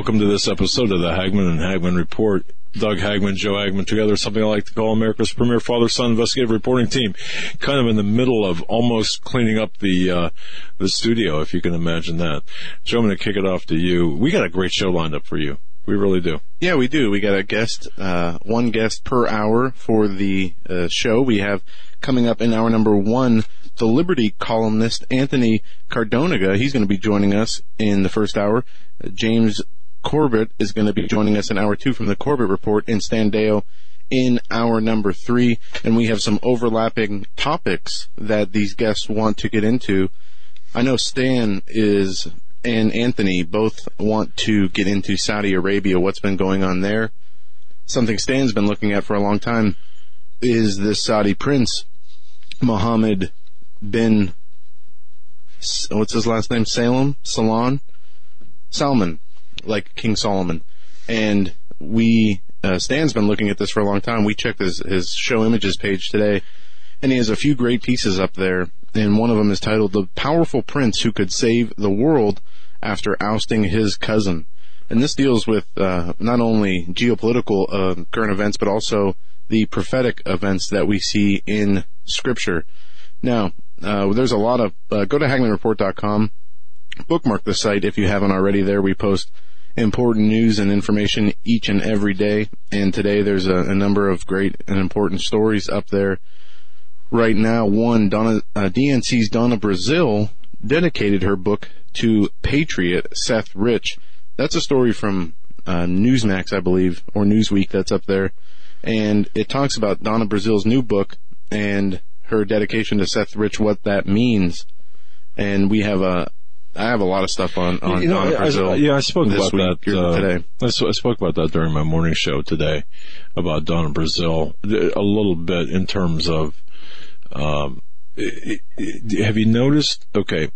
Welcome to this episode of the Hagmann and Hagmann Report. Doug Hagmann, Joe Hagmann, together, something I like to call America's premier father-son investigative reporting team. Kind of in the middle of almost cleaning up the, uh, the studio, if you can imagine that. Joe, I'm going to kick it off to you. We got a great show lined up for you. We really do. Yeah, we do. We got a guest, uh, one guest per hour for the uh, show. We have coming up in hour number one, the Liberty columnist Anthony Cardoniga. He's going to be joining us in the first hour. Uh, James Corbett is going to be joining us in hour two from the Corbett Report in Stan Deyo in hour number three. And we have some overlapping topics that these guests want to get into. I know Stan is and Anthony both want to get into Saudi Arabia, what's been going on there. Something Stan's been looking at for a long time is this Saudi prince, Mohammed bin, what's his last name? Salem? Salon? Salman, like King Solomon. And we, uh, Stan's been looking at this for a long time. We checked his, his show images page today, and he has a few great pieces up there. And one of them is titled The Powerful Prince Who Could Save the World After Ousting His Cousin. And this deals with, uh, not only geopolitical, uh, current events, but also the prophetic events that we see in scripture. Now, uh, there's a lot of, uh, go to HagmannReport.com, bookmark the site if you haven't already there. We post important news and information each and every day. And today there's a, a number of great and important stories up there. Right now, one, Donna, uh, DNC's Donna Brazile dedicated her book to Patriot Seth Rich. That's a story from uh, Newsmax, I believe, or Newsweek that's up there. And it talks about Donna Brazile's new book and her dedication to Seth Rich, what that means. And we have a, I have a lot of stuff on, on You know, Donna Brazile. I, yeah, I spoke about week, that uh, today. I, I spoke about that during my morning show today about Donna Brazile a little bit in terms of. Um, have you noticed? Okay,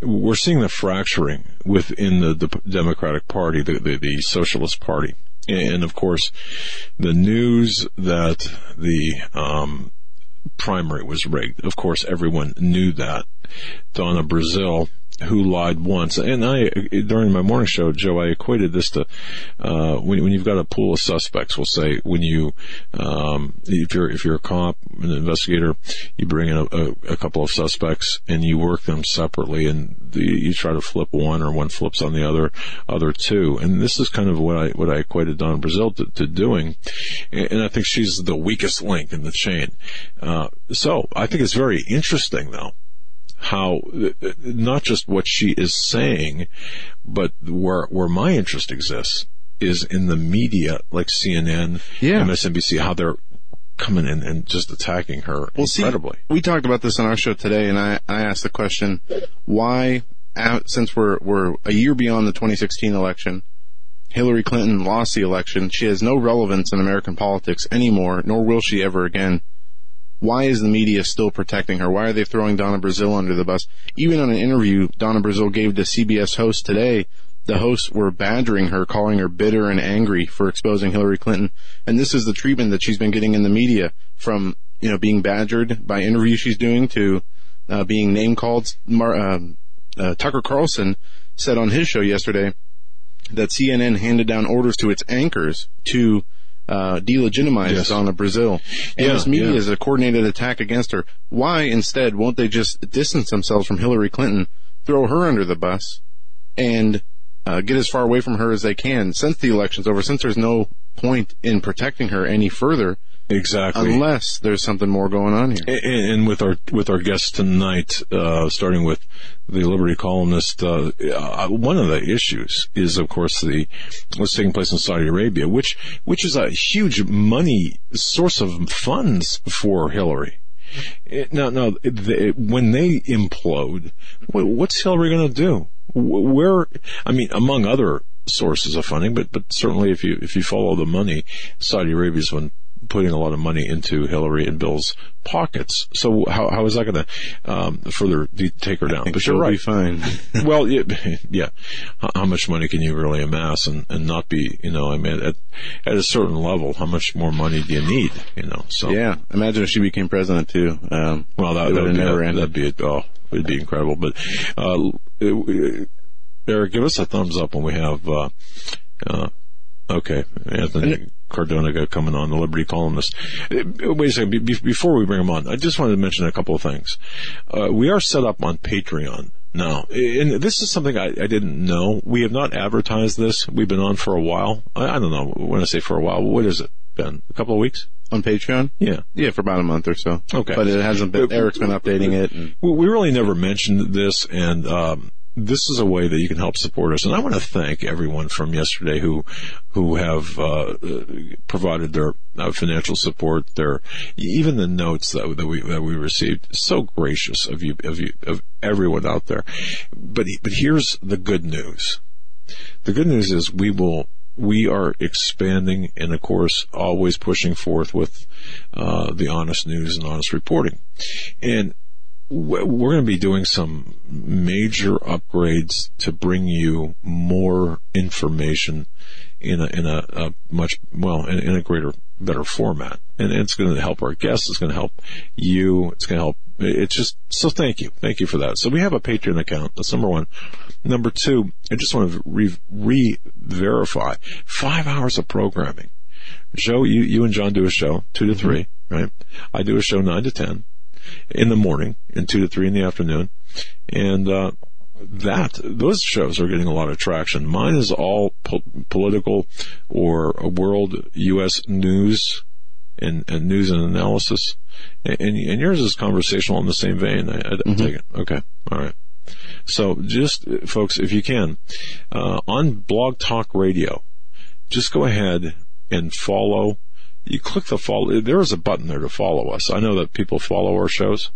we're seeing the fracturing within the, the Democratic Party, the, the, the Socialist Party, and of course, the news that the um, primary was rigged. Of course, everyone knew that. Donna Brazile, who lied once, and I during my morning show, Joe, I equated this to uh, when when you've got a pool of suspects. We'll say when you um, if you're if you're a cop, an investigator, you bring in a, a, a couple of suspects and you work them separately, and the, you try to flip one, or one flips on the other other two. And this is kind of what I what I equated Don Brazile to, to doing, and I think she's the weakest link in the chain. Uh, so I think it's very interesting, though how not just what she is saying, but where where my interest exists is in the media, like CNN, Yeah. MSNBC, how they're coming in and just attacking her Well, see, incredibly. we talked about this on our show today, and I, I asked the question, why, uh, since we're, we're a year beyond the 2016 election, Hillary Clinton lost the election, she has no relevance in American politics anymore, nor will she ever again. Why is the media still protecting her? Why are they throwing Donna Brazile under the bus? Even on an interview Donna Brazile gave to CBS host today, the hosts were badgering her, calling her bitter and angry for exposing Hillary Clinton. And this is the treatment that she's been getting in the media from, you know, being badgered by interviews she's doing to uh, being name called. Mar- um uh, Tucker Carlson said on his show yesterday that CNN handed down orders to its anchors to uh, delegitimize Yes. Donna Brazile. And Yeah, this media yeah. is a coordinated attack against her. Why instead won't they just distance themselves from Hillary Clinton, throw her under the bus, and uh, get as far away from her as they can since the election's over, since there's no point in protecting her any further Exactly. unless there's something more going on here. And, and with our with our guest tonight, uh, starting with the Liberty columnist, uh, uh, one of the issues is, of course, the what's taking place in Saudi Arabia, which which is a huge money source of funds for Hillary. It, now, they, when they implode, what's Hillary going to do? Where, I mean, among other sources of funding, but but certainly if you if you follow the money, Saudi Arabia's one putting a lot of money into Hillary and Bill's pockets. So how how is that going to um, further de- take her down? But she'll right. be fine. well, yeah, yeah. How, how, much money can you really amass and, and not be, you know, I mean, at, at a certain level, how much more money do you need, you know? So yeah, imagine if she became president too. Um, well, that would never end. That'd be oh, it'd be incredible. But uh, it, Eric, give us a thumbs up when we have. Uh, uh, okay, Anthony Cardona coming on, the Liberty columnist. Uh, wait a second. Be- before we bring him on, I just wanted to mention a couple of things. Uh, we are set up on Patreon now, and this is something I, I, didn't know. We have not advertised this. We've been on for a while. I, I don't know when I say for a while. What has it been? A couple of weeks? on Patreon? Yeah. Yeah, for about a month or so. Okay. But it hasn't been, Eric's been updating it. And... We really never mentioned this and, um, this is a way that you can help support us. And I want to thank everyone from yesterday who, who have, uh, provided their uh, financial support, their, even the notes that, that we, that we received. So gracious of you, of you, of everyone out there. But, but here's the good news. The good news is we will, we are expanding and of course always pushing forth with, uh, the honest news and honest reporting. And we're going to be doing some major upgrades to bring you more information in a, in a, a much, well, in, in, a greater, better format. And it's going to help our guests. It's going to help you. It's going to help. It's just, so thank you. Thank you for that. So we have a Patreon account. That's number one. Number two, I just want to re, re-verify five hours of programming. Joe, you, you and John do a show, two to 3 mm-hmm. right? I do a show nine to 10 in the morning and two to three in the afternoon. And, uh, that those shows are getting a lot of traction. Mine is all po- political or world U.S. news and, and, news and analysis, and, and, yours is conversational in the same vein. I, I mm-hmm. take it. Okay, all right. So just folks, if you can, uh, on Blog Talk Radio, just go ahead and follow you click the follow. There is a button there to follow us. I know that people follow our shows.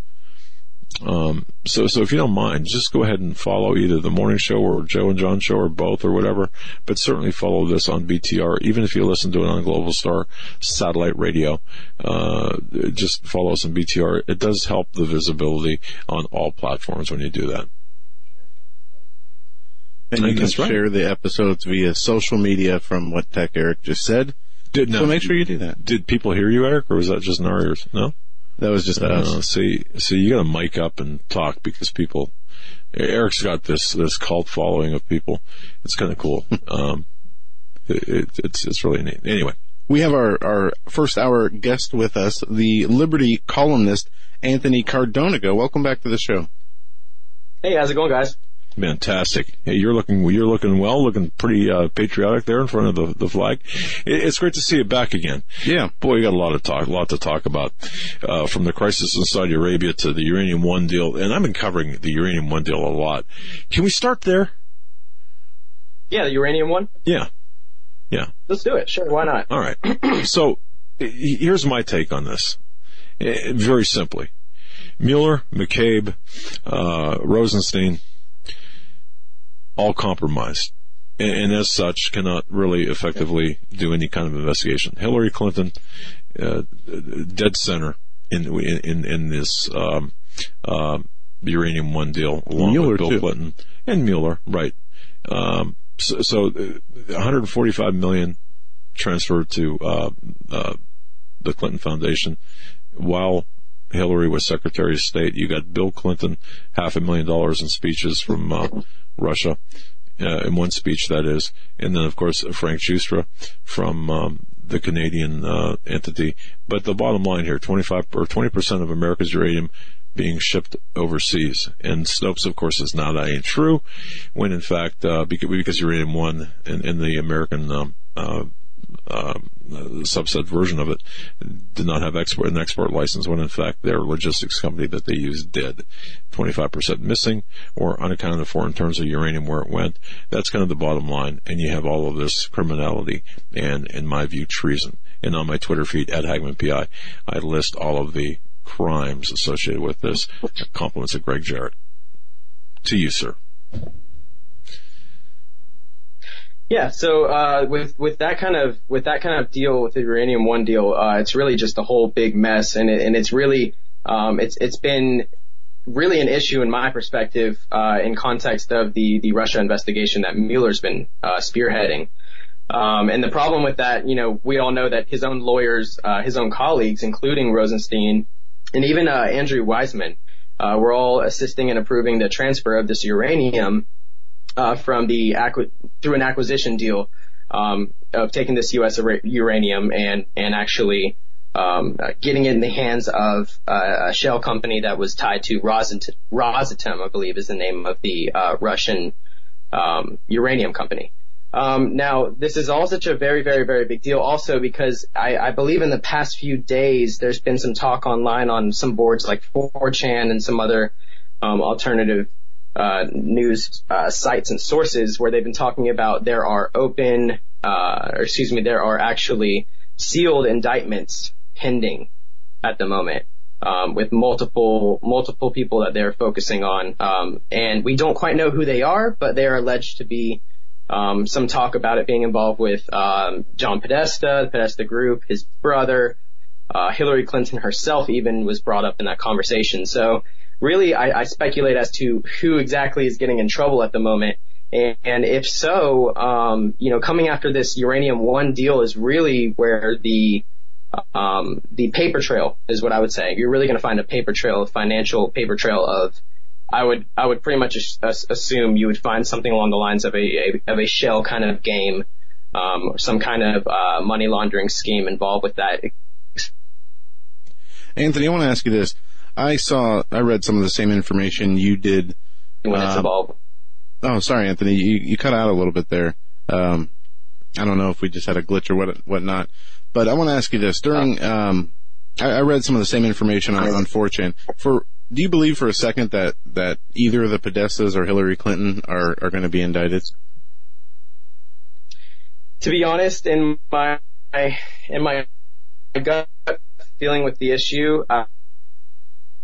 Um, so, so if you don't mind, just go ahead and follow either the morning show or Joe and John show or both or whatever, but certainly follow this on BTR, even if you listen to it on Global Star satellite radio, uh, just follow us on BTR. It does help the visibility on all platforms when you do that. And you can share right. the episodes via social media from what Tech Eric just said. Did, so make sure you do that. Did people hear you, Eric, or was that just in our ears? No? That was just us. Uh, see, see, you gotta mic up and talk because people, Eric's got this, this cult following of people. It's kind of cool. um, it, it, it's, it's really neat. Anyway. We have our, our first hour guest with us, the Liberty columnist, Anthony Cardoniga. Welcome back to the show. Hey, how's it going, guys? Fantastic. Hey, you're looking, you're looking well, looking pretty, uh, patriotic there in front of the, the flag. it's great to see you back again. Yeah. Boy, you got a lot of talk, a lot to talk about, uh, from the crisis in Saudi Arabia to the Uranium One deal. And I've been covering the Uranium One deal a lot. Can we start there? Yeah, the Uranium One? Yeah. Yeah. Let's do it. Sure. Why not? All right. so here's my take on this. Very simply. Mueller, McCabe, uh, Rosenstein, all compromised. And, and, as such cannot really effectively do any kind of investigation. Hillary Clinton, uh, dead center in, in, in this, um, uh, uranium one deal along Mueller with Bill too. Clinton and Mueller, right. Um, so, so 145 uh, transferred to, uh, uh, the Clinton Foundation while Hillary was Secretary of State. You got Bill Clinton, half a million dollars in speeches from uh, Russia, uh, in one speech that is, and then of course Frank Giustra from um, the Canadian uh, entity. But the bottom line here: 25 or 20 percent of America's uranium being shipped overseas. And Snopes, of course, is now that ain't true, when in fact, uh, because, because uranium one in, in the American um, uh, subset version of it did not have export an export license when in fact their logistics company that they used did. 25% missing or unaccounted for in terms of uranium where it went. That's kind of the bottom line. And you have all of this criminality and, in my view, treason. And on my Twitter feed at Hagmann PI, I list all of the crimes associated with this. Compliments of Greg Jarrett. To you, sir. Yeah, so uh, with with that kind of with that kind of deal with the uranium one deal, uh, it's really just a whole big mess, and it, and it's really um, it's it's been really an issue in my perspective uh, in context of the the Russia investigation that Mueller's been uh, spearheading. Um, and the problem with that, you know, we all know that his own lawyers, uh, his own colleagues, including Rosenstein and even uh, Andrew Weissmann, uh, were all assisting in approving the transfer of this uranium uh, from the through an acquisition deal um, of taking this U.S. uranium and and actually um, uh, getting it in the hands of uh, a shell company that was tied to Rosatom, Rosatom I believe is the name of the uh, Russian um, uranium company. Um, now, this is all such a very, very, very big deal also because I, I, believe in the past few days there's been some talk online on some boards like 4chan and some other um, alternative uh, news uh, sites and sources where they've been talking about there are open, uh, or excuse me, there are actually sealed indictments pending at the moment. Um, with multiple multiple people that they're focusing on, um, and we don't quite know who they are, but they are alleged to be um, some talk about it being involved with um, John Podesta, the Podesta Group, his brother, uh, Hillary Clinton herself even was brought up in that conversation. So really, I, I speculate as to who exactly is getting in trouble at the moment. And, if so, um, you know, coming after this uranium one deal is really where the um, the paper trail is what I would say. You're really going to find a paper trail, a financial paper trail of I would I would pretty much assume you would find something along the lines of a, a of a shell kind of game, um, or some kind of uh, money laundering scheme involved with that. Anthony, I want to ask you this. I saw I read some of the same information you did. When it's um, involved. Oh, sorry, Anthony. You you cut out a little bit there. Um, I don't know if we just had a glitch or what whatnot, but I want to ask you this. During um, I, I read some of the same information on, on 4chan. For do you believe for a second that that either the Podestas or Hillary Clinton are are going to be indicted? To be honest, in my in my gut feeling with the issue, uh,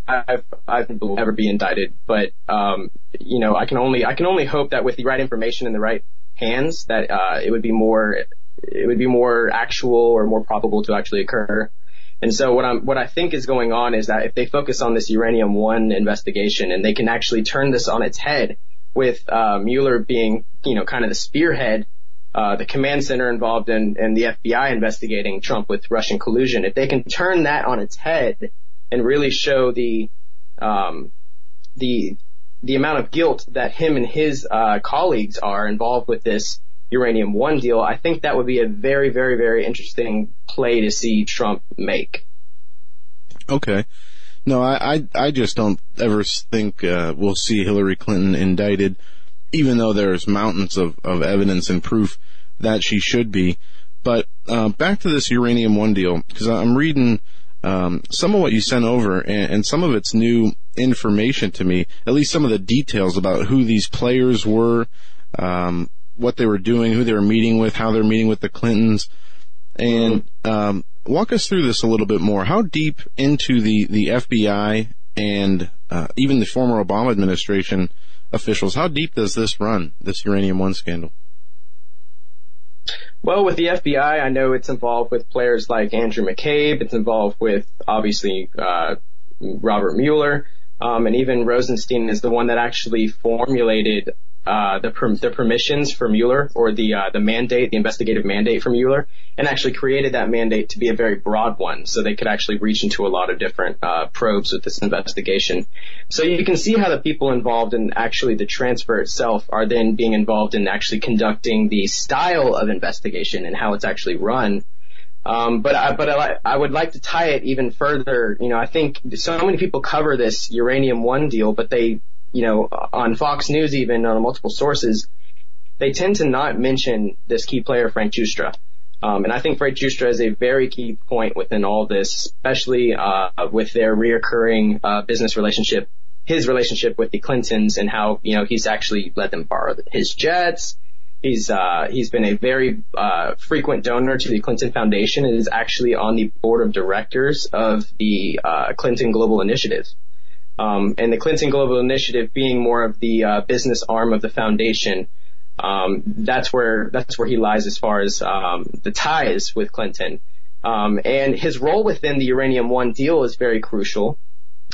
I've I've never be indicted, but um, you know, I can only I can only hope that with the right information in the right hands, that uh, it would be more it would be more actual or more probable to actually occur. And so what I'm, what I think is going on is that if they focus on this uranium one investigation and they can actually turn this on its head with, uh, Mueller being, you know, kind of the spearhead, uh, the command center involved in, in the FBI investigating Trump with Russian collusion, if they can turn that on its head and really show the, um, the, the amount of guilt that him and his, uh, colleagues are involved with this, uranium one deal, I think that would be a very, very, very interesting play to see Trump make. Okay. No, I, I, I just don't ever think uh, we'll see Hillary Clinton indicted, even though there's mountains of, of evidence and proof that she should be. But uh, back to this uranium one deal, because I'm reading um, some of what you sent over, and, and, some of it's new information to me. At least some of the details about who these players were, um, what they were doing, who they were meeting with, how they're meeting with the Clintons, and um, walk us through this a little bit more. How deep into the the FBI and uh, even the former Obama administration officials, how deep does this run? This uranium one scandal. Well, with the FBI, I know it's involved with players like Andrew McCabe. It's involved with obviously uh, Robert Mueller, um, and even Rosenstein is the one that actually formulated uh, the per- the permissions for Mueller or the uh, the mandate, the investigative mandate for Mueller, and actually created that mandate to be a very broad one, so they could actually reach into a lot of different uh, probes with this investigation. So you can see how the people involved in actually the transfer itself are then being involved in actually conducting the style of investigation and how it's actually run. Um, but I, but I, I would like to tie it even further. You know, I think so many people cover this uranium one deal, but they you know, on Fox News, even on multiple sources, they tend to not mention this key player, Frank Giustra. Um, and I think Frank Giustra is a very key point within all this, especially uh, with their reoccurring uh, business relationship, his relationship with the Clintons, and how you know he's actually let them borrow his jets. He's uh, he's been a very uh, frequent donor to the Clinton Foundation and is actually on the board of directors of the uh, Clinton Global Initiative. Um, and the Clinton Global Initiative being more of the uh, business arm of the foundation, um, that's where that's where he lies as far as um, the ties with Clinton. Um, and his role within the Uranium One deal is very crucial.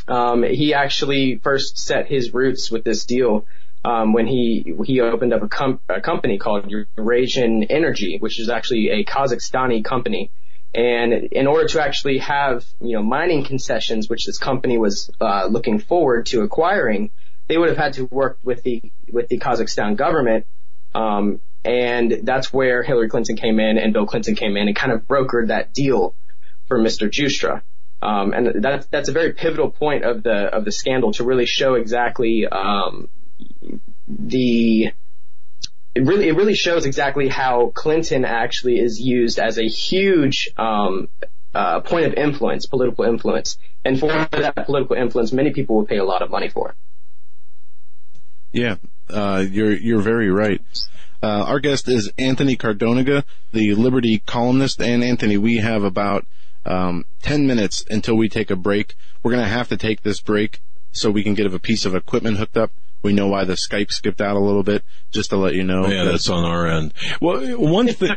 Um, he actually first set his roots with this deal um, when he he opened up a, com- a, company called UrAsia Energy, which is actually a Kazakhstani company. And in order to actually have you know mining concessions, which this company was uh, looking forward to acquiring, they would have had to work with the with the Kazakhstan government. Um, and that's where Hillary Clinton came in and Bill Clinton came in and kind of brokered that deal for Mr. Giustra. Um, and that's that's a very pivotal point of the of the scandal to really show exactly um, the it really it really shows exactly how Clinton actually is used as a huge um, uh, point of influence, political influence, and for that political influence, many people will pay a lot of money for. Yeah, uh, you're you're very right. Uh, our guest is Anthony Cardoniga, the Liberty columnist, and Anthony, we have about um, 10 minutes until we take a break. We're to have to take this break so we can get a piece of equipment hooked up. We know why the Skype skipped out a little bit, just to let you know. Yeah, that's on our end. Well, one thing.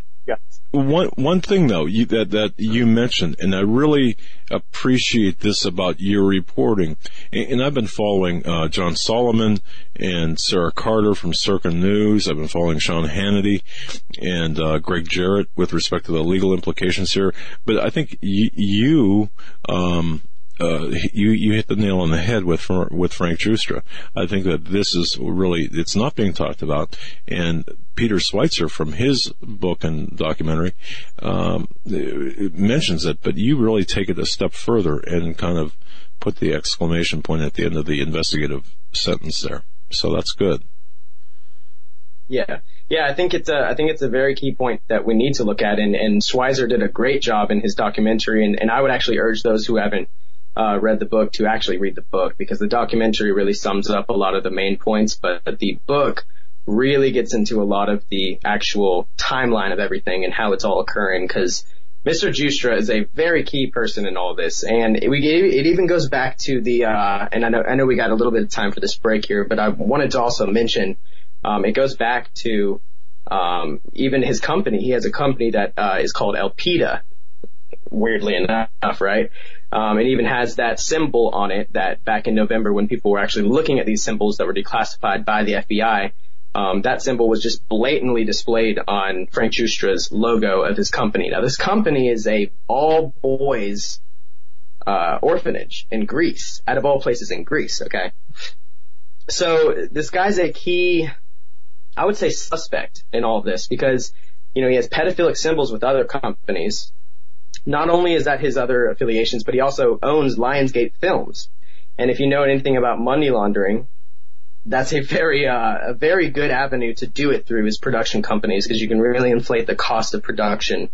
One one thing though you, that that you mentioned, and I really appreciate this about your reporting. And, and I've been following uh, John Solomon and Sarah Carter from Circa News. I've been following Sean Hannity and uh, Greg Jarrett with respect to the legal implications here. But I think y- you um, uh, you you hit the nail on the head with with Frank Giustra. I think that this is really it's not being talked about, and Peter Schweizer from his book and documentary um, mentions it, but you really take it a step further and kind of put the exclamation point at the end of the investigative sentence there. So that's good. Yeah. Yeah, I think it's a, I think it's a very key point that we need to look at and, and Schweizer did a great job in his documentary and, and I would actually urge those who haven't uh, read the book to actually read the book because the documentary really sums up a lot of the main points, but the book really gets into a lot of the actual timeline of everything and how it's all occurring because Mr. Giustra is a very key person in all this, and it, we, it even goes back to the. Uh, and I know I know we got a little bit of time for this break here, but I wanted to also mention um, it goes back to um, even his company. He has a company that uh, is called Elpida. Weirdly enough, right? Um, it even has that symbol on it that back in November when people were actually looking at these symbols that were declassified by the FBI, um, that symbol was just blatantly displayed on Frank Giustra's logo of his company. Now this company is a all boys uh, orphanage in Greece, out of all places in Greece. Okay, so this guy's a key, I would say, suspect in all of this because you know he has pedophilic symbols with other companies not only is that his other affiliations, but he also owns Lionsgate Films. And if you know anything about money laundering, that's a very uh, a very good avenue to do it through his production companies because you can really inflate the cost of production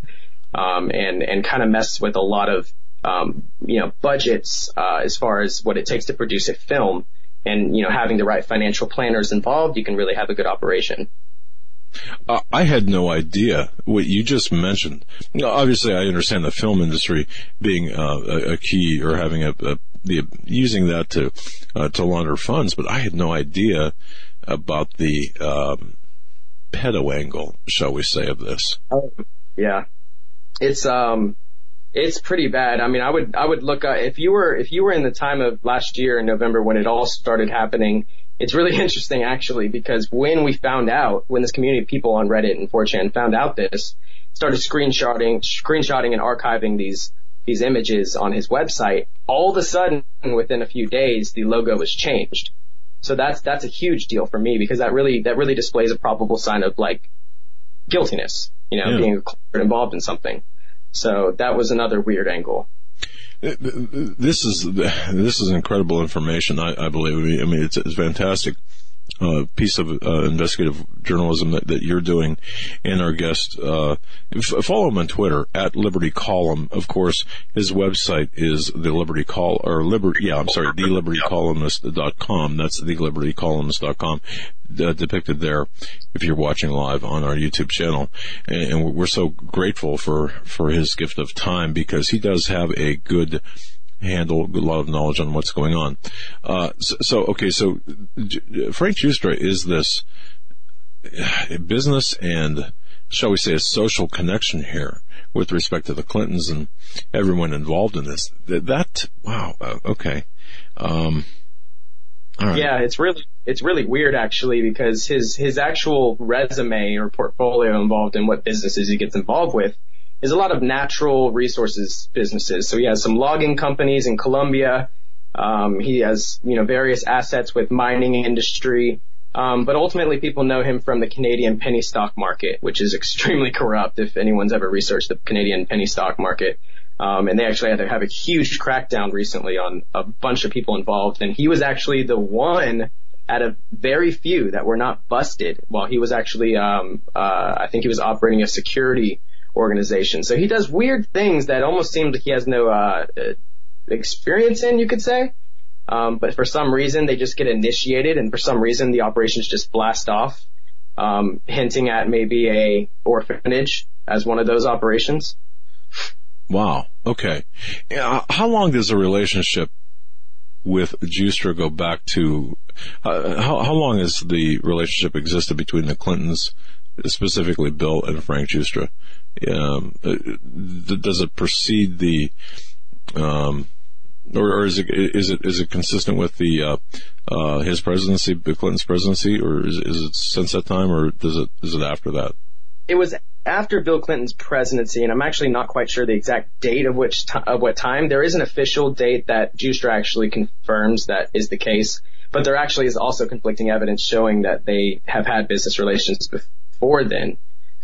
um, and and kind of mess with a lot of um, you know budgets uh, as far as what it takes to produce a film. And you know having the right financial planners involved, you can really have a good operation. Uh, I had no idea what you just mentioned. obviously, I understand the film industry being uh, a, a, key or having a, a the using that to uh, to launder funds, but I had no idea about the um, pedo angle, shall we say, of this. Oh, yeah, it's um, it's pretty bad. I mean, I would I would look uh, if you were if you were in the time of last year in November when it all started happening it's really interesting actually because when we found out, when this community of people on Reddit and 4chan found out this, started screenshotting, screenshotting and archiving these, these images on his website, all of a sudden within a few days, the logo was changed. So that's, that's a huge deal for me because that really, that really displays a probable sign of like guiltiness, you know, yeah. being involved in something. So that was another weird angle. This is this is incredible information. I, I believe. I mean, it's, it's fantastic. Uh, piece of uh, investigative journalism that, that you're doing and our guest. Uh, f- follow him on Twitter at Liberty Column. Of course, his website is the Liberty Call or Liberty. Yeah, I'm sorry, the LibertyColumnist.com. That's the LibertyColumnist.com. Uh, depicted there if you're watching live on our YouTube channel. And, and we're so grateful for, for his gift of time because he does have a good handle a lot of knowledge on what's going on. Uh, so, so, okay, so Frank Giustra is this business and shall we say a social connection here with respect to the Clintons and everyone involved in this. That, that wow, uh, okay. Um, Yeah, it's really it's really weird actually because his his actual resume or portfolio involved in what businesses he gets involved with is a lot of natural resources businesses. So he has some logging companies in Colombia. Um, he has, you know, various assets with mining industry. Um, but ultimately people know him from the Canadian penny stock market, which is extremely corrupt if anyone's ever researched the Canadian penny stock market. Um, and they actually had to have a huge crackdown recently on a bunch of people involved. And he was actually the one out of very few that were not busted while he was actually, um, uh, I think he was operating a security organization. So he does weird things that almost seems like he has no uh, experience in, you could say. Um, but for some reason, they just get initiated, and for some reason, the operations just blast off, um, hinting at maybe a orphanage as one of those operations. Wow. Okay. How long does a relationship with Giustra go back to? Uh, how how long has the relationship existed between the Clintons, specifically Bill and Frank Giustra? Um, uh, does it precede the, um, or, or, is it is it is it consistent with the uh, uh, his presidency, Bill Clinton's presidency, or is, is it since that time, or does it is it after that? It was after Bill Clinton's presidency, and I'm actually not quite sure the exact date of which t- of what time. There is an official date that Giustra actually confirms that is the case, but there actually is also conflicting evidence showing that they have had business relations before then.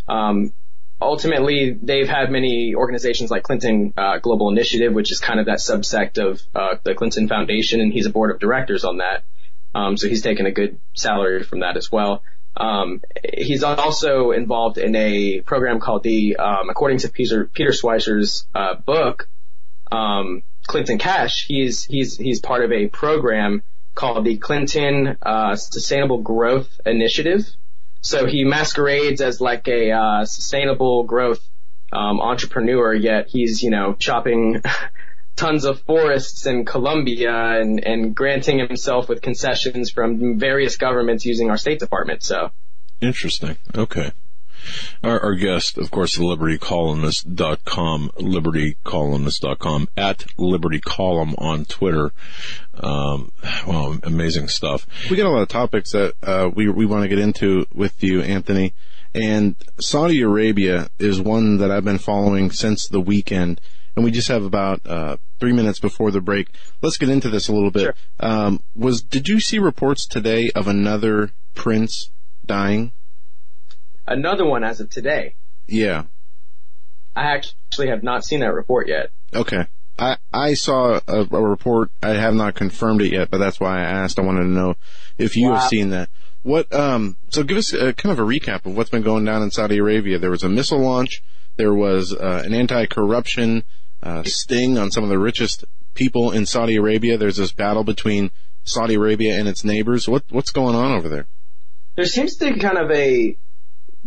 Um, ultimately, they've had many organizations like Clinton uh, Global Initiative, which is kind of that subsect of uh, the Clinton Foundation, and he's a board of directors on that. Um, so he's taken a good salary from that as well. Um, he's also involved in a program called the, um, according to Peter, Peter Schweizer's uh, book, um, Clinton Cash. He's he's he's part of a program called the Clinton uh, Sustainable Growth Initiative, so he masquerades as like a uh, sustainable growth um, entrepreneur, yet he's you know chopping tons of forests in Colombia and and granting himself with concessions from various governments using our State Department. So interesting. Okay. Our, our, guest, of course, the libertycolumnist.com, libertycolumnist.com, at libertycolumn on Twitter. Um, well, amazing stuff. We got a lot of topics that, uh, we, we want to get into with you, Anthony. And Saudi Arabia is one that I've been following since the weekend. And we just have about, uh, three minutes before the break. Let's get into this a little bit. Sure. Um, was, did you see reports today of another prince dying? Another one as of today. Yeah. I actually have not seen that report yet. Okay. I, I saw a, a report. I have not confirmed it yet, but that's why I asked. I wanted to know if you wow. have seen that. What, um, so give us a, kind of a recap of what's been going down in Saudi Arabia. There was a missile launch. There was uh, an anti-corruption uh, sting on some of the richest people in Saudi Arabia. There's this battle between Saudi Arabia and its neighbors. What, what's going on over there? There seems to be kind of a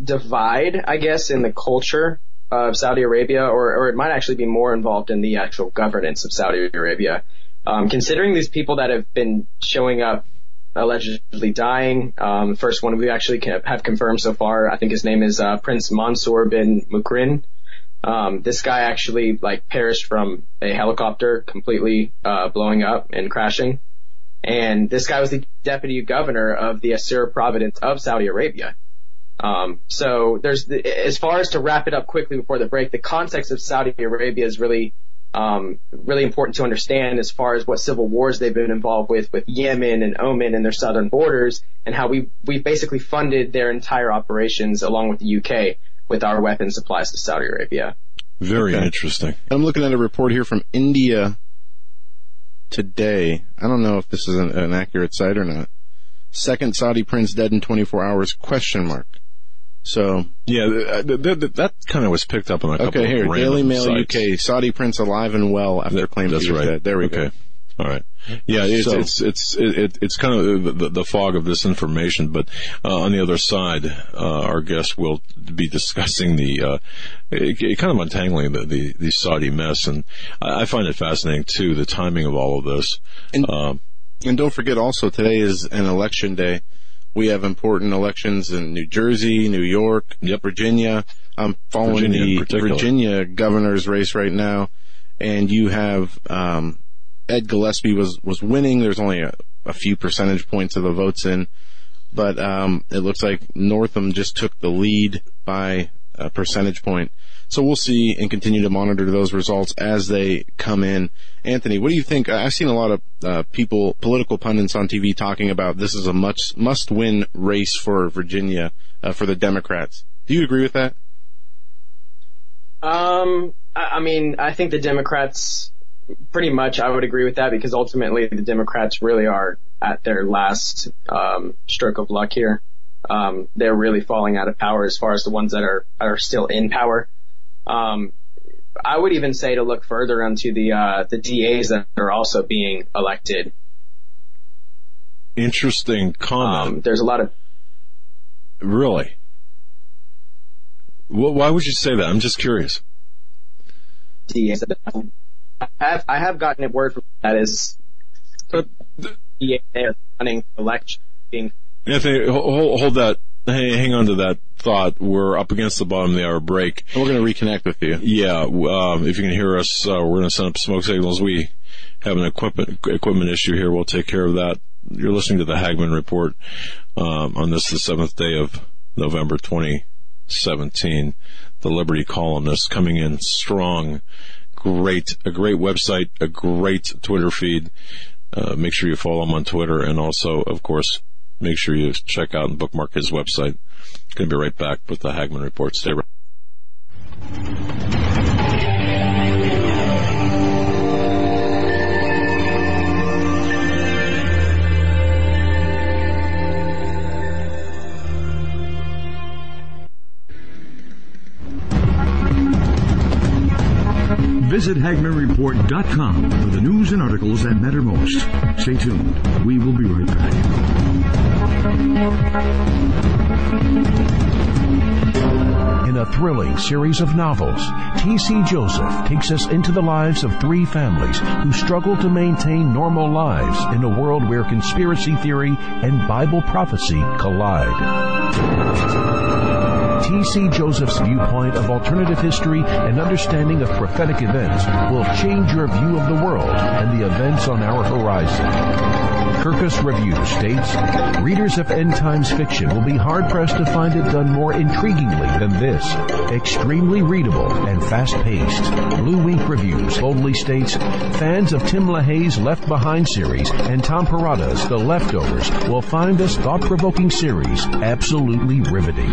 divide, I guess, in the culture of Saudi Arabia, or, or it might actually be more involved in the actual governance of Saudi Arabia. Um, considering these people that have been showing up allegedly dying, um, first one we actually have confirmed so far, I think his name is uh, Prince Mansour bin Mukrin. Um, this guy actually like perished from a helicopter completely uh, blowing up and crashing. And this guy was the deputy governor of the Asir province of Saudi Arabia. Um, so there's the, as far as to wrap it up quickly before the break, the context of Saudi Arabia is really um, really important to understand as far as what civil wars they've been involved with, with Yemen and Oman and their southern borders, and how we we basically funded their entire operations along with the UK with our weapons supplies to Saudi Arabia. Very okay. interesting. I'm looking at a report here from India today. I don't know if this is an, an accurate site or not. Second Saudi prince dead in 24 hours? Question mark. So Yeah, th- th- th- that kind of was picked up on a couple of things. okay, here of Daily Mail sites. UK: Saudi prince alive and well after That- claims that's right. dead. There we okay. go. All right. Yeah, it's So- it's it's it, it's kind of the, the fog of this information, but uh, on the other side, uh, our guest will be discussing the uh, it, it kind of untangling the, the the Saudi mess, and I, I find it fascinating too the timing of all of this. And- um, And don't forget also today is an election day. We have important elections in New Jersey, New York, Yep. Virginia. I'm following Virginia the. Virginia governor's race right now, and you have um, Ed Gillespie was was winning. There's only a, a few percentage points of the votes in, but um, it looks like Northam just took the lead by a percentage point. So we'll see and continue to monitor those results as they come in. Anthony, what do you think? I've seen a lot of uh, people, political pundits on TV talking about this is a much must-win race for Virginia uh, for the Democrats. Do you agree with that? Um, I, I mean, I think the Democrats, pretty much, I would agree with that because ultimately the Democrats really are at their last um, stroke of luck here. Um, they're really falling out of power as far as the ones that are are still in power. Um, I would even say to look further into the uh, the DAs that are also being elected. interesting comment. Um, there's a lot of really. Well, why would you say that? I'm just curious. DAs. I have I have gotten a word from that is DA they're running for election being Anthony, hold, hold that. Hey, hang on to that thought. We're up against the bottom of the hour break. We're going to reconnect with you. Yeah, um, if you can hear us, uh, we're going to send up smoke signals. We have an equipment equipment issue here. We'll take care of that. You're listening to the Hagmann Report um, on this the seventh day of November 2017. The Liberty columnist coming in strong. Great, a great website, a great Twitter feed. Uh, make sure you follow him on Twitter, and also, of course, make sure you check out and bookmark his website. Going to be right back with the Hagmann Report. Stay right. Visit HagmannReport.com for the news and articles that matter most. Stay tuned. We will be right back. In a thrilling series of novels, T.C. Joseph takes us into the lives of three families who struggle to maintain normal lives in a world where conspiracy theory and Bible prophecy collide. T.C. Joseph's viewpoint of alternative history and understanding of prophetic events will change your view of the world and the events on our horizon. Kirkus Review states, readers of end times fiction will be hard pressed to find it done more intriguingly than this. Extremely readable and fast paced. BlueInk Reviews boldly states, fans of Tim LaHaye's Left Behind series and Tom Perrotta's The Leftovers will find this thought provoking series absolutely riveting.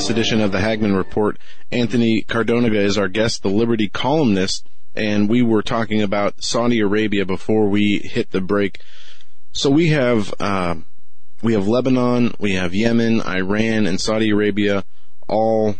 This edition of the Hagmann Report. Anthony Cardoniga is our guest, the Liberty columnist, and we were talking about Saudi Arabia before we hit the break. So we have uh, we have Lebanon, we have Yemen, Iran, and Saudi Arabia, all,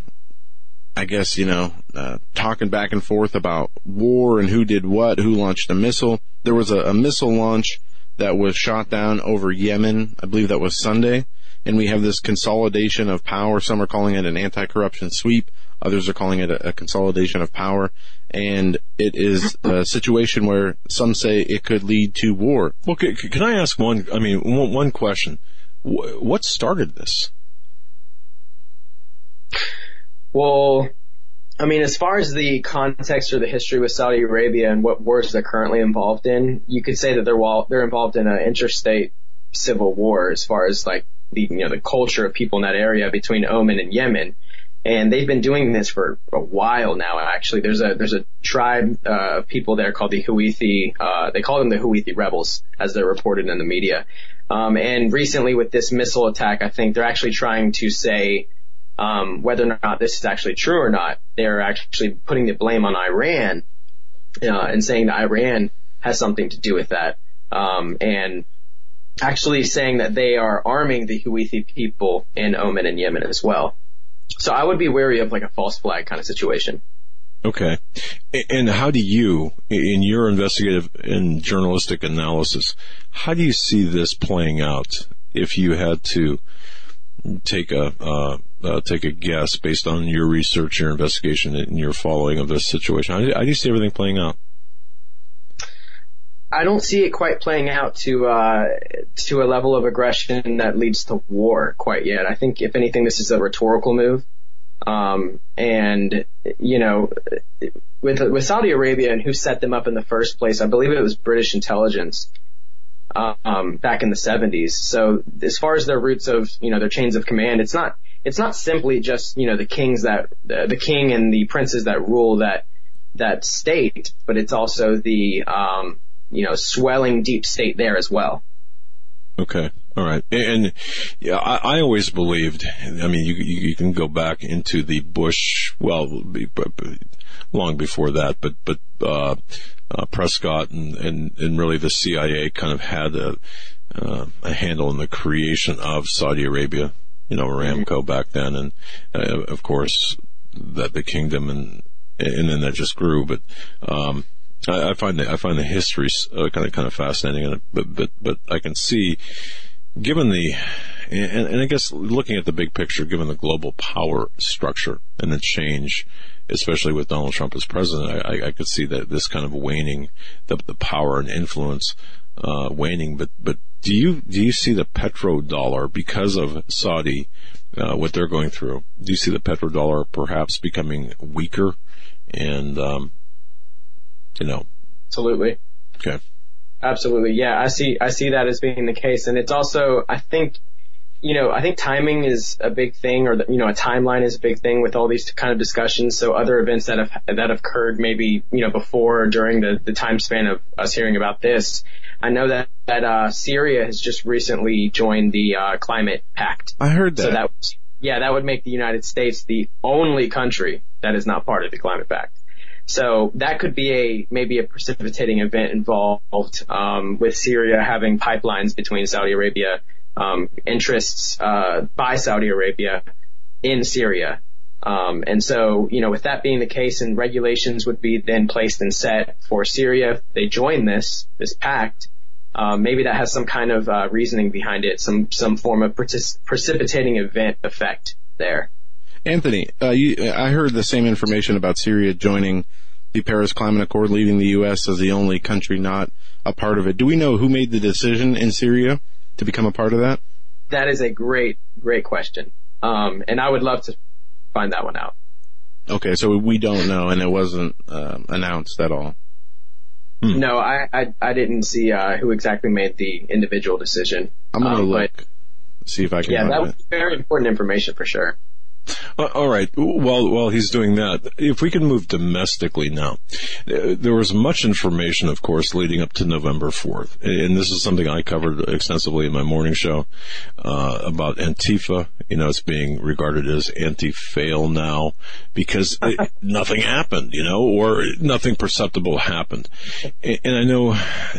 I guess you know, uh, talking back and forth about war and who did what, who launched a missile. There was a, a missile launch that was shot down over Yemen. I believe that was Sunday and we have this consolidation of power. Some are calling it an anti-corruption sweep. Others are calling it a, a consolidation of power. And it is a situation where some say it could lead to war. Well, can, can I ask one? I mean, one, one question. Wh- What started this? Well, I mean, as far as the context or the history with Saudi Arabia and what wars they're currently involved in, you could say that they're they're involved in an interstate civil war as far as like the you know the culture of people in that area between Oman and Yemen. And they've been doing this for a while now. Actually, there's a there's a tribe uh, of people there called the Houthi. Uh, they call them the Houthi rebels, as they're reported in the media. Um, and recently, with this missile attack, I think they're actually trying to say um, whether or not this is actually true or not. They're actually putting the blame on Iran uh, and saying that Iran has something to do with that. Um, and actually saying that they are arming the Houthi people in Oman and Yemen as well. So I would be wary of like a false flag kind of situation. Okay. And how do you, in your investigative and journalistic analysis, how do you see this playing out if you had to take a, uh, uh, take a guess based on your research, your investigation, and your following of this situation? How do you see everything playing out? I don't see it quite playing out to uh, to a level of aggression that leads to war quite yet. I think if anything, this is a rhetorical move. Um, and you know, with with Saudi Arabia and who set them up in the first place, I believe it was British intelligence um, back in the 70s. So as far as their roots of you know their chains of command, it's not it's not simply just you know the kings that the, the king and the princes that rule that that state, but it's also the um, you know swelling deep state there as well. Okay. All right. And yeah, I, I always believed, I mean, you, you, you can go back into the Bush, well, be- but- but long before that, but, but, uh, uh, Prescott and, and, and really the CIA kind of had a, uh, a handle in the creation of Saudi Arabia, you know, Aramco back then. And, uh, of course, that the kingdom and, and then that just grew. But, um, I, I find the I find the history uh, kind of kind of fascinating, but but but I can see, given the, and, and I guess looking at the big picture, given the global power structure and the change, especially with Donald Trump as president, I, I could see that this kind of waning, the the power and influence uh, waning. But but do you do you see the petrodollar because of Saudi, uh, what they're going through? Do you see the petrodollar perhaps becoming weaker, and um, you know, Absolutely. okay. Absolutely. Yeah, I see, I see that as being the case. And it's also, I think, you know, I think timing is a big thing or, the, you know, a timeline is a big thing with all these kind of discussions. So other events that have, that have occurred maybe, you know, before or during the, the time span of us hearing about this. I know that, that, uh, Syria has just recently joined the, uh, climate pact. I heard that. So that, yeah, that would make the United States the only country that is not part of the climate pact. So that could be a maybe a precipitating event involved um, with Syria having pipelines between Saudi Arabia um, interests uh, by Saudi Arabia in Syria. Um, and so, you know, with that being the case and regulations would be then placed and set for Syria, if they join this, this pact, um, maybe that has some kind of uh, reasoning behind it, some some form of precipitating event effect there. Anthony, uh, you, I heard the same information about Syria joining the Paris Climate Accord, leaving the U.S. as the only country not a part of it. Do we know who made the decision in Syria to become a part of that? That is a great, great question, um, and I would love to find that one out. Okay, so we don't know, and it wasn't uh, announced at all. Hmm. No, I, I, I didn't see uh, who exactly made the individual decision. I'm gonna um, look, see if I can. Yeah, that it. was very important information for sure. Uh, all right. While while he's doing that, if we can move domestically now, uh, there was much information, of course, leading up to November fourth, and this is something I covered extensively in my morning show uh, about Antifa. You know, it's being regarded as anti-fail now because it, nothing happened. You know, or nothing perceptible happened. And, and I know,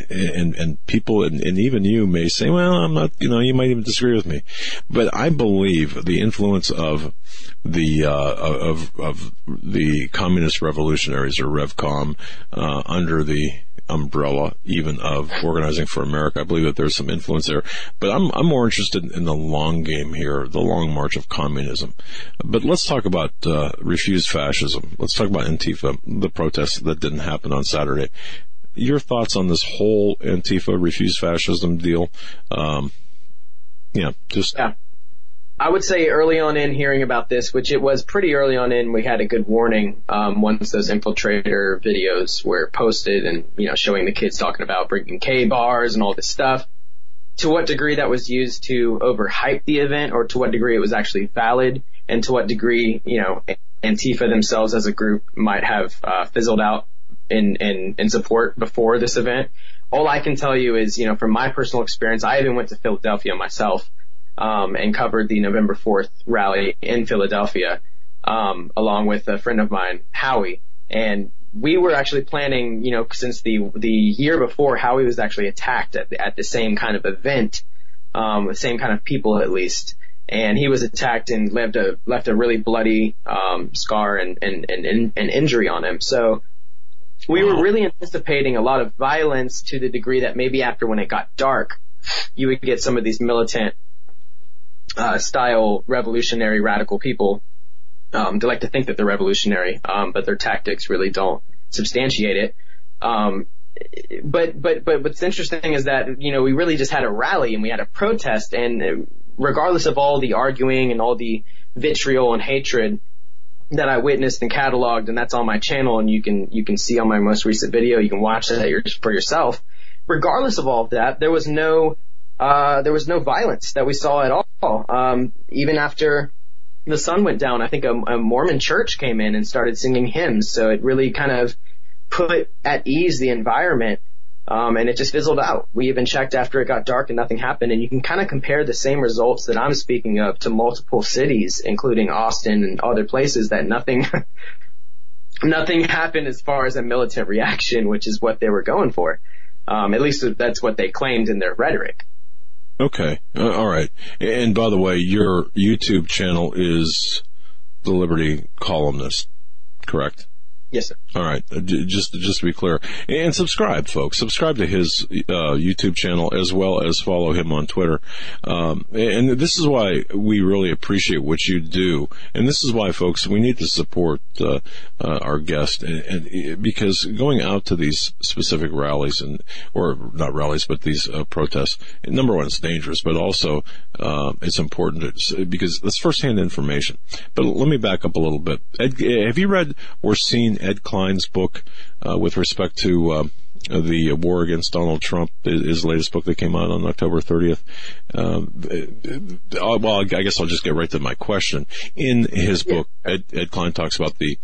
and and people, and, and even you may say, well, I'm not. You know, you might even disagree with me, but I believe the influence of the uh, of of the communist revolutionaries or Revcom uh, under the umbrella even of organizing for America. I believe that there's some influence there, but I'm I'm more interested in the long game here, the long march of communism. But let's talk about uh, refuse fascism. Let's talk about Antifa, the protests that didn't happen on Saturday. Your thoughts on this whole Antifa refuse fascism deal? Um, yeah, just yeah. I would say early on in hearing about this, which it was pretty early on in, we had a good warning um, once those infiltrator videos were posted and you know showing the kids talking about bringing Ka-Bars and all this stuff. To what degree that was used to overhype the event, or to what degree it was actually valid, and to what degree you know Antifa themselves as a group might have uh, fizzled out in, in in support before this event. All I can tell you is you know from my personal experience, I even went to Philadelphia myself um, and covered the November 4th rally in Philadelphia, um, along with a friend of mine, Howie. And we were actually planning, you know, since the the year before, Howie was actually attacked at the, at the same kind of event, um, the same kind of people at least, and he was attacked and left a left a really bloody um, scar and and, and and injury on him. So we were really anticipating a lot of violence to the degree that maybe after when it got dark, you would get some of these militant uh, style revolutionary radical people. Um, they like to think that they're revolutionary, um, but their tactics really don't substantiate it. Um, but but but what's interesting is that you know we really just had a rally and we had a protest, and regardless of all the arguing and all the vitriol and hatred that I witnessed and cataloged, and that's on my channel, and you can you can see on my most recent video, you can watch that for yourself. Regardless of all of that, there was no uh, there was no violence that we saw at all. Um, even after the sun went down, I think a, a Mormon church came in and started singing hymns. So it really kind of put at ease the environment. Um, and it just fizzled out. We even checked after it got dark and nothing happened. And you can kind of compare the same results that I'm speaking of to multiple cities, including Austin and other places that nothing, nothing happened as far as a militant reaction, which is what they were going for. Um, at least that's what they claimed in their rhetoric. Okay. Uh, all right. And by the way, your YouTube channel is the Liberty Columnist, correct? Yes, sir. All right. Uh, just, just to be clear. And subscribe, folks. Subscribe to his uh, YouTube channel as well as follow him on Twitter. Um, and this is why we really appreciate what you do. And this is why, folks, we need to support uh, uh, our guest. And, and, because going out to these specific rallies and, or not rallies, but these uh, protests, number one, it's dangerous, but also uh, it's important to, because it's firsthand information. But let me back up a little bit. Ed, have you read or seen Ed Klein's book uh, with respect to uh, the war against Donald Trump, his latest book that came out on October 30th. Um, uh, well, I guess I'll just get right to my question. In his book, Ed, Ed Klein talks about the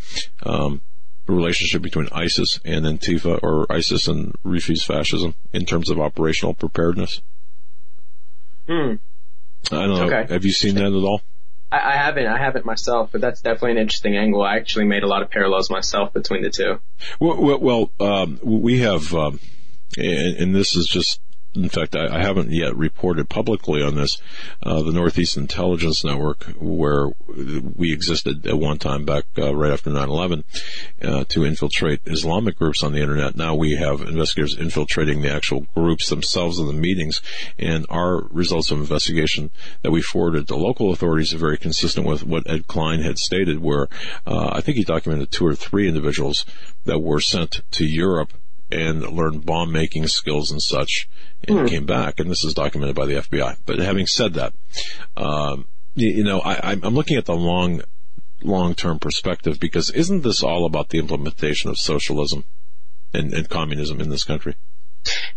um, relationship between ISIS and Antifa, or ISIS and refuse fascism, in terms of operational preparedness. Hmm. I don't know. Okay. Have you seen that at all? I, I haven't. I haven't myself, but that's definitely an interesting angle. I actually made a lot of parallels myself between the two. Well, well, well um, we have, um, and, and, this is just in fact, I, I haven't yet reported publicly on this. Uh, the Northeast Intelligence Network, where we existed at one time back uh, right after 9/11, uh, to infiltrate Islamic groups on the internet. Now we have investigators infiltrating the actual groups themselves in the meetings, and our results of investigation that we forwarded to local authorities are very consistent with what Ed Klein had stated, where uh, I think he documented two or three individuals that were sent to Europe and learned bomb making skills and such and hmm. came back. And this is documented by the FBI. But having said that, um, you, you, know, I, I'm looking at the long, long term perspective because isn't this all about the implementation of socialism and, and communism in this country?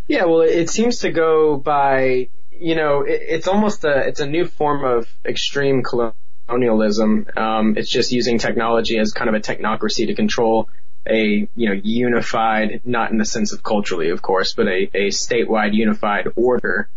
Yeah, well, it seems to go by, you know, it, it's almost a, it's a new form of extreme colonialism. Um, it's just using technology as kind of a technocracy to control a you know unified, not in the sense of culturally, of course, but a, a statewide unified order.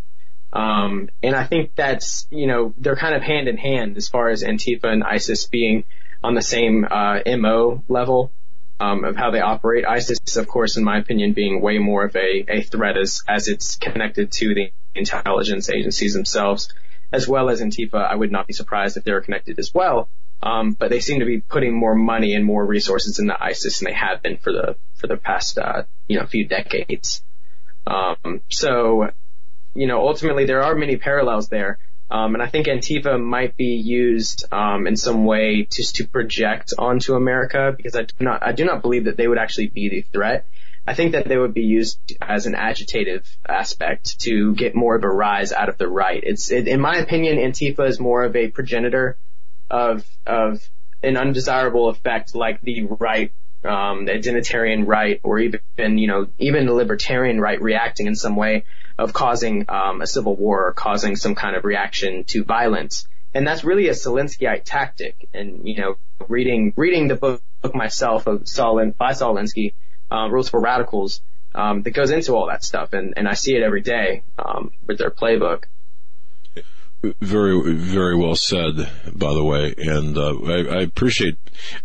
Um, and I think that's you know they're kind of hand in hand as far as Antifa and ISIS being on the same uh, mo level um, of how they operate. ISIS, of course, in my opinion, being way more of a, a threat as as it's connected to the intelligence agencies themselves, as well as Antifa. I would not be surprised if they were connected as well. Um, but they seem to be putting more money and more resources into ISIS than they have been for the for the past uh, you know few decades. Um, so, you know, ultimately there are many parallels there. Um, and I think Antifa might be used um, in some way just to project onto America because I do not I do not believe that they would actually be the threat. I think that they would be used as an agitative aspect to get more of a rise out of the right. It's it, in my opinion, Antifa is more of a progenitor of of an undesirable effect like the right, um, the identitarian right, or even you know even the libertarian right reacting in some way of causing um, a civil war or causing some kind of reaction to violence. And that's really a Alinskyite tactic. And you know, reading reading the book myself of Saul by Saul uh, Rules for Radicals, um, that goes into all that stuff, and and I see it every day um, with their playbook. Very, very well said, by the way. And uh, I, I, appreciate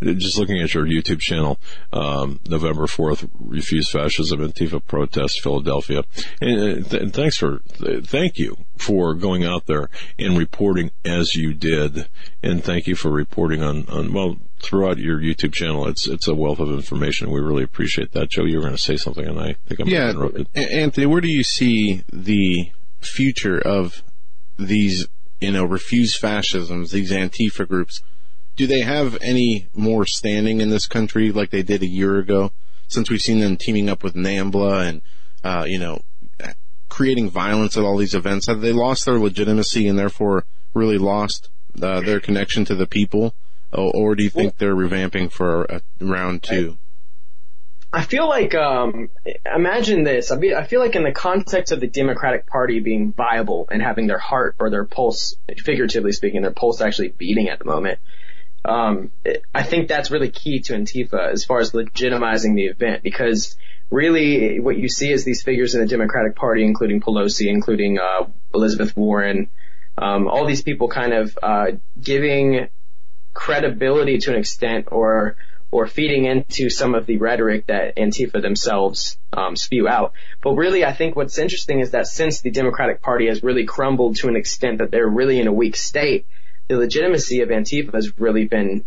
just looking at your YouTube channel, um, November 4th, Refuse Fascism, Antifa Protest, Philadelphia. And, uh, th- and thanks for, th- thank you for going out there and reporting as you did. And thank you for reporting on, on well, throughout your YouTube channel. It's it's a wealth of information. We really appreciate that. Joe, you were going to say something, and I think I'm yeah, interrupted. Anthony, where do you see the future of these, you know, refuse fascisms, these Antifa groups, do they have any more standing in this country like they did a year ago? Since we've seen them teaming up with NAMBLA and, uh, you know, creating violence at all these events, have they lost their legitimacy and therefore really lost uh, their connection to the people? Or, or do you think they're revamping for a round two? I feel like, um, imagine this. I, be, I feel like in the context of the Democratic Party being viable and having their heart or their pulse, figuratively speaking, their pulse actually beating at the moment, um, I think that's really key to Antifa as far as legitimizing the event because really what you see is these figures in the Democratic Party, including Pelosi, including uh, Elizabeth Warren, um, all these people kind of uh, giving credibility to an extent or or feeding into some of the rhetoric that Antifa themselves um, spew out. But really, I think what's interesting is that since the Democratic Party has really crumbled to an extent that they're really in a weak state, the legitimacy of Antifa has really been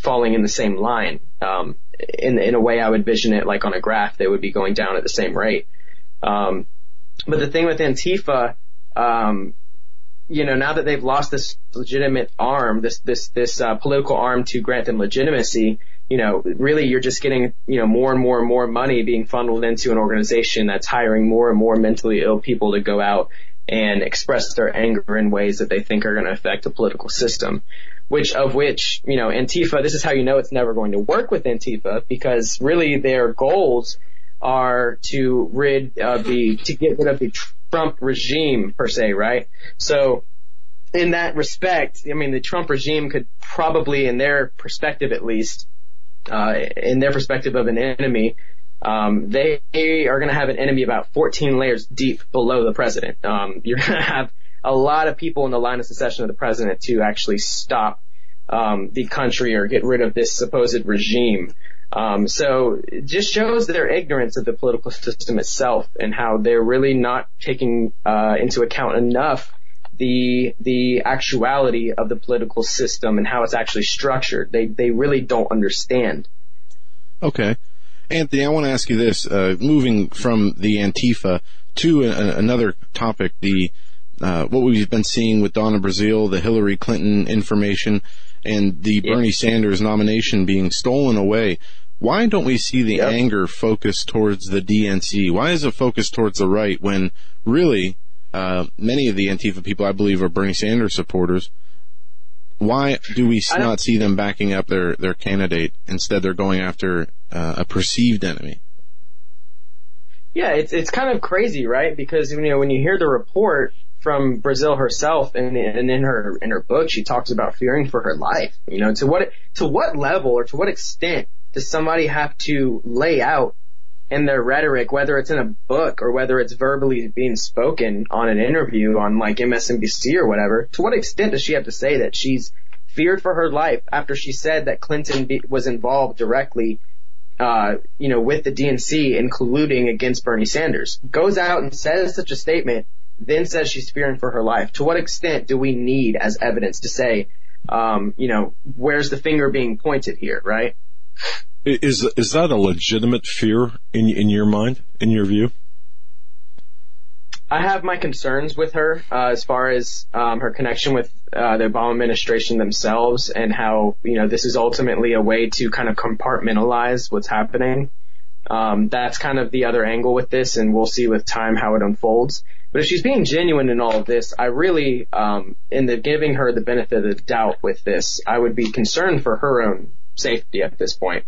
falling in the same line. Um, in in a way, I would vision it like on a graph; they would be going down at the same rate. Um, but the thing with Antifa, um, you know, now that they've lost this legitimate arm, this this this uh, political arm to grant them legitimacy, you know, really you're just getting, you know, more and more and more money being funneled into an organization that's hiring more and more mentally ill people to go out and express their anger in ways that they think are going to affect the political system. Which of which, you know, Antifa, this is how you know it's never going to work with Antifa because really their goals are to rid of the, to get rid of the Trump regime per se, right? So in that respect, I mean, the Trump regime could probably, in their perspective at least, uh, in their perspective of an enemy, um, they are going to have an enemy about 14 layers deep below the president. Um, you're going to have a lot of people in the line of succession of the president to actually stop um, the country or get rid of this supposed regime. Um, so it just shows their ignorance of the political system itself and how they're really not taking uh, into account enough the the actuality of the political system and how it's actually structured. They they really don't understand. Okay. Anthony, I want to ask you this. Uh, moving from the Antifa to a, another topic, the uh, what we've been seeing with Donna Brazile, the Hillary Clinton information, and the Yeah. Bernie Sanders nomination being stolen away. Why don't we see the Yep. anger focused towards the DNC? Why is it focused towards the right when really uh, many of the Antifa people, I believe, are Bernie Sanders supporters? Why do we not see them backing up their, their candidate? Instead, they're going after uh, a perceived enemy. Yeah, it's it's kind of crazy, right? Because you know when you hear the report from Brazile herself, and and in her in her book, she talks about fearing for her life. You know, to what to what level or to what extent does somebody have to lay out in their rhetoric, whether it's in a book or whether it's verbally being spoken on an interview on like MSNBC or whatever? To what extent does she have to say that she's feared for her life after she said that Clinton be, was involved directly uh, you know, with the DNC, including against Bernie Sanders, goes out and says such a statement, then says she's fearing for her life. To what extent do we need as evidence to say, um, you know, where's the finger being pointed here, right? Is is that a legitimate fear in in your mind, in your view? I have my concerns with her uh, as far as um, her connection with uh, the Obama administration themselves, and how you know this is ultimately a way to kind of compartmentalize what's happening. Um, that's kind of the other angle with this, and we'll see with time how it unfolds. But if she's being genuine in all of this, I really, um, in the giving her the benefit of the doubt with this, I would be concerned for her own safety at this point.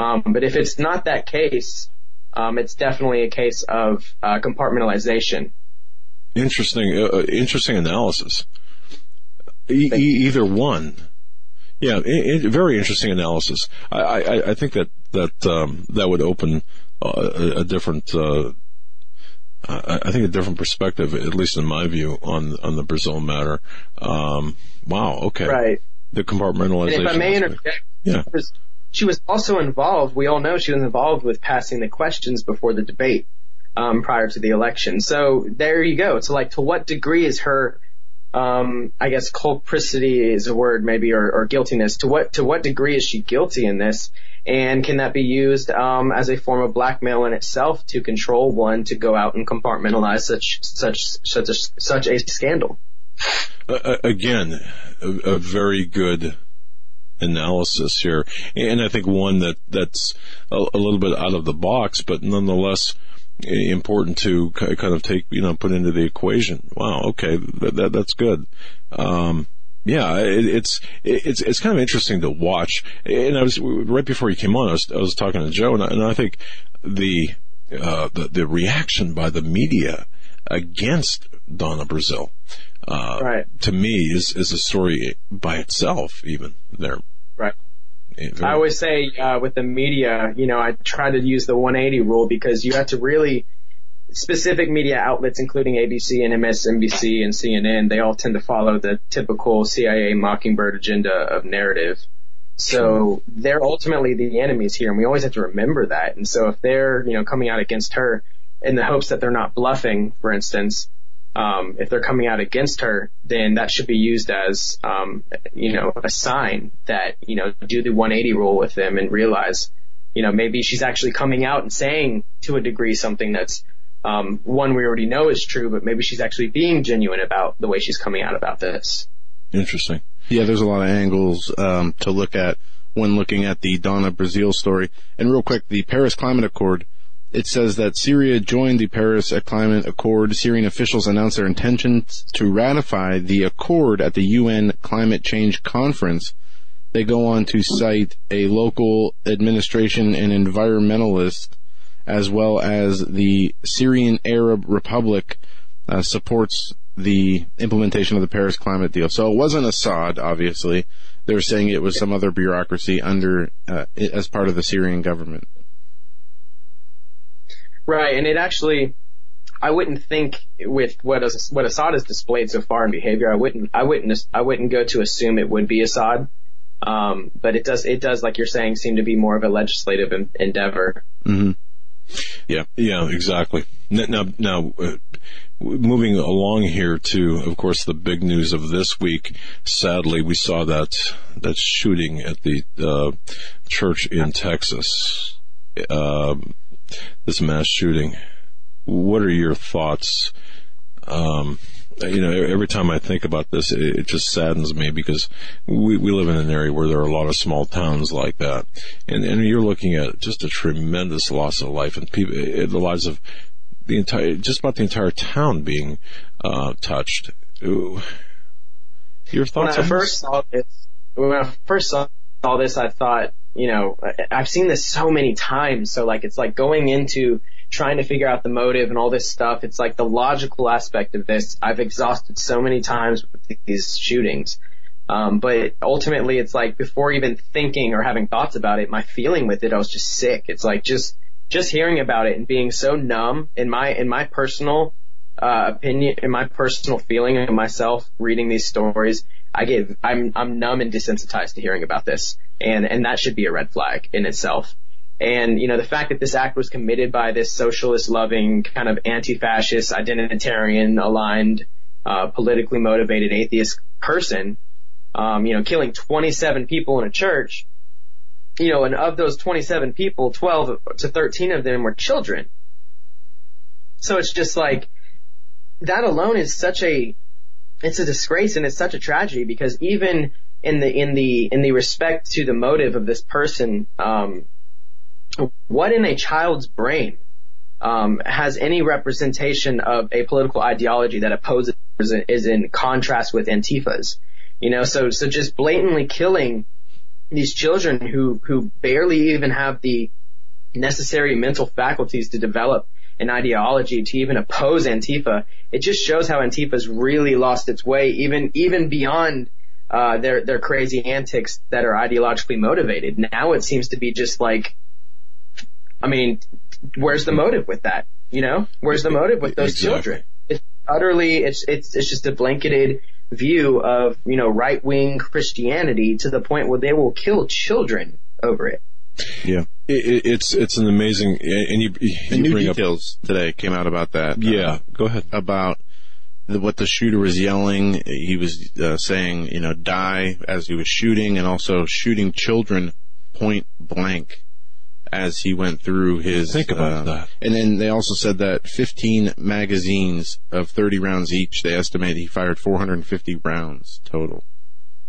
Um, but if it's not that case, um, it's definitely a case of uh, compartmentalization. Interesting, uh, uh, interesting analysis. E- either one. Yeah, i i very interesting analysis. I, I, I think that that um, that would open uh, a, a different, uh, I I think a different perspective, at least in my view, on on the Brazile matter. Um, wow. Okay. Right. The compartmentalization. And if I may aspect. interject, Yeah. She was- also involved. We all know she was involved with passing the questions before the debate um, prior to the election. So there you go. So like, to what degree is her, um, I guess, culpricity is a word maybe, or, or guiltiness? To what to what degree is she guilty in this? And can that be used um, as a form of blackmail in itself to control one to go out and compartmentalize such such such a, such a scandal? uh, again, a, a very good analysis here, and I think one that that's a, a little bit out of the box, but nonetheless important to kind of take you know put into the equation. Wow, okay, that, that that's good. Um, yeah, it, it's it's it's kind of interesting to watch. And I was right before you came on, I was I was talking to Joe, and I, and I think the uh, the the reaction by the media against Donna Brazile, uh, Right. to me is is a story by itself. Even there, I always say uh, with the media, you know, I try to use the 180 rule because you have to really specific media outlets, including ABC and MSNBC and CNN, they all tend to follow the typical CIA Mockingbird agenda of narrative. So they're ultimately the enemies here, and we always have to remember that. And so if they're, you know, coming out against her in the hopes that they're not bluffing, for instance, um, if they're coming out against her, then that should be used as, um, you know, a sign that, you know, do the 180 rule with them and realize, you know, maybe she's actually coming out and saying to a degree something that's, um, one we already know is true, but maybe she's actually being genuine about the way she's coming out about this. interesting. Yeah, there's a lot of angles um, to look at when looking at the Donna Brazile story. And real quick, the Paris Climate Accord. It says that Syria joined the Paris Climate Accord. Syrian officials announced their intention to ratify the accord at the UN Climate Change Conference. They go on to cite a local administration and environmentalist, as well as the Syrian Arab Republic, uh, supports the implementation of the Paris climate deal. So it wasn't Assad, obviously. They're saying it was some other bureaucracy under, uh, as part of the Syrian government. Right, and it actually, I wouldn't think with what what Assad has displayed so far in behavior, I wouldn't, I wouldn't, I wouldn't go to assume it would be Assad. Um, but it does, it does, like you're saying, seem to be more of a legislative en- endeavor. Mm-hmm. Yeah, yeah, exactly. Now, now, now uh, moving along here to, of course, the big news of this week. Sadly, we saw that that shooting at the uh, church in Texas. Um, this mass shooting. What are your thoughts? Um, you know, every time I think about this, it, it, just saddens me because we, we live in an area where there are a lot of small towns like that. And, and you're looking at just a tremendous loss of life and people, eh, the lives of the entire, just about the entire town being, uh, touched. Ooh. Your thoughts when I first saw this, when I first saw this, I thought, you know, I've seen this so many times. So like, it's like going into trying to figure out the motive and all this stuff. It's like the logical aspect of this. I've exhausted so many times with these shootings. Um, but ultimately it's like before even thinking or having thoughts about it, my feeling with it, I was just sick. It's like just, just hearing about it and being so numb in my, in my personal, uh, opinion, in my personal feeling of myself reading these stories, I get, I'm, I'm numb and desensitized to hearing about this. And, and that should be a red flag in itself. And, you know, the fact that this act was committed by this socialist loving, kind of anti-fascist, identitarian aligned, uh, politically motivated atheist person, um, you know, killing 27 people in a church, you know, and of those 27 people, 12 to 13 of them were children. So it's just like, that alone is such a, it's a disgrace and it's such a tragedy because even in the, in the, in the respect to the motive of this person, um, what in a child's brain um, has any representation of a political ideology that opposes is in contrast with Antifa's? You know, so so just blatantly killing these children who who barely even have the necessary mental faculties to develop an ideology to even oppose Antifa. It just shows how Antifa's really lost its way, even even beyond uh, their their crazy antics that are ideologically motivated. Now it seems to be just like I mean, where's the motive with that? You know, where's the motive with those exactly. children? It's utterly, it's, it's, it's just a blanketed view of, you know, right wing Christianity to the point where they will kill children over it. Yeah. It, it's, it's an amazing, and you, you and new details up, today came out about that. Yeah. Uh, go ahead. About the, what the shooter was yelling. He was uh, saying, you know, die as he was shooting and also shooting children point blank as he went through his. Think about uh, that. And then they also said that 15 magazines of 30 rounds each. They estimate he fired 450 rounds total.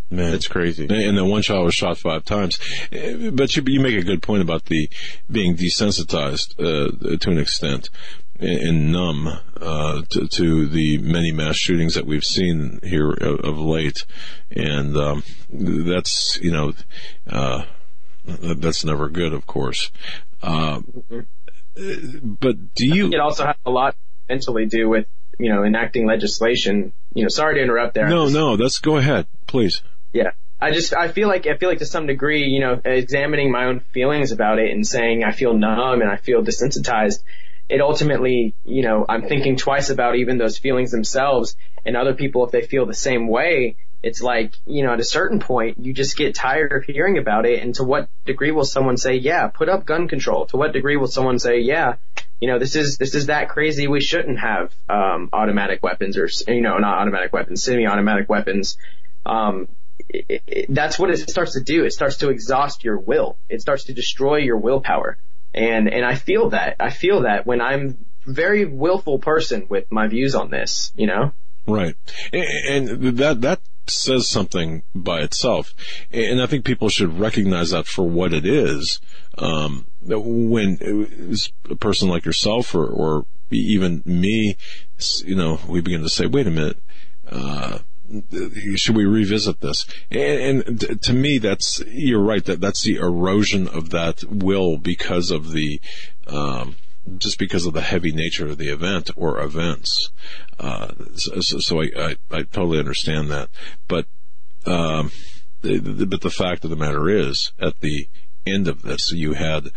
Man, it's crazy. And the one shot was shot five times. But you, you make a good point about the being desensitized uh, to an extent and numb uh, to, to, the many mass shootings that we've seen here of, of late, and um, that's you know. Uh, that's never good, of course. Uh, but do you? It also has a lot to do with you know enacting legislation. You know, sorry to interrupt there. No, no, let's go ahead, please. Yeah. I just, I feel like, I feel like to some degree, you know, examining my own feelings about it and saying I feel numb and I feel desensitized, it ultimately, you know, I'm thinking twice about even those feelings themselves and other people if they feel the same way it's like, you know, at a certain point, you just get tired of hearing about it. And to what degree will someone say, yeah, put up gun control? To what degree will someone say, yeah, you know, this is, this is that crazy. We shouldn't have, um, automatic weapons or, you know, not automatic weapons, semi-automatic weapons. Um, it, it, that's what it starts to do. It starts to exhaust your will. It starts to destroy your willpower. And, and I feel that. I feel that when I'm very willful person with my views on this, you know? Right. And, and that, that says something by itself. And I think people should recognize that for what it is. Um, when a person like yourself or, or even me, you know, we begin to say, wait a minute, uh, should we revisit this? And, and, to me, that's you're right that that's the erosion of that will because of the um, just because of the heavy nature of the event or events. Uh, so, so I, I, I, totally understand that. But, um, but the fact of the matter is, at the end of this, you had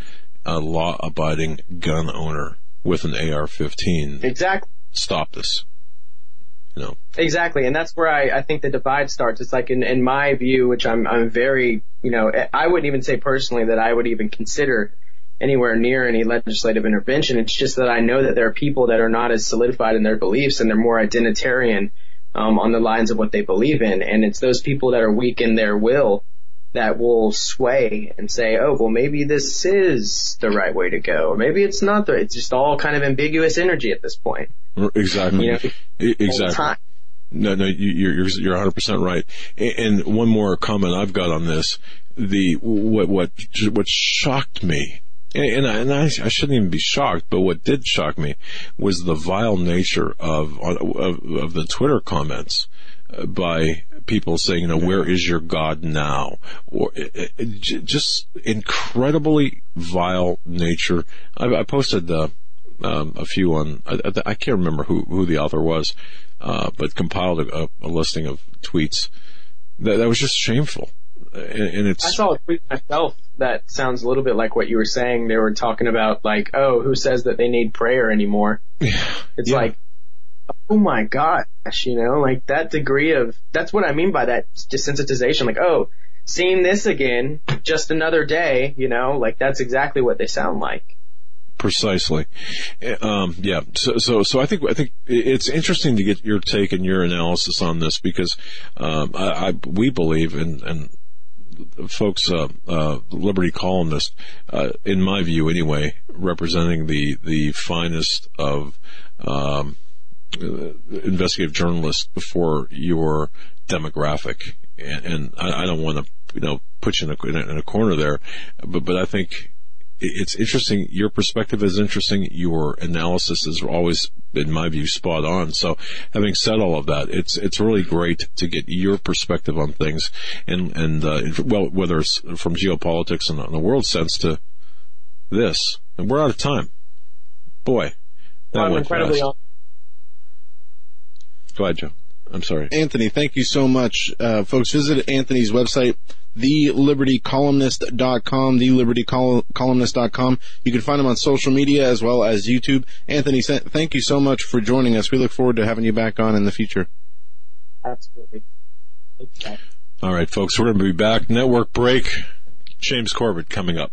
a law abiding gun owner with an AR 15. Exactly. Stop this. You know. Exactly, and that's where I, I think the divide starts. It's like in, in my view, which I'm I'm very you know I wouldn't even say personally that I would even consider anywhere near any legislative intervention. It's just that I know that there are people that are not as solidified in their beliefs and they're more identitarian um, on the lines of what they believe in, and it's those people that are weak in their will that will sway and say, oh, well, maybe this is the right way to go, or maybe it's not. The, it's just all kind of ambiguous energy at this point. Exactly. You know, exactly. No, no, you, are you're you're 100 percent right. And one more comment I've got on this: the what what what shocked me and, I, and I, I, shouldn't even be shocked, but what did shock me was the vile nature of of, of the Twitter comments uh, by people saying, you know, where is your God now? Or it, it, just incredibly vile nature. I, I posted uh, um, a few on. I, I, can't remember who who the author was, uh, but compiled a, a, listing of tweets that that was just shameful. And, and it's. I saw a tweet myself that sounds a little bit like what you were saying. They were talking about like, oh, who says that they need prayer anymore? Yeah. It's yeah. like, oh my gosh, you know, like that degree of, that's what I mean by that desensitization. Like, oh, seeing this again, just another day, you know, like that's exactly what they sound like. Precisely. Um, yeah. So, so, so I think, I think it's interesting to get your take and your analysis on this because, um, I, I we believe and, and folks, uh, uh, Liberty columnist, uh, in my view anyway, representing the, the finest of, um, investigative journalists for your demographic. And, and I, I, don't want to, you know, put you in a, in a corner there, but, but I think it's interesting. Your perspective is interesting. Your analysis is always, in my view, spot on. So, having said all of that, it's it's really great to get your perspective on things, and and uh, well, whether it's from geopolitics and the world sense to this, and we're out of time. Boy, that well, went incredibly fast. Go ahead, Joe. I'm sorry. Anthony, thank you so much. Uh, folks, visit Anthony's website, thelibertycolumnist.com, thelibertycolumnist.com. You can find him on social media as well as YouTube. Anthony, thank you so much for joining us. We look forward to having you back on in the future. Absolutely. Okay. All right, folks, we're going to be back. Network break. James Corbett coming up.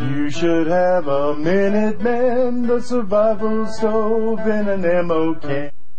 You should have a Minuteman, the survival stove and an ammo can.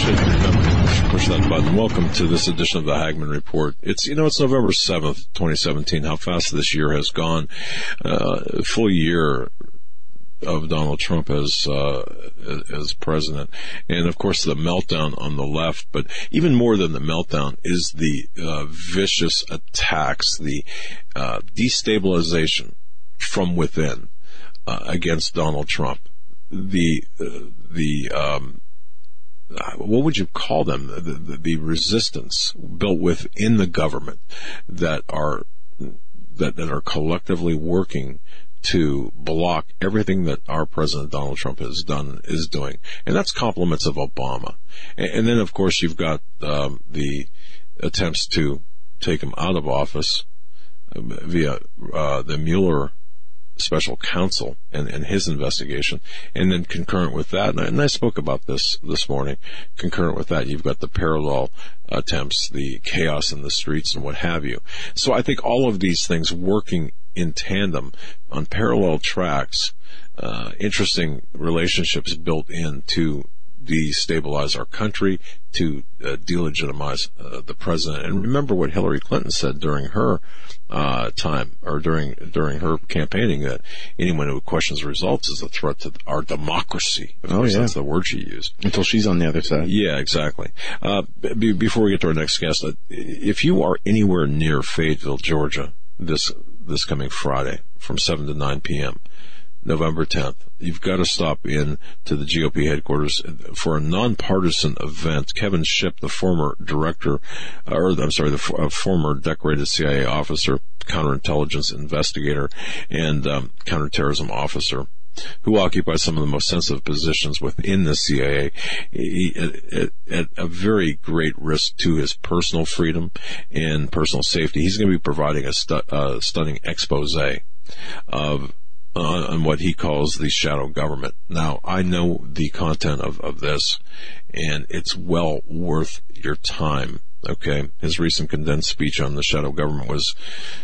push that button. Welcome to this edition of the Hagmann Report. It's you know it's November seventh, twenty seventeen. How fast this year has gone! Uh, full year of Donald Trump as uh, as president, and of course the meltdown on the left. But even more than the meltdown is the uh, vicious attacks, the uh, destabilization from within uh, against Donald Trump. The uh, the um, what would you call them? The, the, the, resistance built within the government that are that, that are collectively working to block everything that our president Donald Trump has done is doing, and that's compliments of Obama. And, and then, of course, you've got um, the attempts to take him out of office via uh, the Mueller special counsel and, and his investigation. And then concurrent with that, and I, and I, spoke about this this morning, concurrent with that, you've got the parallel attempts, the chaos in the streets and what have you. So I think all of these things working in tandem on parallel tracks, uh, interesting relationships built in to destabilize our country, to uh, delegitimize uh, the president. And remember what Hillary Clinton said during her uh, time or during during her campaigning that anyone who questions the results is a threat to our democracy. Of oh, yeah. that's the word she used. Until she's on the other side. Yeah, exactly. Uh, b- before we get to our next guest, uh, if you are anywhere near Fayetteville, Georgia, this this coming Friday from seven to nine p.m. November 10th. You've got to stop in to the GOP headquarters for a nonpartisan event. Kevin Shipp, the former director, uh, or I'm sorry, the uh, former decorated CIA officer, counterintelligence investigator, and um, counterterrorism officer, who occupies some of the most sensitive positions within the CIA, he, at, at, a very great risk to his personal freedom and personal safety. He's going to be providing a stu- uh, stunning expose of on, on, what he calls the shadow government. Now, I know the content of, of this, and it's well worth your time. Okay, his recent condensed speech on the shadow government was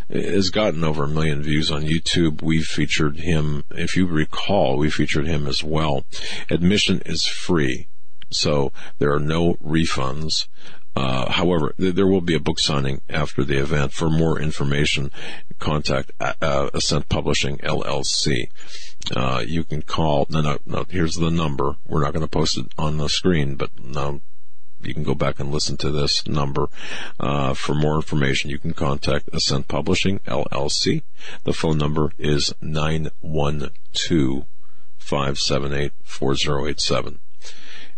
has gotten over a million views on YouTube. We've featured him, if you recall, we featured him as well. Admission is free, so there are no refunds. Uh, however, th- there will be a book signing after the event. For more information, contact uh, Ascent Publishing LLC. Uh, you can call. No, no, no. Here's the number. We're not going to post it on the screen, but now you can go back and listen to this number. Uh, for more information, you can contact Ascent Publishing LLC. The phone number is nine one two five seven eight four zero eight seven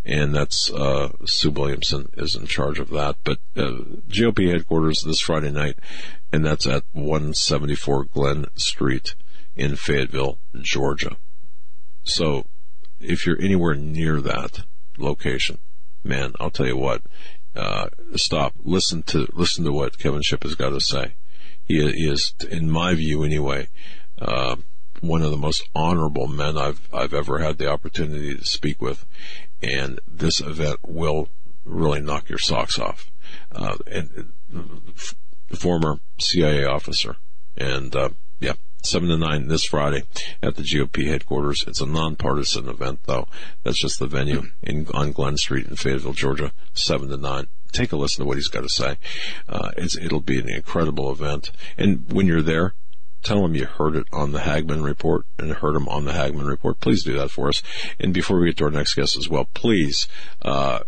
and that's uh, Sue Williamson is in charge of that. But uh, GOP headquarters this Friday night, and that's at 174 Glen Street in Fayetteville, Georgia. So if you're anywhere near that location, man, I'll tell you what, uh, stop, listen to, listen to what Kevin Shipp has got to say. He, is, in my view anyway, uh, one of the most honorable men I've, I've ever had the opportunity to speak with. And this event will really knock your socks off. Uh, and uh, former CIA officer. And, uh, yeah, 7 to 9 this Friday at the GOP headquarters. It's a nonpartisan event, though. That's just the venue in, on Glen Street in Fayetteville, Georgia, 7 to 9. Take a listen to what he's got to say. Uh, it'll be an incredible event. And when you're there, tell them you heard it on the Hagmann Report and heard them on the Hagmann Report. Please do that for us. And before we get to our next guest as well, please uh,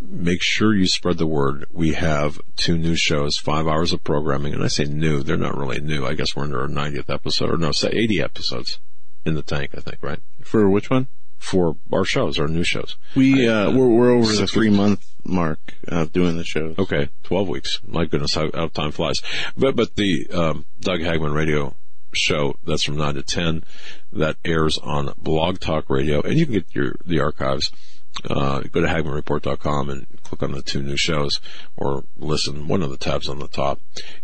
make sure you spread the word. We have two new shows, five hours of programming, and I say new, they're not really new. I guess we're under our 90th episode, or no, say 80 episodes in the tank. I think, right? For which one? For our shows, our new shows. We uh, we're, we're over the three month mark of doing the shows. Okay, twelve weeks. My goodness, how, how time flies. But but the um, Doug Hagmann Radio show that's from nine to ten that airs on Blog Talk Radio, and you can get your the archives. Uh, go to HagmannReport.com and click on the two new shows, or listen one of the tabs on the top,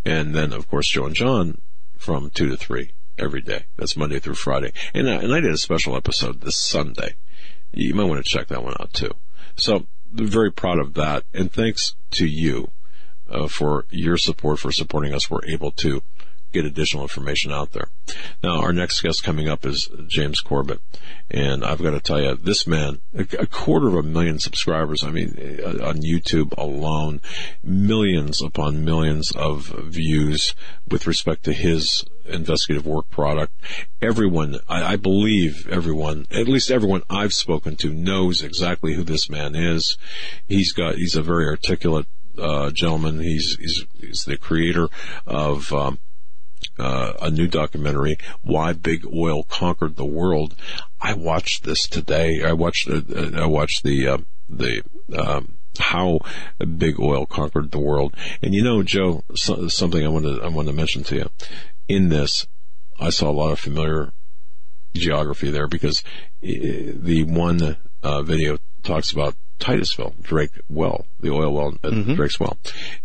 and then of course Joe and John from two to three every day. That's Monday through Friday, and I, and I did a special episode this Sunday. You might want to check that one out too. So very proud of that, and thanks to you uh, for your support for supporting us. We're able to get additional information out there. Now, our next guest coming up is James Corbett. And I've got to tell you, this man, a quarter of a million subscribers, I mean, uh, on YouTube alone, millions upon millions of views with respect to his investigative work product. Everyone, I, I believe everyone, at least everyone I've spoken to knows exactly who this man is. He's got, he's a very articulate uh, gentleman. He's, he's, he's the creator of, um, uh, a new documentary, Why Big Oil Conquered the World. I watched this today. I watched, uh, I watched the, uh, the, um, how big oil conquered the world. And you know, Joe, so, something I wanted I want to mention to you. In this, I saw a lot of familiar geography there because uh, the one uh, video talks about Titusville, Drake Well, the oil well at mm-hmm. Drake's Well,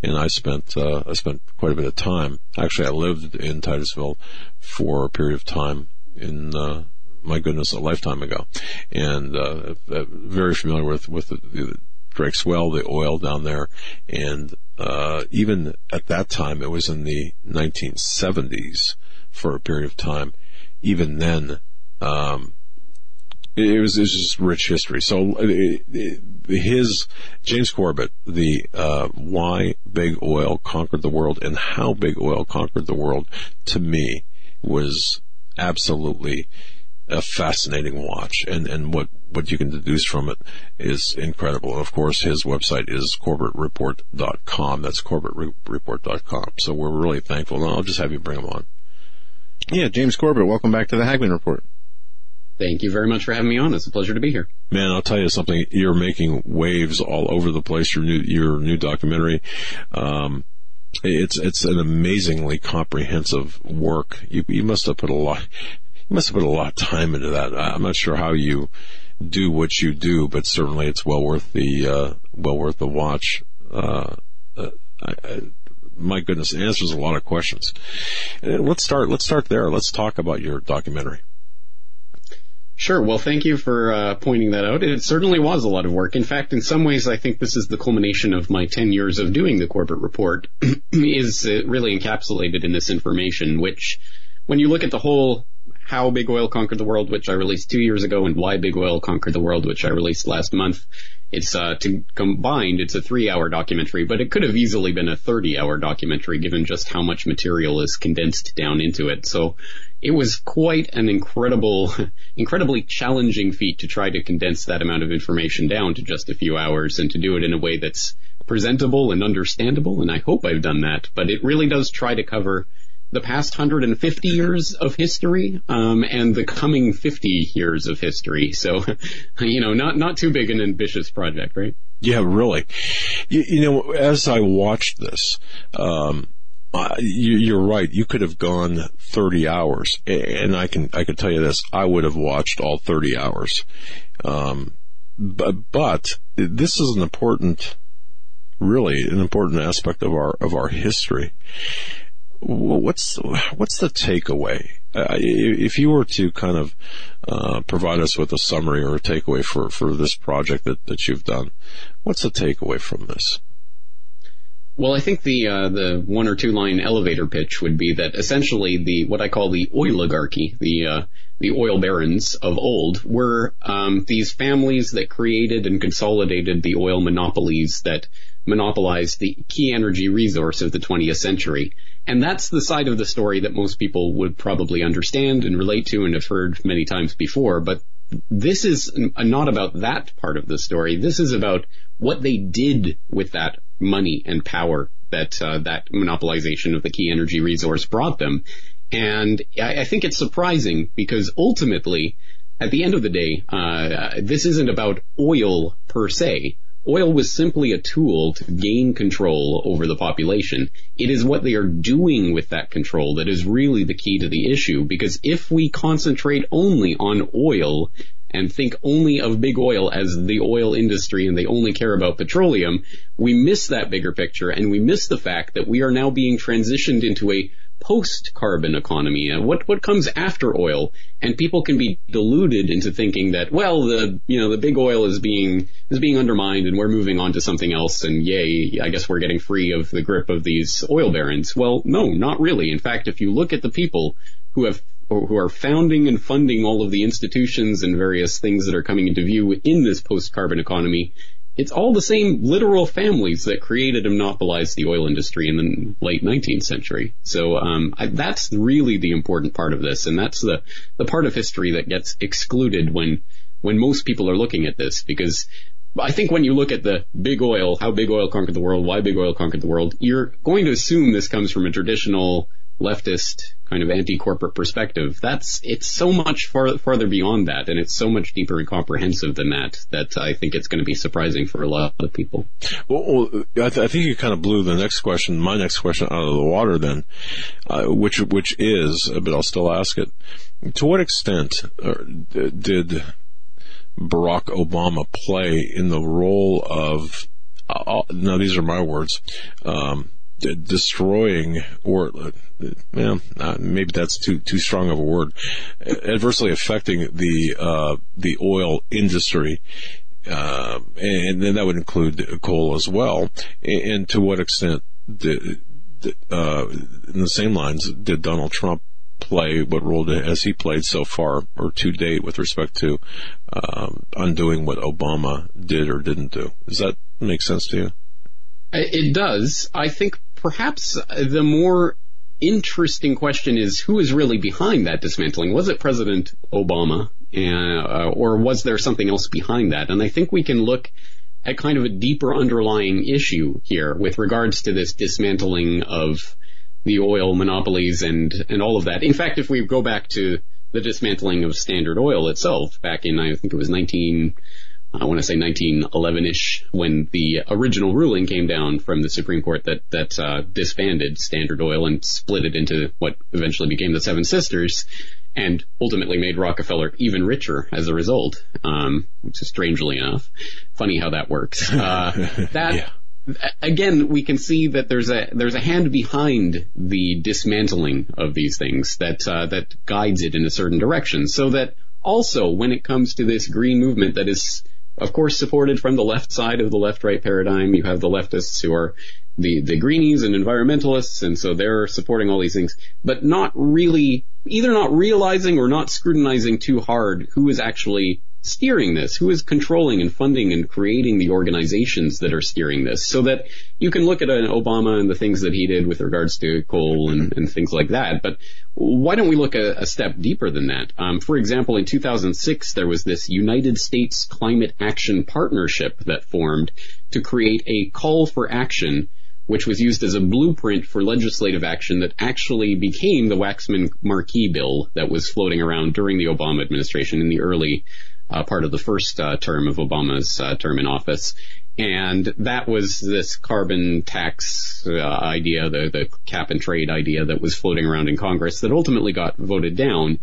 and I spent uh, I spent quite a bit of time. Actually, I lived in Titusville for a period of time in uh, my goodness a lifetime ago, and uh, uh very familiar with with the, the Drake's Well, the oil down there, and uh, even at that time, it was in the 1970s for a period of time. Even then, um, it was, it was just rich history. So uh, his James Corbett, the uh, why big oil conquered the world and how big oil conquered the world, to me was absolutely a fascinating watch, and and what what you can deduce from it is incredible. And of course, his website is corbettreport.com. That's corbettreport.com. So we're really thankful. And I'll just have you bring him on. Yeah, James Corbett, welcome back to the Hagmann Report. Thank you very much for having me on. It's a pleasure to be here. Man, I'll tell you something. You're making waves all over the place. Your new, your new documentary. Um, it's, it's an amazingly comprehensive work. You, you must have put a lot, you must have put a lot of time into that. I'm not sure how you do what you do, but certainly it's well worth the, uh, well worth the watch. Uh, uh I, I, my goodness, it answers a lot of questions. Let's start, let's start there. Let's talk about your documentary. Sure. Well, thank you for uh, pointing that out. It certainly was a lot of work. In fact, in some ways, I think this is the culmination of my 10 years of doing the Corbett Report is really encapsulated in this information, which when you look at the whole how Big Oil Conquered the World, which I released two years ago, and Why Big Oil Conquered the World, which I released last month, it's uh, to combined, it's a three-hour documentary, but it could have easily been a 30-hour documentary given just how much material is condensed down into it. So it was quite an incredible, incredibly challenging feat to try to condense that amount of information down to just a few hours and to do it in a way that's presentable and understandable. And I hope I've done that, but it really does try to cover the past 150 years of history um, and the coming 50 years of history. So, you know, not not too big an ambitious project, right? Yeah, really. You, you know, as I watched this, um, you, are right. You could have gone 30 hours, and I can I can tell you this: I would have watched all 30 hours. Um, but, but this is an important, really an important aspect of our of our history. What's what's the takeaway? Uh, if you were to kind of uh, provide us with a summary or a takeaway for, for this project that, that you've done, what's the takeaway from this? Well, I think the uh, the one or two line elevator pitch would be that essentially the what I call the oligarchy, the uh, the oil barons of old, were um, these families that created and consolidated the oil monopolies that monopolized the key energy resource of the 20th century. And that's the side of the story that most people would probably understand and relate to and have heard many times before. But this is not about that part of the story. This is about what they did with that money and power that uh, that monopolization of the key energy resource brought them. And I, I, think it's surprising because ultimately, at the end of the day, uh, this isn't about oil per se. Oil was simply a tool to gain control over the population. It is what they are doing with that control that is really the key to the issue because if we concentrate only on oil and think only of big oil as the oil industry and they only care about petroleum, we miss that bigger picture and we miss the fact that we are now being transitioned into a post-carbon economy, uh, what what comes after oil, and people can be deluded into thinking that well, the you know the big oil is being is being undermined, and we're moving on to something else, and yay, I guess we're getting free of the grip of these oil barons. Well, no, not really. In fact, if you look at the people who have who are founding and funding all of the institutions and various things that are coming into view in this post-carbon economy, it's all the same literal families that created and monopolized the oil industry in the late 19th century. So um, I, that's really the important part of this, and that's the the part of history that gets excluded when when most people are looking at this, because I think when you look at the big oil, how big oil conquered the world, why big oil conquered the world, you're going to assume this comes from a traditional leftist kind of anti-corporate perspective. That's it's so much far, farther beyond that, and it's so much deeper and comprehensive than that. That I think it's going to be surprising for a lot of people. Well, I, th- I, think you kind of blew the next question, my next question, out of the water. Then, uh, which which is, but I'll still ask it. To what extent uh, did Barack Obama play in the role of? Uh, now, these are my words. Um, destroying or well, maybe that's too too strong of a word adversely affecting the uh, the oil industry uh, and then that would include coal as well. And to what extent did, uh, in the same lines did Donald Trump play what role has he played so far or to date with respect to um, undoing what Obama did or didn't do? Does that make sense to you? It does. I think perhaps the more interesting question is who is really behind that dismantling? Was it President Obama, uh, or was there something else behind that? And I think we can look at kind of a deeper underlying issue here with regards to this dismantling of the oil monopolies and and all of that. In fact, if we go back to the dismantling of Standard Oil itself back in I think it was 19 I want to say 1911ish when the original ruling came down from the Supreme Court that that uh, disbanded Standard Oil and split it into what eventually became the Seven Sisters, and ultimately made Rockefeller even richer as a result. Um, which is strangely enough, funny how that works. Uh, that. yeah again, we can see that there's a there's a hand behind the dismantling of these things that uh, that guides it in a certain direction. So that also, when it comes to this green movement that is of course, supported from the left side of the left-right paradigm. You have the leftists who are the, the greenies and environmentalists, and so they're supporting all these things, but not really, either not realizing or not scrutinizing too hard who is actually steering this? Who is controlling and funding and creating the organizations that are steering this? So that you can look at an Obama and the things that he did with regards to coal and, and things like that. But why don't we look a, a step deeper than that? Um, for example, in 2006, there was this United States Climate Action Partnership that formed to create a call for action which was used as a blueprint for legislative action that actually became the Waxman-Markey bill that was floating around during the Obama administration in the early uh, part of the first uh, term of Obama's uh, term in office. And that was this carbon tax uh, idea, the, the cap and trade idea that was floating around in Congress that ultimately got voted down.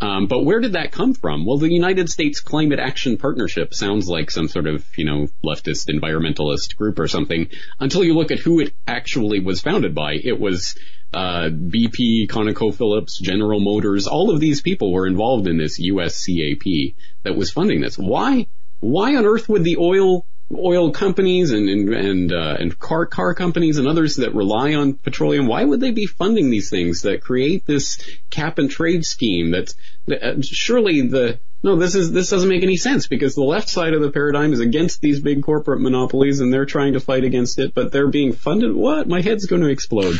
Um, but where did that come from? Well, the United States Climate Action Partnership sounds like some sort of, you know, leftist environmentalist group or something until you look at who it actually was founded by. It was uh, BP, ConocoPhillips, General Motors, all of these people were involved in this USCAP that was funding this. Why? Why on earth would the oil oil companies and and and, uh, and car car companies and others that rely on petroleum, why would they be funding these things that create this cap and trade scheme? That's uh, surely the no, this is this doesn't make any sense because the left side of the paradigm is against these big corporate monopolies and they're trying to fight against it, but they're being funded. What? My head's going to explode.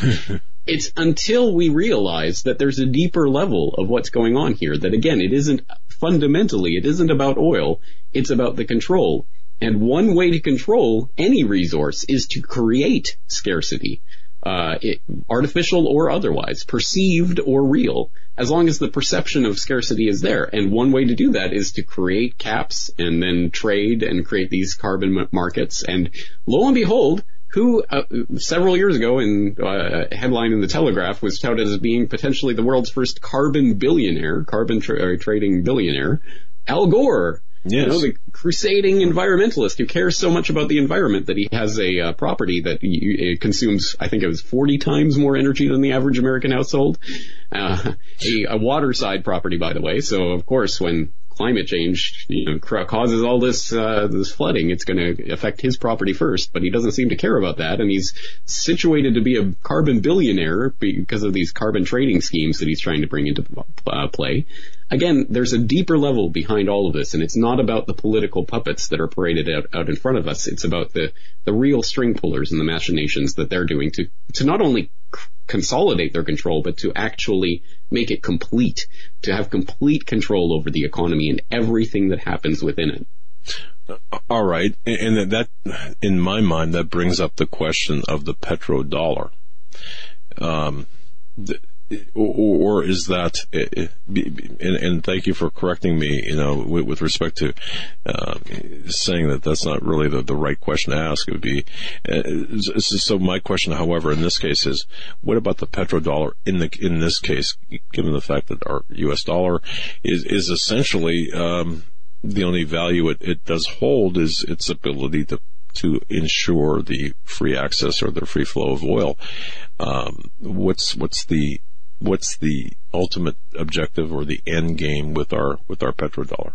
it's until we realize that there's a deeper level of what's going on here. That again, it isn't fundamentally, it isn't about oil. It's about the control. And one way to control any resource is to create scarcity, uh, it, artificial or otherwise, perceived or real, as long as the perception of scarcity is there. And one way to do that is to create caps and then trade and create these carbon markets. And lo and behold, who uh, several years ago in uh, a headline in the Telegraph was touted as being potentially the world's first carbon billionaire, carbon tra- trading billionaire, Al Gore Yes. You know, the crusading environmentalist who cares so much about the environment that he has a uh, property that he, consumes, I think it was 40 times more energy than the average American household. Uh, a, a waterside property, by the way. So, of course, when climate change, you know, causes all this uh, this flooding. It's going to affect his property first, but he doesn't seem to care about that, and he's situated to be a carbon billionaire because of these carbon trading schemes that he's trying to bring into uh, play. Again, there's a deeper level behind all of this, and it's not about the political puppets that are paraded out, out in front of us. It's about the the real string pullers and the machinations that they're doing to to not only consolidate their control, but to actually make it complete, to have complete control over the economy and everything that happens within it. All right, and that, in my mind, that brings up the question of the petrodollar. Um, or, is that and, thank you for correcting me you know with, respect to uh, saying that that's not really the, the right question to ask it would be uh, so my question however in this case is what about the petrodollar in the in this case given the fact that our US dollar is is essentially um, the only value it, it does hold is its ability to to ensure the free access or the free flow of oil. Um, what's what's the what's the ultimate objective or the end game with our with our petrodollar?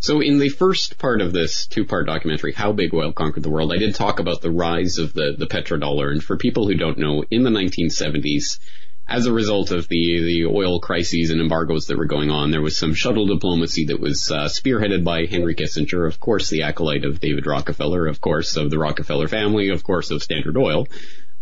So in the first part of this two-part documentary, How Big Oil Conquered the World, I did talk about the rise of the, the petrodollar. And for people who don't know, in the 1970s, as a result of the, the oil crises and embargoes that were going on, there was some shuttle diplomacy that was uh, spearheaded by Henry Kissinger, of course the acolyte of David Rockefeller, of course of the Rockefeller family, of course of Standard Oil,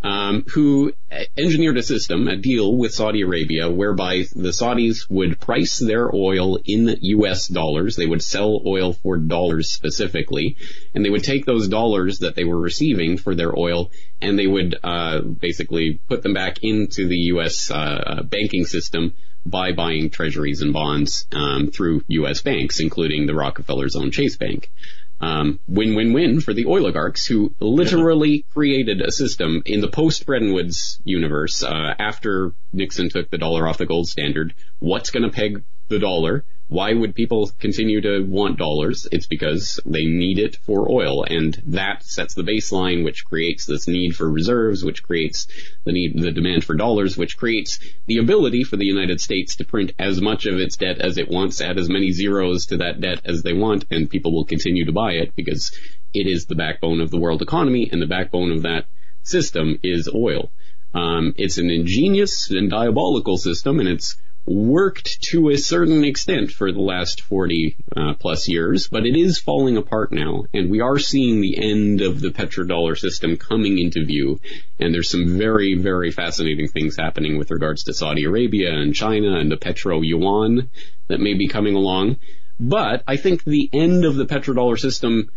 um, who engineered a system, a deal with Saudi Arabia, whereby the Saudis would price their oil in U.S. dollars. They would sell oil for dollars specifically, and they would take those dollars that they were receiving for their oil, and they would uh, basically put them back into the U.S. Uh, banking system by buying treasuries and bonds um, through U.S. banks, including the Rockefeller's own Chase Bank. Um, win-win-win for the oligarchs who literally created a system in the post-Bretton Woods universe uh, after Nixon took the dollar off the gold standard. What's going to peg the dollar? Why would people continue to want dollars? It's because they need it for oil, and that sets the baseline, which creates this need for reserves, which creates the need, the demand for dollars, which creates the ability for the United States to print as much of its debt as it wants, add as many zeros to that debt as they want, and people will continue to buy it because it is the backbone of the world economy, and the backbone of that system is oil. Um, it's an ingenious and diabolical system, and it's worked to a certain extent for the last 40 uh, plus years, but it is falling apart now, and we are seeing the end of the petrodollar system coming into view. And there's some very, very fascinating things happening with regards to Saudi Arabia and China and the petro yuan that may be coming along. But I think the end of the petrodollar system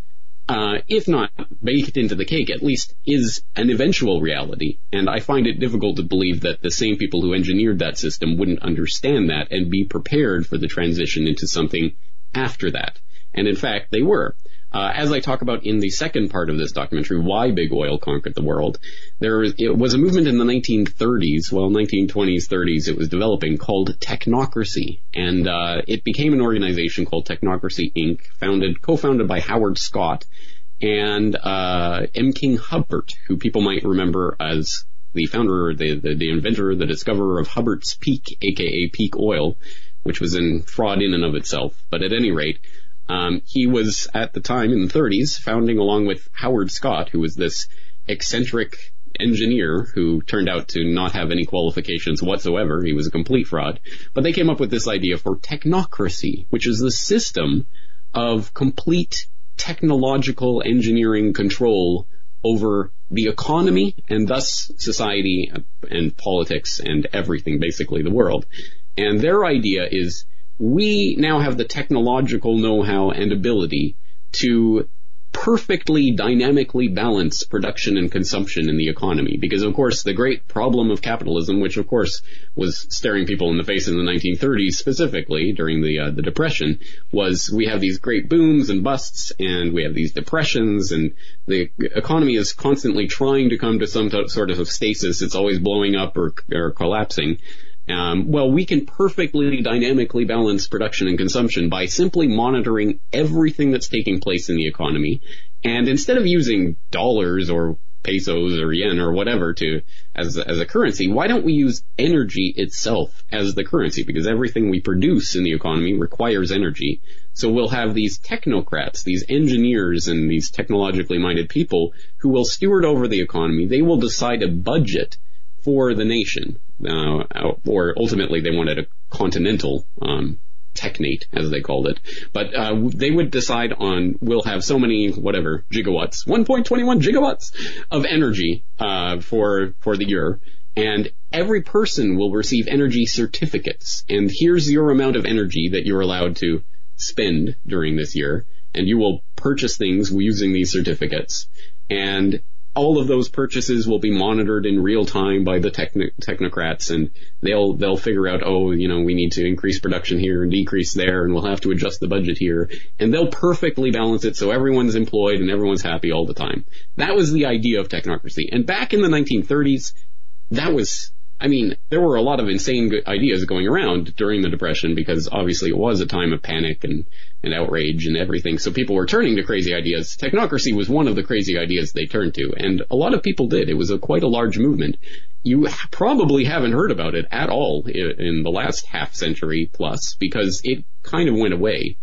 uh, if not baked into the cake, at least is an eventual reality. And I find it difficult to believe that the same people who engineered that system wouldn't understand that and be prepared for the transition into something after that. And in fact, they were. Uh, as I talk about in the second part of this documentary, why big oil conquered the world, there it was a movement in the 1930s, well, 1920s, 30s, it was developing called technocracy, and uh, it became an organization called Technocracy Inc., founded, co-founded by Howard Scott and uh, M. King Hubbert, who people might remember as the founder, the, the, the inventor, the discoverer of Hubbert's Peak, aka Peak Oil, which was in fraud in and of itself. But at any rate, um, he was at the time in the 30s founding along with Howard Scott, who was this eccentric engineer who turned out to not have any qualifications whatsoever. He was a complete fraud. But they came up with this idea for technocracy, which is the system of complete technological engineering control over the economy and thus society and politics and everything, basically the world. And their idea is we now have the technological know-how and ability to perfectly dynamically balance production and consumption in the economy. Because of course the great problem of capitalism, which of course was staring people in the face in the 1930s specifically during the uh, the depression, was we have these great booms and busts and we have these depressions and the economy is constantly trying to come to some t- sort of stasis. It's always blowing up or, or collapsing. Um, well, we can perfectly dynamically balance production and consumption by simply monitoring everything that's taking place in the economy. And instead of using dollars or pesos or yen or whatever to as as a currency, why don't we use energy itself as the currency? Because everything we produce in the economy requires energy. So we'll have these technocrats, these engineers and these technologically minded people who will steward over the economy. They will decide a budget for the nation, uh, or ultimately they wanted a continental um, technate, as they called it. But uh, they would decide on we'll have so many whatever gigawatts, 1.21 gigawatts of energy uh, for for the year, and every person will receive energy certificates. And here's your amount of energy that you're allowed to spend during this year, and you will purchase things using these certificates. And all of those purchases will be monitored in real time by the techn- technocrats and they'll, they'll figure out, oh, you know, we need to increase production here and decrease there and we'll have to adjust the budget here. And they'll perfectly balance it so everyone's employed and everyone's happy all the time. That was the idea of technocracy. And back in the 1930s, that was I mean, there were a lot of insane ideas going around during the Depression because obviously it was a time of panic and, and outrage and everything. So people were turning to crazy ideas. Technocracy was one of the crazy ideas they turned to, and a lot of people did. It was a quite a large movement. You probably haven't heard about it at all in the last half century plus because it kind of went away.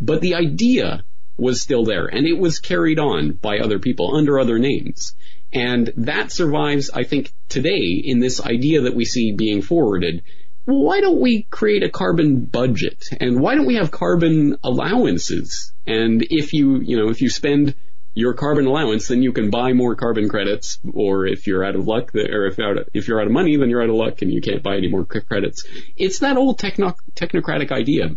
But the idea was still there, and it was carried on by other people under other names. And that survives, I think, today in this idea that we see being forwarded. Why don't we create a carbon budget? And why don't we have carbon allowances? And if you, you know, if you spend your carbon allowance, then you can buy more carbon credits, or if you're out of luck, or if out if you're out of money, then you're out of luck and you can't buy any more credits. It's that old techno- technocratic idea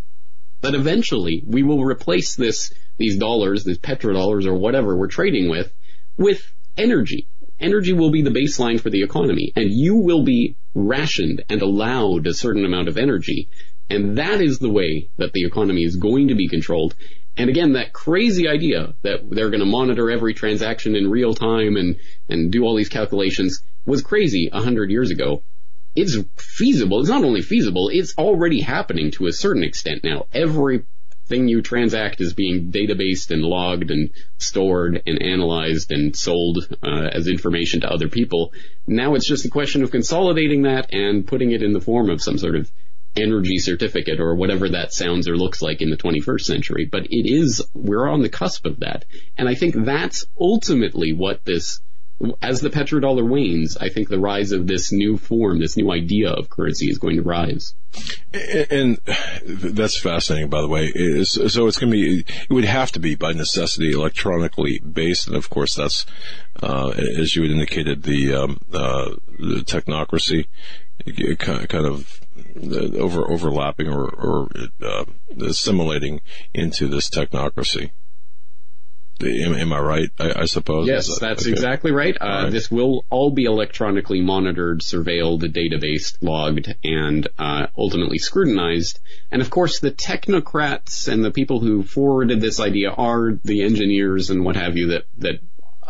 that eventually we will replace this, these dollars, these petrodollars or whatever we're trading with, with energy. Energy will be the baseline for the economy, and you will be rationed and allowed a certain amount of energy. And that is the way that the economy is going to be controlled. And again, that crazy idea that they're going to monitor every transaction in real time and, and do all these calculations was crazy a hundred years ago. It's feasible. It's not only feasible, it's already happening to a certain extent now. Every thing you transact is being databased and logged and stored and analyzed and sold uh, as information to other people. Now it's just a question of consolidating that and putting it in the form of some sort of energy certificate or whatever that sounds or looks like in the 21st century. But it is, we're on the cusp of that. And I think that's ultimately what this as the petrodollar wanes, I think the rise of this new form, this new idea of currency is going to rise. And that's fascinating, by the way. So it's going to be, it would have to be by necessity electronically based. And of course, that's, uh, as you had indicated, the, um, uh, the technocracy kind of over overlapping or, or uh, assimilating into this technocracy. Am, am I right? I, I suppose. Yes, that, that's okay. exactly right. Uh, right. This will all be electronically monitored, surveilled, database logged, and uh, ultimately scrutinized. And of course, the technocrats and the people who forwarded this idea are the engineers and what have you that that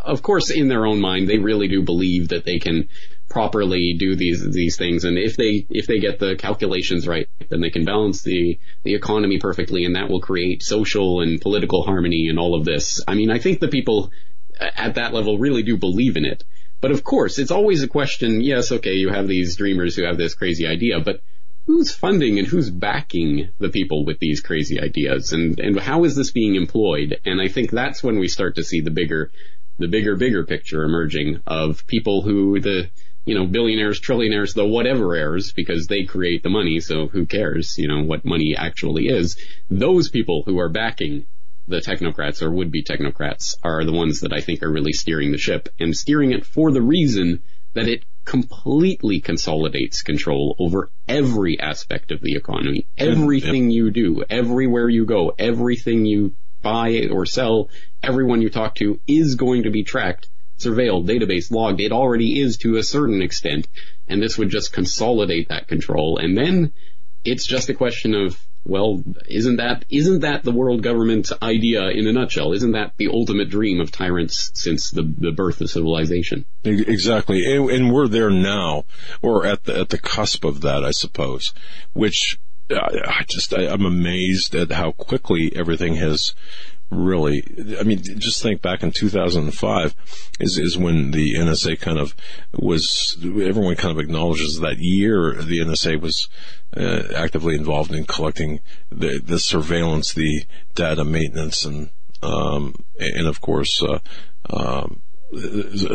of course, in their own mind, they really do believe that they can properly do these these things, and if they if they get the calculations right, then they can balance the the economy perfectly, and that will create social and political harmony and all of this. I mean, I think the people at that level really do believe in it. But of course, it's always a question. Yes, okay, you have these dreamers who have this crazy idea, but who's funding and who's backing the people with these crazy ideas, and and how is this being employed? And I think that's when we start to see the bigger the bigger, bigger picture emerging of people who the, you know, billionaires, trillionaires, the whatever heirs, because they create the money, so who cares, you know, what money actually is. Those people who are backing the technocrats or would-be technocrats are the ones that I think are really steering the ship and steering it for the reason that it completely consolidates control over every aspect of the economy. Everything you do, everywhere you go, everything you buy or sell, everyone you talk to is going to be tracked, surveilled, database logged. It already is to a certain extent, and this would just consolidate that control. And then it's just a question of, well, isn't that isn't that the world government idea in a nutshell? Isn't that the ultimate dream of tyrants since the the birth of civilization? Exactly, and, and we're there now, or at the at the cusp of that, I suppose. Which uh, I just I, I'm amazed at how quickly everything has really i mean just think back in 2005 is is when the NSA kind of was everyone kind of acknowledges that year the NSA was uh, actively involved in collecting the the surveillance the data maintenance and um and of course uh, um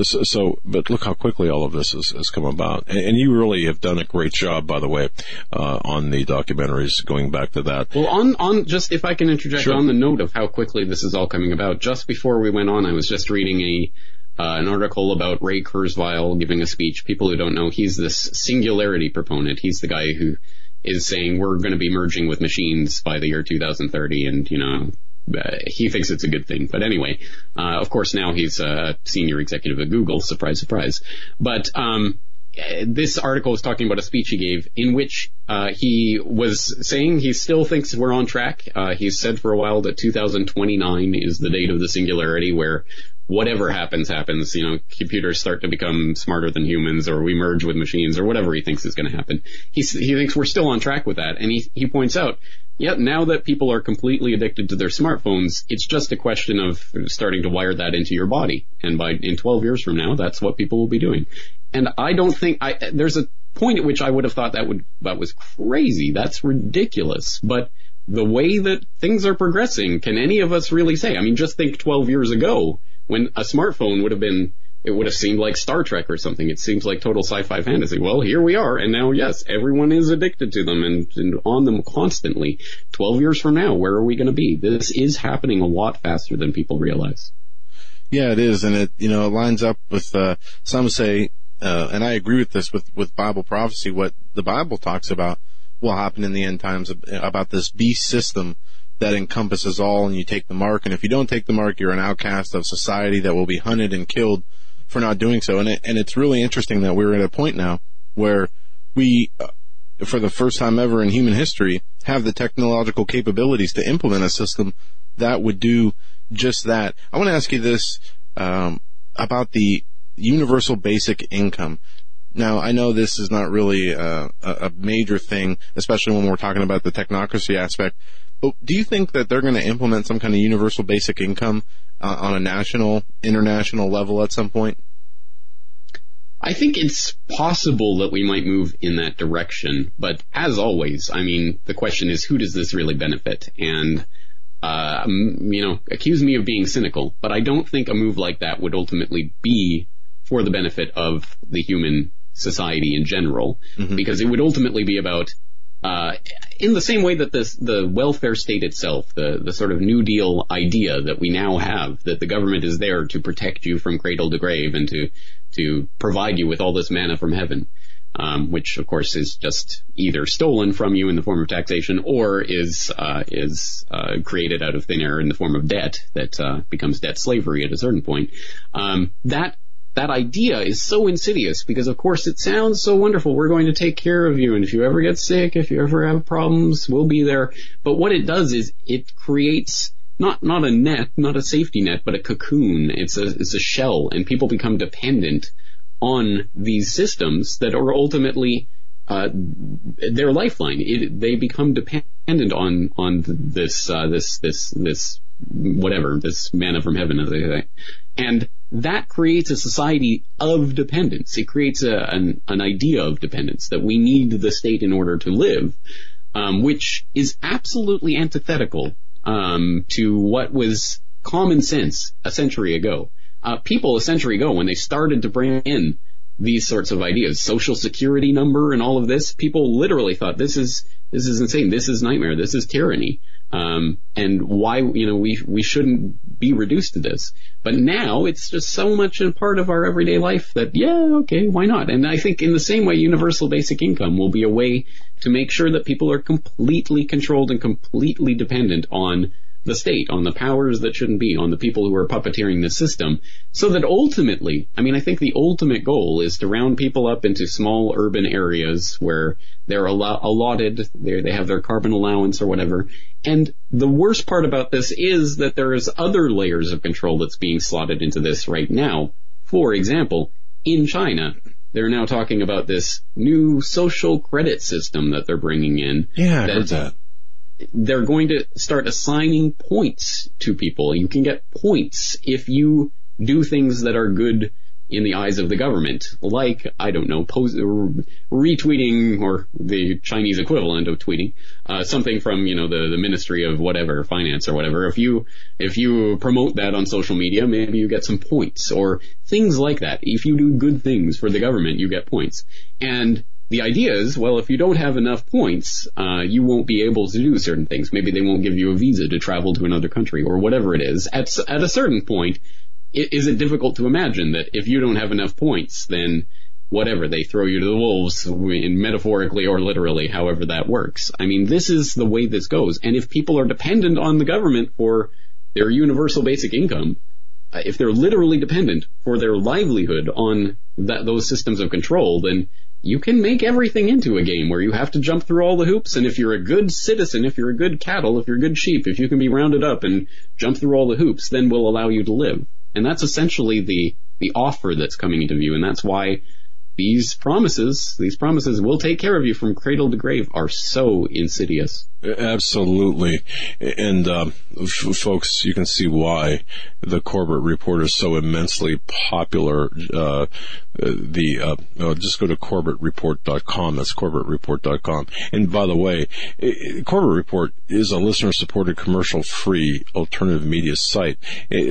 so, but look how quickly all of this has, has come about. And, and, you really have done a great job, by the way, uh, on the documentaries, going back to that. Well, on, on, just if I can interject Sure. on the note of how quickly this is all coming about, just before we went on, I was just reading a, uh, an article about Ray Kurzweil giving a speech. People who don't know, he's this singularity proponent. He's the guy who is saying we're going to be merging with machines by the year 2030 and, you know, uh, he thinks it's a good thing. But anyway, uh, of course now he's a senior executive at Google. Surprise, surprise. But, um, this article is talking about a speech he gave in which uh, he was saying he still thinks we're on track. Uh, he's said for a while that 2029 is the date of the singularity where whatever happens, happens. You know, computers start to become smarter than humans or we merge with machines or whatever he thinks is going to happen. He, he thinks we're still on track with that. And he, he points out, yeah, now that people are completely addicted to their smartphones, it's just a question of starting to wire that into your body. And by, in 12 years from now, that's what people will be doing. And I don't think I there's a point at which I would have thought that would that was crazy. That's ridiculous. But the way that things are progressing, can any of us really say? I mean, just think 12 years ago when a smartphone would have been it would have seemed like Star Trek or something. It seems like total sci-fi fantasy. Well, here we are, and now yes, everyone is addicted to them and, and on them constantly. 12 years from now, where are we going to be? This is happening a lot faster than people realize. Yeah, it is, and it you know it lines up with uh, some say, uh, and I agree with this with with Bible prophecy. What the Bible talks about will happen in the end times about this beast system that encompasses all, and you take the mark, and if you don't take the mark, you're an outcast of society that will be hunted and killed for not doing so. And it, and it's really interesting that we're at a point now where we, uh, for the first time ever in human history, have the technological capabilities to implement a system that would do just that. I want to ask you this um, about the universal basic income. Now, I know this is not really uh, a, a major thing, especially when we're talking about the technocracy aspect. Do you think that they're going to implement some kind of universal basic income uh, on a national, international level at some point? I think it's possible that we might move in that direction, but as always, I mean, the question is who does this really benefit? And, uh, you know, accuse me of being cynical, but I don't think a move like that would ultimately be for the benefit of the human society in general, mm-hmm. because it would ultimately be about uh, in the same way that this, the welfare state itself, the, the sort of New Deal idea that we now have, that the government is there to protect you from cradle to grave and to, to provide you with all this manna from heaven. um, which of course is just either stolen from you in the form of taxation or is uh, is uh, created out of thin air in the form of debt that uh, becomes debt slavery at a certain point. Um, that that idea is so insidious because of course it sounds so wonderful. We're going to take care of you and if you ever get sick, if you ever have problems, we'll be there. But what it does is it creates not, not a net, not a safety net, but a cocoon. It's a, it's a shell and people become dependent on these systems that are ultimately uh, their lifeline. It, they become dependent on on this uh, this this this whatever this manna from heaven, as they say, and that creates a society of dependence. It creates a, an, an idea of dependence that we need the state in order to live, um, which is absolutely antithetical um, to what was common sense a century ago. Uh, people a century ago, when they started to bring in these sorts of ideas, social security number and all of this, people literally thought this is this is insane. This is nightmare. This is tyranny. Um, and why, you know, we, we shouldn't be reduced to this. But now it's just so much a part of our everyday life that, yeah, okay, why not? And I think in the same way, universal basic income will be a way to make sure that people are completely controlled and completely dependent on the state, on the powers that shouldn't be, on the people who are puppeteering the system, so that ultimately, I mean, I think the ultimate goal is to round people up into small urban areas where they're allotted, they have their carbon allowance or whatever. And the worst part about this is that there is other layers of control that's being slotted into this right now. For example, in China, they're now talking about this new social credit system that they're bringing in. Yeah, I heard that they're going to start assigning points to people. You can get points if you do things that are good in the eyes of the government, like, I don't know, retweeting or the Chinese equivalent of tweeting, uh, something from, you know, the, the Ministry of whatever, finance or whatever. If you, if you promote that on social media, maybe you get some points or things like that. If you do good things for the government, you get points. And the idea is, well, if you don't have enough points, uh, you won't be able to do certain things. Maybe they won't give you a visa to travel to another country or whatever it is. At, at a certain point, it, is it difficult to imagine that if you don't have enough points, then whatever, they throw you to the wolves, in metaphorically or literally, however that works. I mean, this is the way this goes. And if people are dependent on the government for their universal basic income, uh, if they're literally dependent for their livelihood on that, those systems of control, then you can make everything into a game where you have to jump through all the hoops. And if you're a good citizen, if you're a good cattle, if you're good sheep, if you can be rounded up and jump through all the hoops, then we'll allow you to live. And that's essentially the, the offer that's coming into view. And that's why these promises, these promises will take care of you from cradle to grave are so insidious. Absolutely. And, um, f- folks, you can see why the Corbett Report is so immensely popular. Uh, the, uh, oh, just go to corbettreport.com. That's corbettreport.com. And by the way, Corbett Report is a listener supported commercial free alternative media site.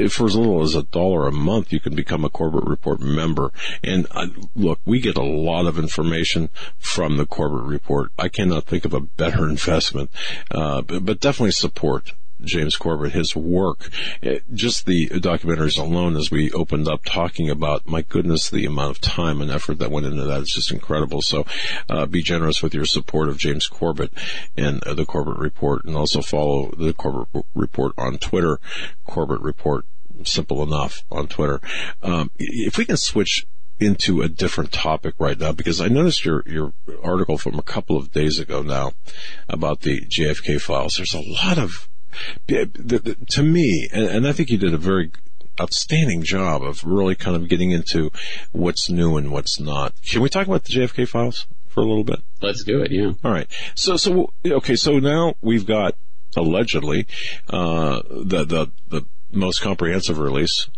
for as little as a dollar a month, you can become a Corbett Report member. And uh, look, we get a lot of information from the Corbett Report. I cannot think of a better investment uh, but, but definitely support James Corbett, his work, uh, just the documentaries alone, as we opened up talking about, my goodness, the amount of time and effort that went into that is just incredible. So, uh, be generous with your support of James Corbett and uh, the Corbett Report, and also follow the Corbett Report on Twitter, Corbett Report, simple enough on Twitter. Um, if we can switch into a different topic right now because I noticed your your article from a couple of days ago now about the JFK files. There's a lot of to me, and I think you did a very outstanding job of really kind of getting into what's new and what's not. Can we talk about the JFK files for a little bit? Let's do it. Yeah. All right. So so okay. So now we've got allegedly uh, the the the most comprehensive release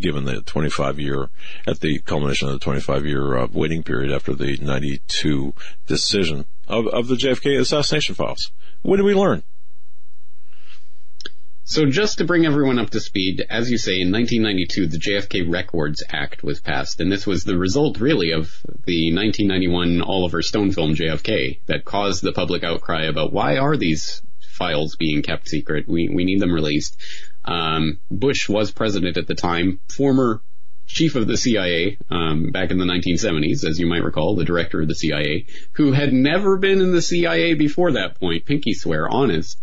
given the 25 year, at the culmination of the 25 year uh, waiting period after the 92 decision of, of the JFK assassination files. What did we learn? So just to bring everyone up to speed, as you say, in 1992, the JFK Records Act was passed, and this was the result, really, of the 1991 Oliver Stone film JFK that caused the public outcry about why are these files being kept secret? We we need them released. Um, Bush was president at the time. Former chief of the CIA um, back in the 1970s, as you might recall, the director of the CIA, who had never been in the CIA before that point. Pinky swear, honest.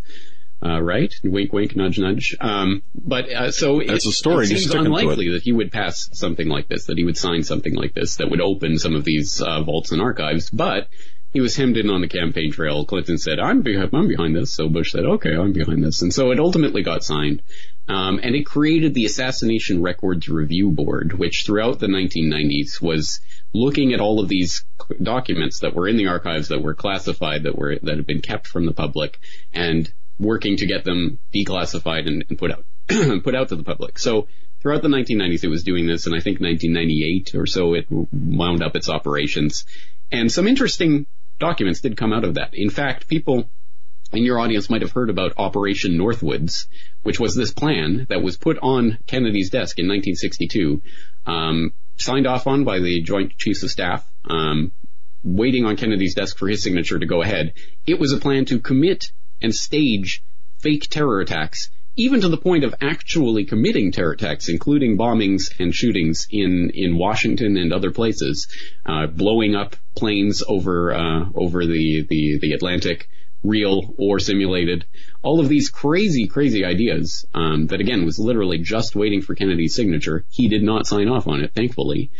Uh, right? Wink, wink, nudge, nudge. Um, but uh, so That's it, a story, It seems stick 'em to unlikely it. that he would pass something like this, that he would sign something like this that would open some of these uh, vaults and archives. But he was hemmed in on the campaign trail. Clinton said, "I'm behind, I'm behind this." So Bush said, "Okay, I'm behind this," and so it ultimately got signed. Um, and it created the Assassination Records Review Board, which throughout the 1990s was looking at all of these documents that were in the archives that were classified, that were that had been kept from the public, and working to get them declassified and, and put out put out to the public. So throughout the 1990s, it was doing this, and I think 1998 or so, it wound up its operations. And some interesting documents did come out of that. In fact, people in your audience might have heard about Operation Northwoods, which was this plan that was put on Kennedy's desk in 1962, um, signed off on by the Joint Chiefs of Staff, um, waiting on Kennedy's desk for his signature to go ahead. It was a plan to commit and stage fake terror attacks, even to the point of actually committing terror attacks, including bombings and shootings in, in Washington and other places, uh, blowing up planes over uh, over the, the, the Atlantic, real or simulated. All of these crazy, crazy ideas um, that again was literally just waiting for Kennedy's signature. He did not sign off on it, thankfully.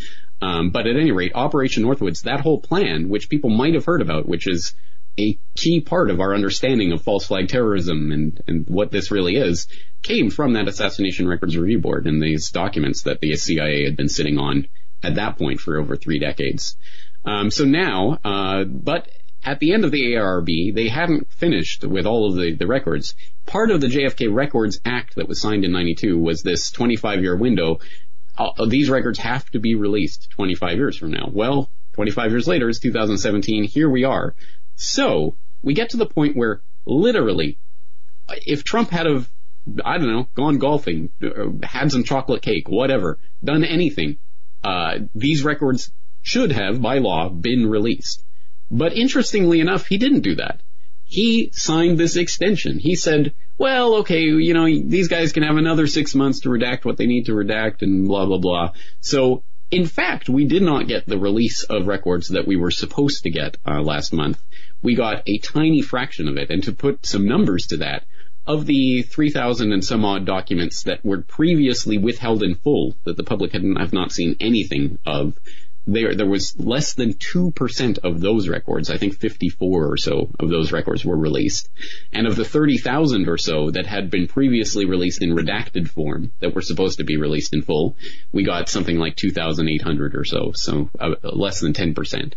Um, but at any rate, Operation Northwoods, that whole plan, which people might have heard about, which is a key part of our understanding of false flag terrorism and, and what this really is, came from that Assassination Records Review Board and these documents that the CIA had been sitting on at that point for over three decades. Um, so now, uh, but at the end of the ARB, they hadn't finished with all of the, the records. Part of the JFK Records Act that was signed in 92 was this 25 year window. Uh, these records have to be released 25 years from now. Well, 25 years later, it's 2017. Here we are. So we get to the point where literally, if Trump had have, I don't know, gone golfing, uh, had some chocolate cake, whatever, done anything, uh, these records should have, by law, been released. But interestingly enough, he didn't do that. He signed this extension. He said, well, okay, you know, these guys can have another six months to redact what they need to redact and blah, blah, blah. So, in fact, we did not get the release of records that we were supposed to get uh, last month. We got a tiny fraction of it. And to put some numbers to that, of the 3,000 and some odd documents that were previously withheld in full, that the public had, have not seen anything of, there there was less than 2% of those records, I think 54 or so of those records were released. And of the 30,000 or so that had been previously released in redacted form that were supposed to be released in full, we got something like 2,800 or so, so uh, less than 10%.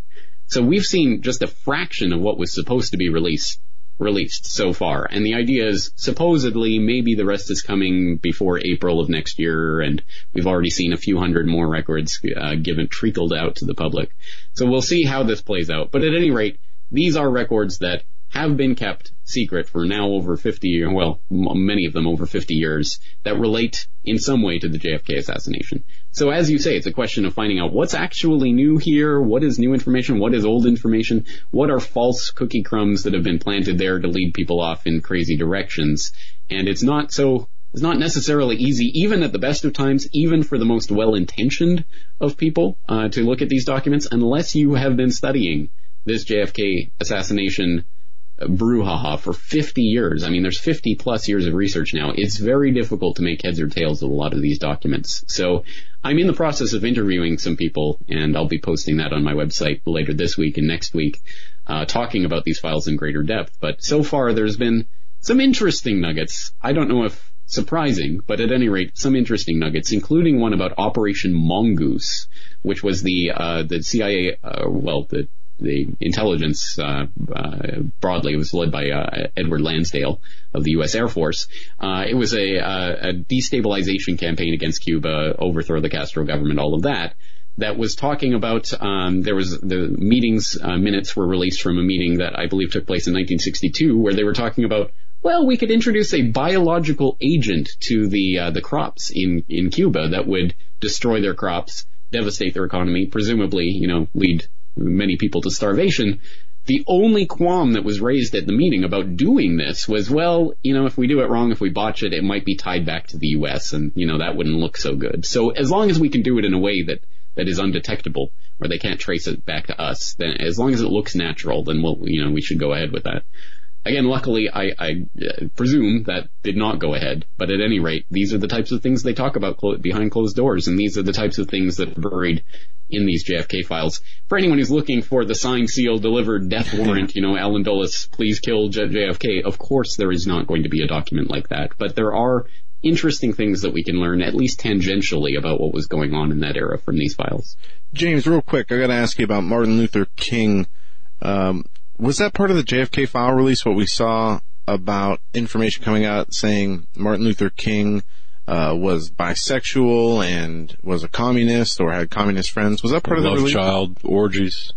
So we've seen just a fraction of what was supposed to be released released so far. And the idea is supposedly maybe the rest is coming before April of next year and we've already seen a few hundred more records uh, given trickled out to the public. So we'll see how this plays out. But at any rate, these are records that have been kept secret for now over 50, years. well, m- many of them over 50 years that relate in some way to the JFK assassination. So as you say, it's a question of finding out what's actually new here, what is new information, what is old information, what are false cookie crumbs that have been planted there to lead people off in crazy directions. And it's not so, it's not necessarily easy, even at the best of times, even for the most well-intentioned of people, uh, to look at these documents, unless you have been studying this JFK assassination brouhaha for 50 years. I mean, there's 50 plus years of research now. It's very difficult to make heads or tails of a lot of these documents. So I'm in the process of interviewing some people, and I'll be posting that on my website later this week and next week, uh, talking about these files in greater depth. But so far, there's been some interesting nuggets. I don't know if surprising, but at any rate, some interesting nuggets, including one about Operation Mongoose, which was the uh, the CIA, uh, well, the the intelligence uh, uh, broadly was led by uh, Edward Lansdale of the U.S. Air Force. Uh, it was a, a destabilization campaign against Cuba, overthrow the Castro government, all of that. That was talking about um, there was the meetings uh, minutes were released from a meeting that I believe took place in 1962 where they were talking about well we could introduce a biological agent to the uh, the crops in in Cuba that would destroy their crops, devastate their economy, presumably you know lead many people to starvation. The only qualm that was raised at the meeting about doing this was, well, you know, if we do it wrong, if we botch it, it might be tied back to the U.S. and, you know, that wouldn't look so good. So as long as we can do it in a way that, that is undetectable, or they can't trace it back to us, then as long as it looks natural, then we'll, you know, we should go ahead with that. Again, luckily, I, I uh, presume that did not go ahead. But at any rate, these are the types of things they talk about clo- behind closed doors, and these are the types of things that are buried in these JFK files. For anyone who's looking for the signed, sealed, delivered death warrant, you know, Allen Dulles, please kill JFK. Of course, there is not going to be a document like that, but there are interesting things that we can learn, at least tangentially, about what was going on in that era from these files. James, real quick, I got to ask you about Martin Luther King. Um, was that part of the JFK file release? What we saw about information coming out saying Martin Luther King uh, was bisexual and was a communist or had communist friends. Was that part of the Love release? child orgies.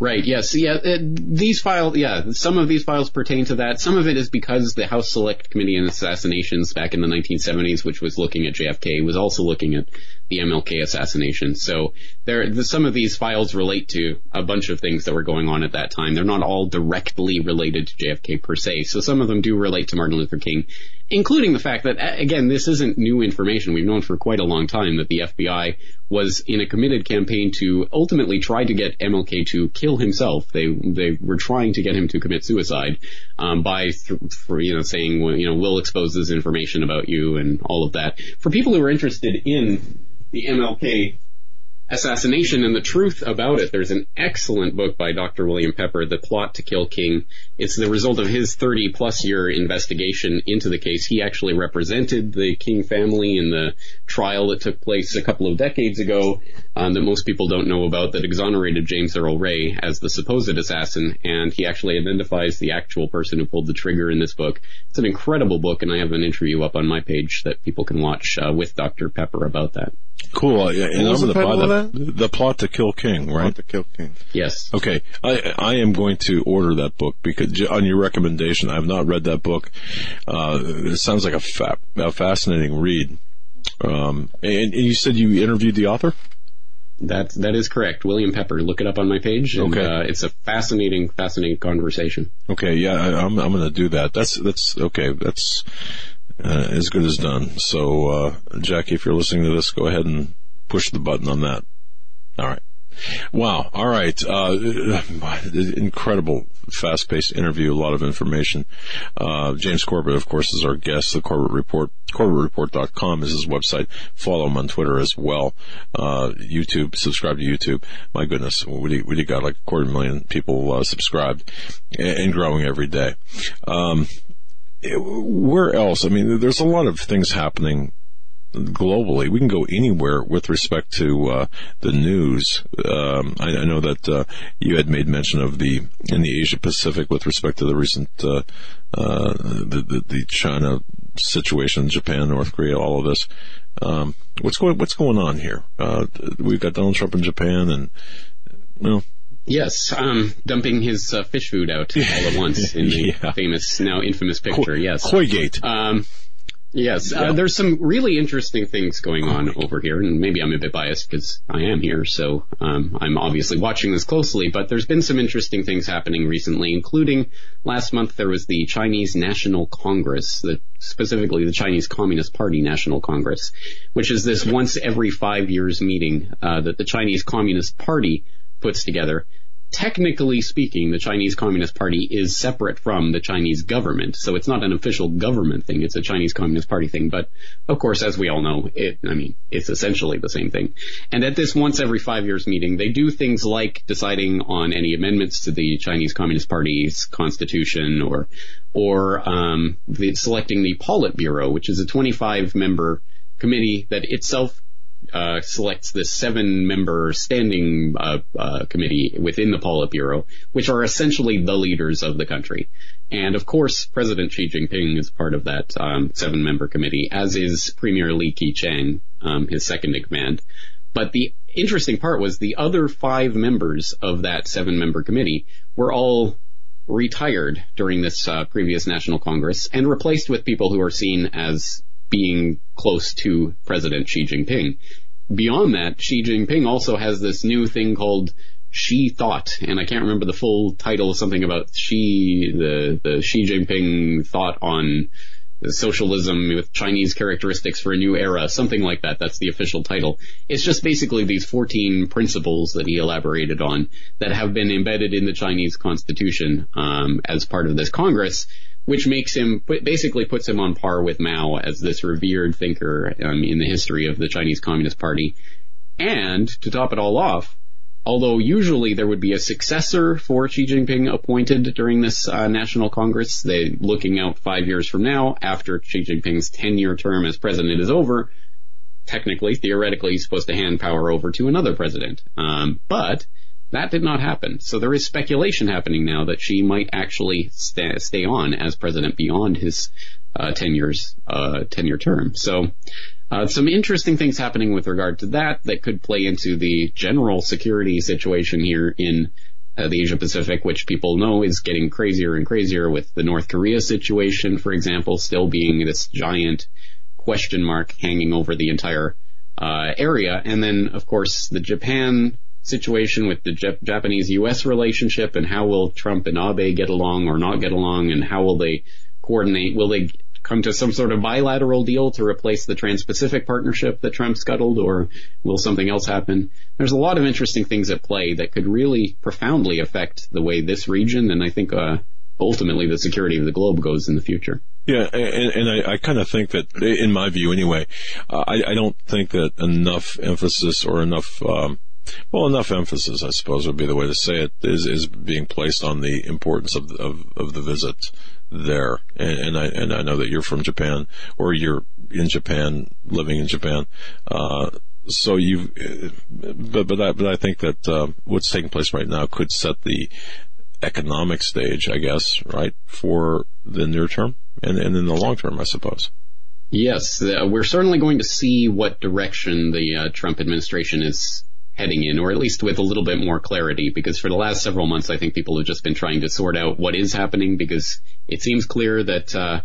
Right. Yes. Yeah. It, these files. Yeah. Some of these files pertain to that. Some of it is because the House Select Committee on Assassinations back in the 1970s, which was looking at JFK, was also looking at the MLK assassination. So there, the, some of these files relate to a bunch of things that were going on at that time. They're not all directly related to JFK per se. So some of them do relate to Martin Luther King, including the fact that again, this isn't new information. We've known for quite a long time that the FBI was in a committed campaign to ultimately try to get MLK to kill himself. They they were trying to get him to commit suicide um, by th- for you know saying you know we'll expose this information about you and all of that. For people who are interested in the MLK assassination and the truth about it. There's an excellent book by Dr. William Pepper, The Plot to Kill King. It's the result of his 30 plus year investigation into the case. He actually represented the King family in the trial that took place a couple of decades ago um, that most people don't know about that exonerated James Earl Ray as the supposed assassin. And he actually identifies the actual person who pulled the trigger in this book. It's an incredible book and I have an interview up on my page that people can watch uh, with Dr. Pepper about that. Cool. Yeah, and What I'm the going to buy title of that. The plot to kill King, right? Plot to Kill King. Yes. Okay, I I am going to order that book because on your recommendation, I have not read that book. Uh, it sounds like a, fa- a fascinating read. Um, and, and you said you interviewed the author. That that is correct. William Pepper. Look it up on my page. And, Okay. Uh, it's a fascinating, fascinating conversation. Okay, yeah, I, I'm I'm going to do that. That's that's okay. That's uh, as good as done. So, uh, Jackie, if you're listening to this, go ahead and push the button on that. All right. Wow. All right. Uh, incredible, fast-paced interview. A lot of information. Uh, James Corbett, of course, is our guest. The Corbett Report, CorbettReport.com is his website. Follow him on Twitter as well. Uh, YouTube, subscribe to YouTube. My goodness, we we got like a quarter million people uh, subscribed and growing every day. Um, where else? I mean, there's a lot of things happening globally. We can go anywhere with respect to uh, the news. Um, I, I know that uh, you had made mention of the in the Asia Pacific with respect to the recent uh, uh, the, the the China situation, Japan, North Korea, all of this. Um, what's going What's going on here? Uh, we've got Donald Trump in Japan, and well, Yes, um, dumping his uh, fish food out all at once in the Yeah. famous, now infamous picture. yes. Koigate. Um, yes, uh, there's some really interesting things going on over here, and maybe I'm a bit biased because I am here, so um, I'm obviously watching this closely. But there's been some interesting things happening recently, including last month there was the Chinese National Congress, the, specifically the Chinese Communist Party National Congress, which is this once every five years meeting uh, that the Chinese Communist Party puts together technically speaking, the Chinese Communist Party is separate from the Chinese government. So it's not an official government thing. It's a Chinese Communist Party thing. But of course, as we all know, it, I mean, it's essentially the same thing. And at this once every five years meeting, they do things like deciding on any amendments to the Chinese Communist Party's constitution or, or, um, the, selecting the Politburo, which is a 25 member committee that itself uh, selects this seven-member standing uh, uh, committee within the Politburo, which are essentially the leaders of the country. And of course, President Xi Jinping is part of that um, seven-member committee, as is Premier Li Keqiang, um, his second in command. But the interesting part was the other five members of that seven-member committee were all retired during this uh, previous National Congress and replaced with people who are seen as being close to President Xi Jinping. Beyond that, Xi Jinping also has this new thing called Xi thought, and I can't remember the full title, something about Xi, the, the Xi Jinping thought on socialism with Chinese characteristics for a new era, something like that. That's the official title. It's just basically these 14 principles that he elaborated on that have been embedded in the Chinese constitution um, as part of this Congress, which makes him basically puts him on par with Mao as this revered thinker um, in the history of the Chinese Communist Party. And to top it all off, although usually there would be a successor for Xi Jinping appointed during this uh, National Congress. They looking out five years from now, after Xi Jinping's 10-year term as president is over, technically, theoretically, he's supposed to hand power over to another president. Um, but that did not happen. So there is speculation happening now that Xi might actually stay, on as president beyond his uh, 10 years, uh, 10 year term. So uh, some interesting things happening with regard to that that could play into the general security situation here in uh, the Asia Pacific, which people know is getting crazier and crazier with the North Korea situation, for example, still being this giant question mark hanging over the entire uh, area. And then, of course, the Japan situation with the Jap- Japanese-U.S. relationship and how will Trump and Abe get along or not get along and how will they coordinate? Will they come to some sort of bilateral deal to replace the Trans-Pacific partnership that Trump scuttled, or will something else happen? There's a lot of interesting things at play that could really profoundly affect the way this region and I think uh, ultimately the security of the globe goes in the future. Yeah, and, and I, I kind of think that, in my view anyway, uh, I, I, don't think that enough emphasis or enough um, well, enough emphasis, I suppose, would be the way to say it, is is being placed on the importance of of, of the visit there. And, and I and I know that you're from Japan, or you're in Japan, living in Japan. Uh, so you, but but I, but I think that uh, what's taking place right now could set the economic stage, I guess, right, for the near term and and in the long term, I suppose. Yes, uh, we're certainly going to see what direction the uh, Trump administration is heading in, or at least with a little bit more clarity, because for the last several months, I think people have just been trying to sort out what is happening, because it seems clear that uh,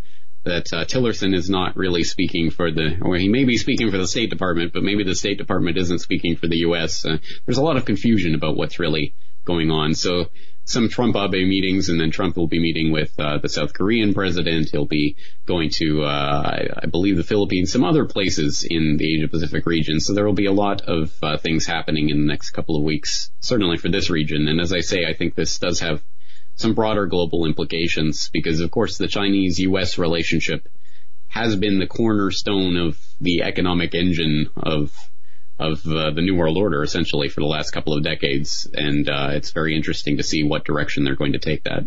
that uh, Tillerson is not really speaking for the, or he may be speaking for the State Department, but maybe the State Department isn't speaking for the U.S. Uh, there's a lot of confusion about what's really going on. So some Trump Abe meetings, and then Trump will be meeting with uh, the South Korean president. He'll be going to, uh, I believe, the Philippines, some other places in the Asia Pacific region. So there will be a lot of uh, things happening in the next couple of weeks, certainly for this region. And as I say, I think this does have some broader global implications because, of course, the Chinese-U.S. relationship has been the cornerstone of the economic engine of of uh, the New World Order essentially for the last couple of decades, and uh, it's very interesting to see what direction they're going to take that.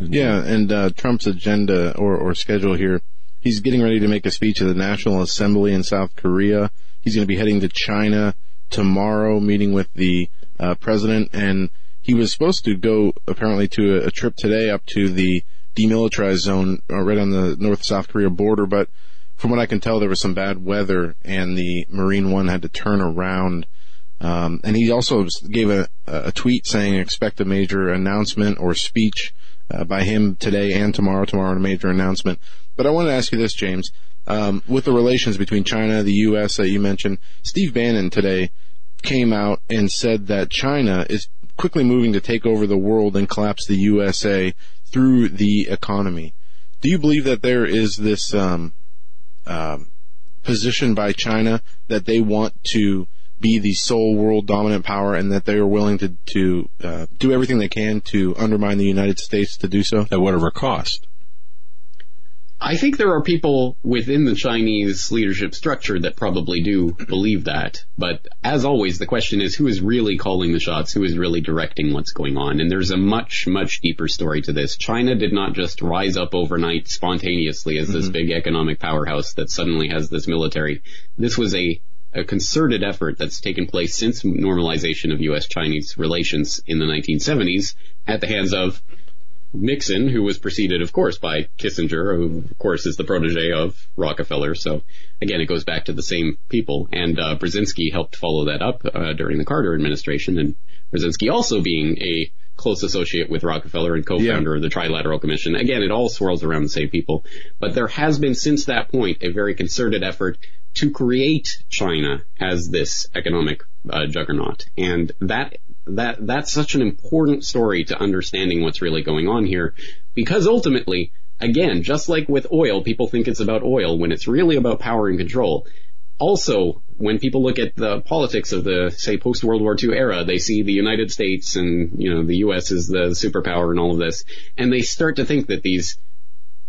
Yeah, and uh, Trump's agenda or, or schedule here, he's getting ready to make a speech at the National Assembly in South Korea. He's going to be heading to China tomorrow, meeting with the uh, president, and he was supposed to go apparently to a, a trip today up to the demilitarized zone uh, right on the North South Korea border, but from what I can tell, there was some bad weather, and the Marine One had to turn around. Um, and he also gave a, a, tweet saying expect a major announcement or speech uh, by him today and tomorrow. Tomorrow, a major announcement. But I want to ask you this, James. Um, with the relations between China, and the U.S. that you mentioned, Steve Bannon today came out and said that China is quickly moving to take over the world and collapse the USA through the economy. Do you believe that there is this um, um, position by China that they want to be the sole world dominant power and that they are willing to, to uh, do everything they can to undermine the United States to do so? At whatever cost. I think there are people within the Chinese leadership structure that probably do believe that. But as always, the question is who is really calling the shots? Who is really directing what's going on? And there's a much, much deeper story to this. China did not just rise up overnight spontaneously as this mm-hmm. big economic powerhouse that suddenly has this military. This was a a concerted effort that's taken place since normalization of U.S.-Chinese relations in the 1970s at the hands of Nixon, who was preceded, of course, by Kissinger, who, of course, is the protege of Rockefeller. So again, it goes back to the same people. And uh, Brzezinski helped follow that up uh, during the Carter administration, and Brzezinski also being a close associate with Rockefeller and co-founder yeah. of the Trilateral Commission. Again, it all swirls around the same people. But there has been since that point a very concerted effort to create China as this economic uh, juggernaut. And that that that's such an important story to understanding what's really going on here, because ultimately, again, just like with oil, people think it's about oil when it's really about power and control. Also, when people look at the politics of the, say, post World War II era, they see the United States and, you know, the US is the superpower and all of this, and they start to think that these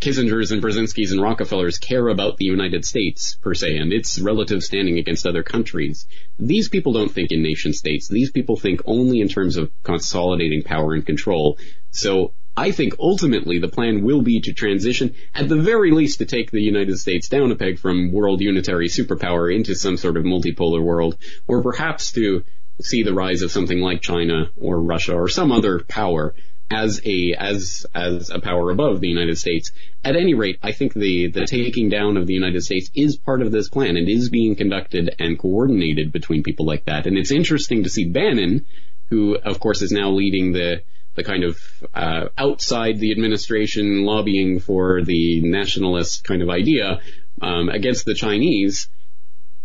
Kissingers and Brzezinskis and Rockefellers care about the United States per se and its relative standing against other countries. These people don't think in nation states. These people think only in terms of consolidating power and control. So I think ultimately the plan will be to transition, at the very least to take the United States down a peg from world unitary superpower into some sort of multipolar world, or perhaps to see the rise of something like China or Russia or some other power as a as as a power above the United States. At any rate, I think the the taking down of the United States is part of this plan and is being conducted and coordinated between people like that. And it's interesting to see Bannon, who of course is now leading the the kind of uh, outside the administration lobbying for the nationalist kind of idea um, against the Chinese,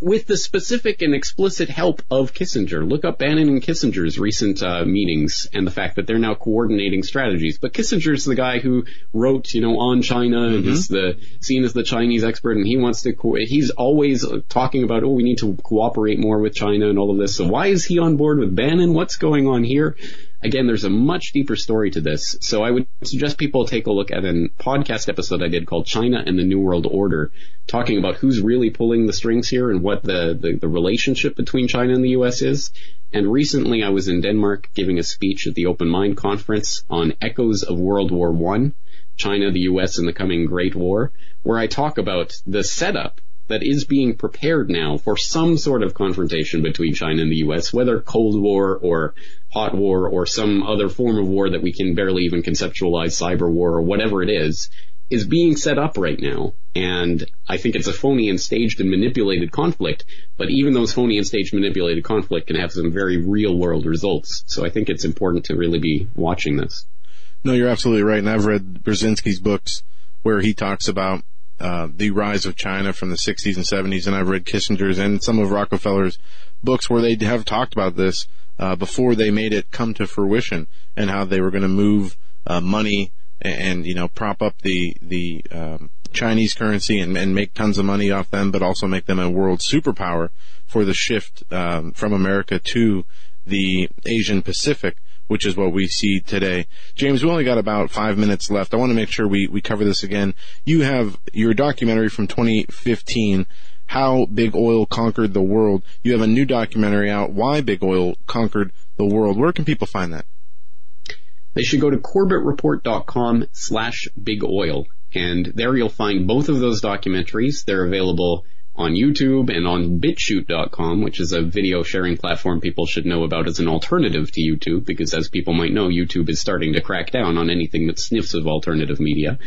with the specific and explicit help of Kissinger. Look up Bannon and Kissinger's recent uh, meetings and the fact that they're now coordinating strategies. But Kissinger's the guy who wrote, you know, on China mm-hmm. and is the seen as the Chinese expert, and he wants to. Co- he's always talking about, oh, we need to cooperate more with China and all of this. So why is he on board with Bannon? What's going on here? Again, there's a much deeper story to this. So I would suggest people take a look at a podcast episode I did called China and the New World Order, talking about who's really pulling the strings here and what the, the, the relationship between China and the US is. And recently I was in Denmark giving a speech at the Open Mind Conference on echoes of World War One, China, the US, and the coming Great War, where I talk about the setup that is being prepared now for some sort of confrontation between China and the US, whether Cold War or hot war or some other form of war that we can barely even conceptualize, cyber war or whatever it is, is being set up right now. And I think it's a phony and staged and manipulated conflict, but even those phony and staged manipulated conflict can have some very real world results. So I think it's important to really be watching this. No, you're absolutely right. And I've read Brzezinski's books where he talks about uh, the rise of China from the 60s and 70s, and I've read Kissinger's and some of Rockefeller's books where they have talked about this uh, before they made it come to fruition and how they were going to move uh, money and, and, you know prop up the the um, Chinese currency and, and, make tons of money off them, but also make them a world superpower for the shift um, from America to the Asian Pacific which is what we see today. James, we only got about five minutes left. I want to make sure we, we cover this again. You have your documentary from 2015, How Big Oil Conquered the World. You have a new documentary out, Why Big Oil Conquered the World. Where can people find that? They should go to corbettreport.com slash big oil. And there you'll find both of those documentaries. They're available on YouTube and on BitChute.com, which is a video sharing platform people should know about as an alternative to YouTube, because as people might know, YouTube is starting to crack down on anything that sniffs of alternative media.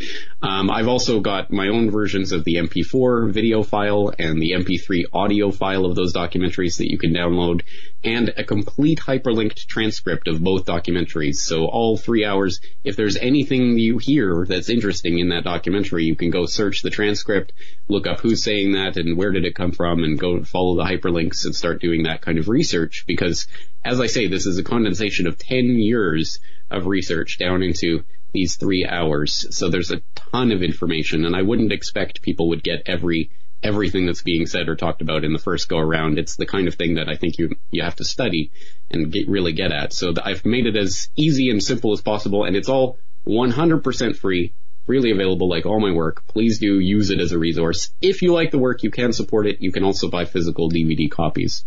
Um, I've also got my own versions of the MP4 video file and the MP3 audio file of those documentaries that you can download, and a complete hyperlinked transcript of both documentaries. So all three hours, if there's anything you hear that's interesting in that documentary, you can go search the transcript, look up who's saying that and where did it come from and go follow the hyperlinks and start doing that kind of research because as I say, this is a condensation of 10 years of research down into these three hours. So there's a ton of information and I wouldn't expect people would get every everything that's being said or talked about in the first go around. It's the kind of thing that I think you you have to study and get really get at. So I've made it as easy and simple as possible, and it's all 100% free freely available like all my work. Please do use it as a resource. If you like the work, you can support it. You can also buy physical DVD copies.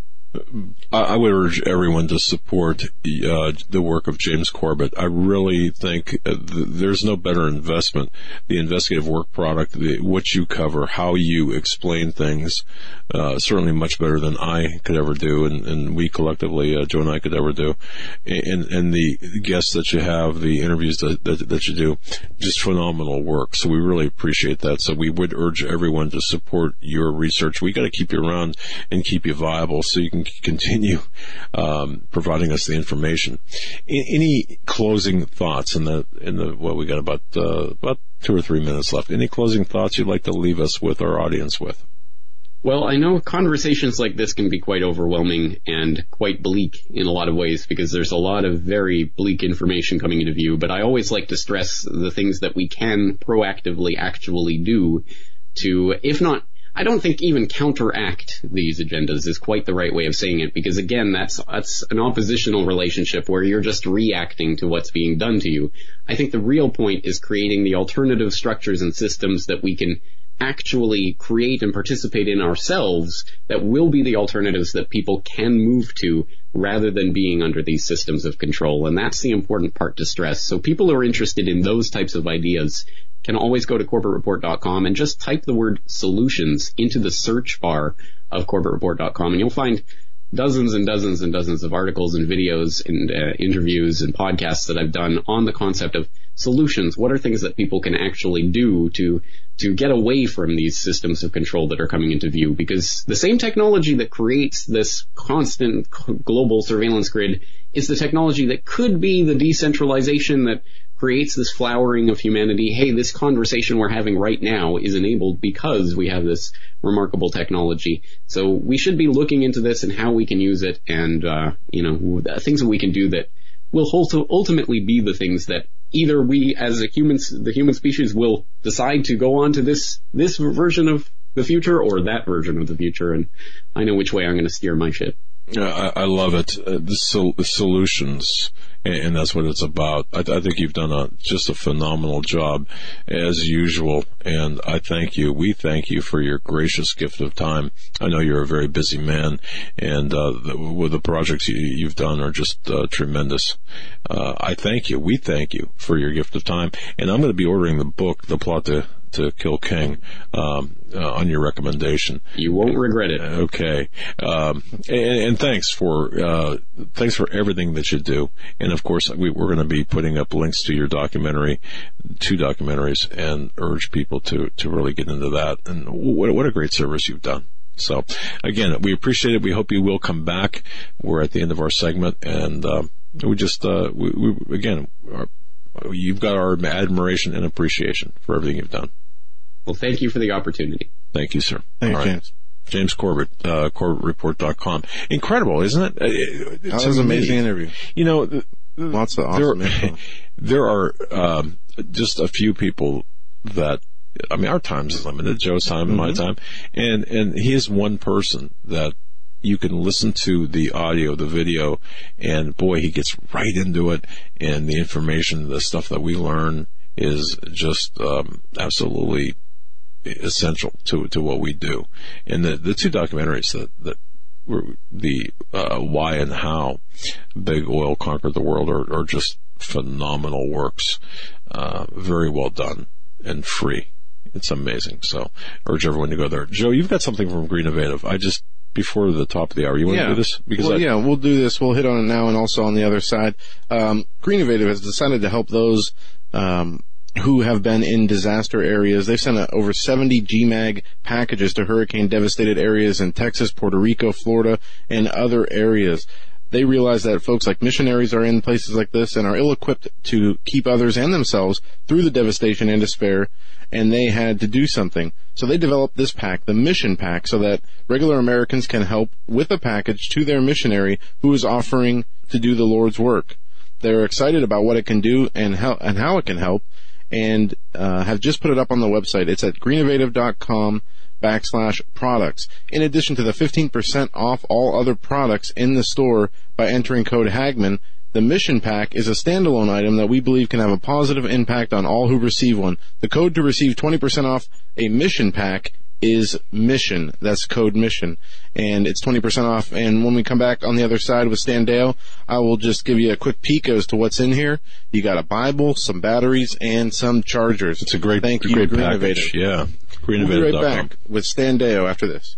I would urge everyone to support uh, the work of James Corbett. I really think uh, th- there's no better investment. The investigative work product, the, what you cover, how you explain things, uh, certainly much better than I could ever do, and, and we collectively, uh, Joe and I, could ever do. And, and the guests that you have, the interviews that, that, that you do, just phenomenal work. So we really appreciate that. So we would urge everyone to support your research. We got to keep you around and keep you viable so you can continue um, providing us the information. any closing thoughts in the in the what we got about uh, about two or three minutes left? Any closing thoughts you'd like to leave us with our audience with? Well, I know conversations like this can be quite overwhelming and quite bleak in a lot of ways because there's a lot of very bleak information coming into view, but I always like to stress the things that we can proactively actually do to, if not I don't think even counteract these agendas is quite the right way of saying it because again, that's, that's an oppositional relationship where you're just reacting to what's being done to you. I think the real point is creating the alternative structures and systems that we can actually create and participate in ourselves that will be the alternatives that people can move to rather than being under these systems of control. And that's the important part to stress. So people are interested in those types of ideas can always go to corbettreport.com and just type the word solutions into the search bar of corbettreport.com and you'll find dozens and dozens and dozens of articles and videos and uh, interviews and podcasts that I've done on the concept of solutions. What are things that people can actually do to to get away from these systems of control that are coming into view? Because the same technology that creates this constant global surveillance grid is the technology that could be the decentralization that creates this flowering of humanity. Hey, this conversation we're having right now is enabled because we have this remarkable technology. So we should be looking into this and how we can use it and, uh, you know, things that we can do that will ultimately be the things that either we as a human, the human species will decide to go on to this, this version of the future or that version of the future. And I know which way I'm going to steer my ship. Yeah, I, I love it. Uh, the, sol- the solutions and that's what it's about. I, I, think you've done a just a phenomenal job as usual, and I thank you. We thank you for your gracious gift of time. I know you're a very busy man, and uh, the, with the projects you, have done are just uh, tremendous. Uh, I thank you. We thank you for your gift of time, and I'm going to be ordering the book, The Plot to to Kill King um, uh, on your recommendation. You won't regret it. Okay, um, and, and, thanks for uh, thanks for everything that you do. And of course, we, we're going to be putting up links to your documentary, two documentaries, and urge people to to really get into that. And what what a great service you've done. So again, we appreciate it. We hope you will come back. We're at the end of our segment, and uh, we just uh, we, we, again. Our, you've got our admiration and appreciation for everything you've done. Well, thank you for the opportunity. Thank you, sir. Thank you, James. James Corbett, uh, CorbettReport.com. Incredible, isn't it? it that was an amazing interview. You know, lots of awesome there, info. There are um, just a few people that I mean, our time is limited. Joe's time and mm-hmm. my time, and and he is one person that you can listen to the audio, the video, and boy, he gets right into it, and the information, the stuff that we learn is just um, absolutely essential to to what we do. And the the two documentaries that that were the uh, why and how big oil conquered the world are, are just phenomenal works, uh, very well done and free. It's amazing. So urge everyone to go there. Joe, you've got something from Greennovative. I just before the top of the hour. You want yeah. to do this? Because well, I, yeah, we'll do this. We'll hit on it now and also on the other side. Um, Greennovative has decided to help those um, who have been in disaster areas. They've sent uh, over 70 GMAG packages to hurricane devastated areas in Texas, Puerto Rico, Florida, and other areas. They realize that folks like missionaries are in places like this and are ill equipped to keep others and themselves through the devastation and despair, and they had to do something. So they developed this pack, the Mission Pack, so that regular Americans can help with a package to their missionary who is offering to do the Lord's work. They're excited about what it can do and how, and how it can help and uh, have just put it up on the website. It's at greennovative.com backslash products. In addition to the 15% off all other products in the store by entering code Hagmann, the Mission Pack is a standalone item that we believe can have a positive impact on all who receive one. The code to receive 20% off a Mission Pack is mission. That's code mission. And it's 20% off. And when we come back on the other side with Stan Deyo, I will just give you a quick peek as to what's in here. You got a Bible, some batteries, and some chargers. It's a great, Thank a you, great Green package. Yeah. Green we'll be right back with Stan Deyo after this.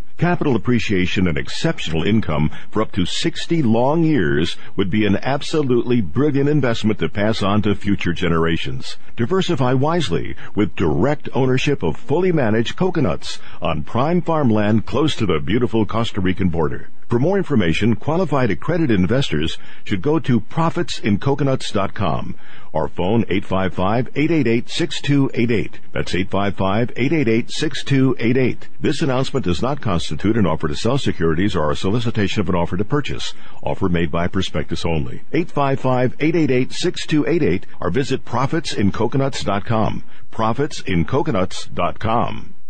Capital appreciation and exceptional income for up to 60 long years would be an absolutely brilliant investment to pass on to future generations. Diversify wisely with direct ownership of fully managed coconuts on prime farmland close to the beautiful Costa Rican border. For more information, qualified accredited investors should go to profitsincoconuts.com or phone 855-888-6288. That's 855-888-6288. This announcement does not constitute an offer to sell securities or a solicitation of an offer to purchase. Offer made by prospectus only. 855-888-6288 or visit profitsincoconuts.com. Profitsincoconuts.com.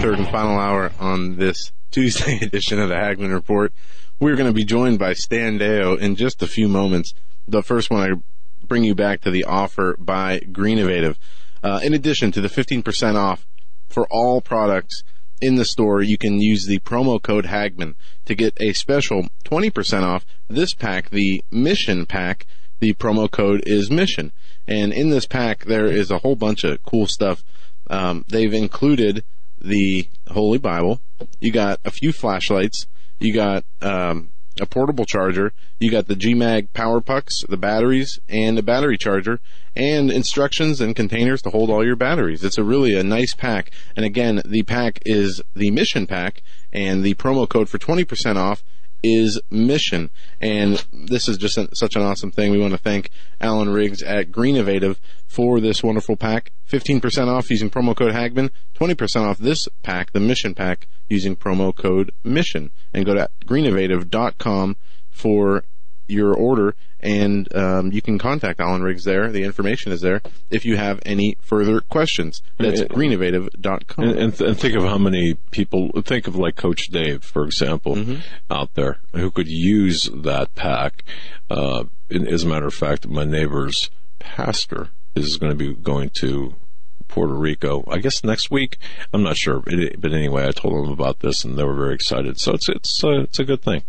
Third and final hour on this Tuesday edition of the Hagmann Report. We're going to be joined by Stan Deyo in just a few moments. The first one, I bring you back to the offer by Greennovative. Uh, in addition to the 15% off for all products in the store, you can use the promo code Hagmann to get a special 20% off this pack, the Mission Pack. The promo code is Mission. And in this pack, there is a whole bunch of cool stuff. Um, they've included the Holy Bible. You got a few flashlights. You got um, a portable charger. You got the GMAG power pucks, the batteries, and a battery charger, and instructions and containers to hold all your batteries. It's a really a nice pack. And again, the pack is the Mission Pack, and the promo code for 20% off is Mission. And this is just a, such an awesome thing. We want to thank Alan Riggs at Green Innovative for this wonderful pack. 15% off using promo code Hagmann, 20% off this pack, the Mission Pack, using promo code Mission. And go to greennovative.com for your order, and um, you can contact Alan Riggs there. The information is there if you have any further questions. That's And-. And, and, th- and think of how many people, think of like Coach Dave, for example, out there who could use that pack. Uh, as a matter of fact, my neighbor's pastor is going to be going to Puerto Rico, I guess next week. I'm not sure, but anyway, I told them about this and they were very excited. So it's, it's, uh, it's a good thing.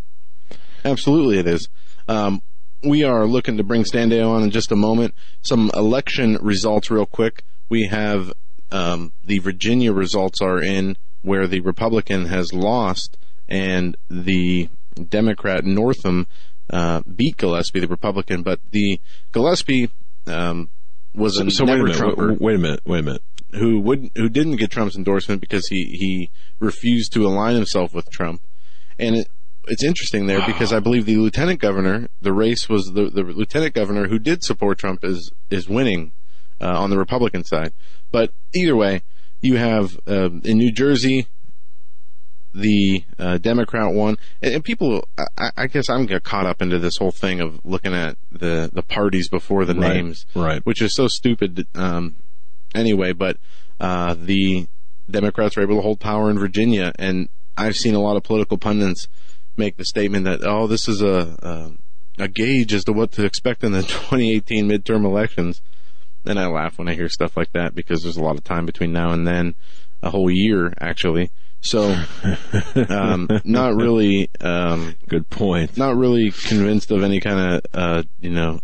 Absolutely, it is. Um, we are looking to bring Stan Deyo on in just a moment. Some election results, real quick. We have um, the Virginia results are in where the Republican has lost, and the Democrat Northam uh, beat Gillespie, the Republican, but the Gillespie um, was a So wait a never minute. Trumper Wait, wait a minute. Wait a minute. who would who didn't get Trump's endorsement because he he refused to align himself with Trump, and it, it's interesting there because I believe the lieutenant governor, the race was the the lieutenant governor who did support Trump is is winning uh, on the Republican side, but either way, you have uh, in New Jersey. The uh, Democrat won, and, and people. I, I guess I'm get caught up into this whole thing of looking at the the parties before the Right, names, right. Which is so stupid. Um, anyway, but uh, the Democrats were able to hold power in Virginia, and I've seen a lot of political pundits make the statement that oh, this is a a, a gauge as to what to expect in the 2018 midterm elections. And I laugh when I hear stuff like that because there's a lot of time between now and then, a whole year actually. So, um, not really. Um, Good point. not really convinced of any kind of, uh, you know,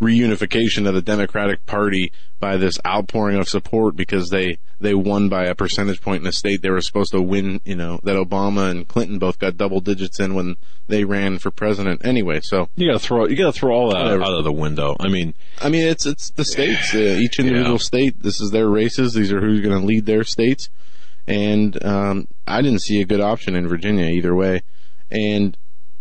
reunification of the Democratic Party by this outpouring of support because they, they won by a percentage point in a state they were supposed to win, you know, that Obama and Clinton both got double digits in when they ran for president anyway. So, You gotta throw, you gotta throw all that Whatever. out of the window. I mean, I mean, it's, it's the states, uh, each individual Yeah. state, this is their races. These are who's going to lead their states. And, um, I didn't see a good option in Virginia either way. And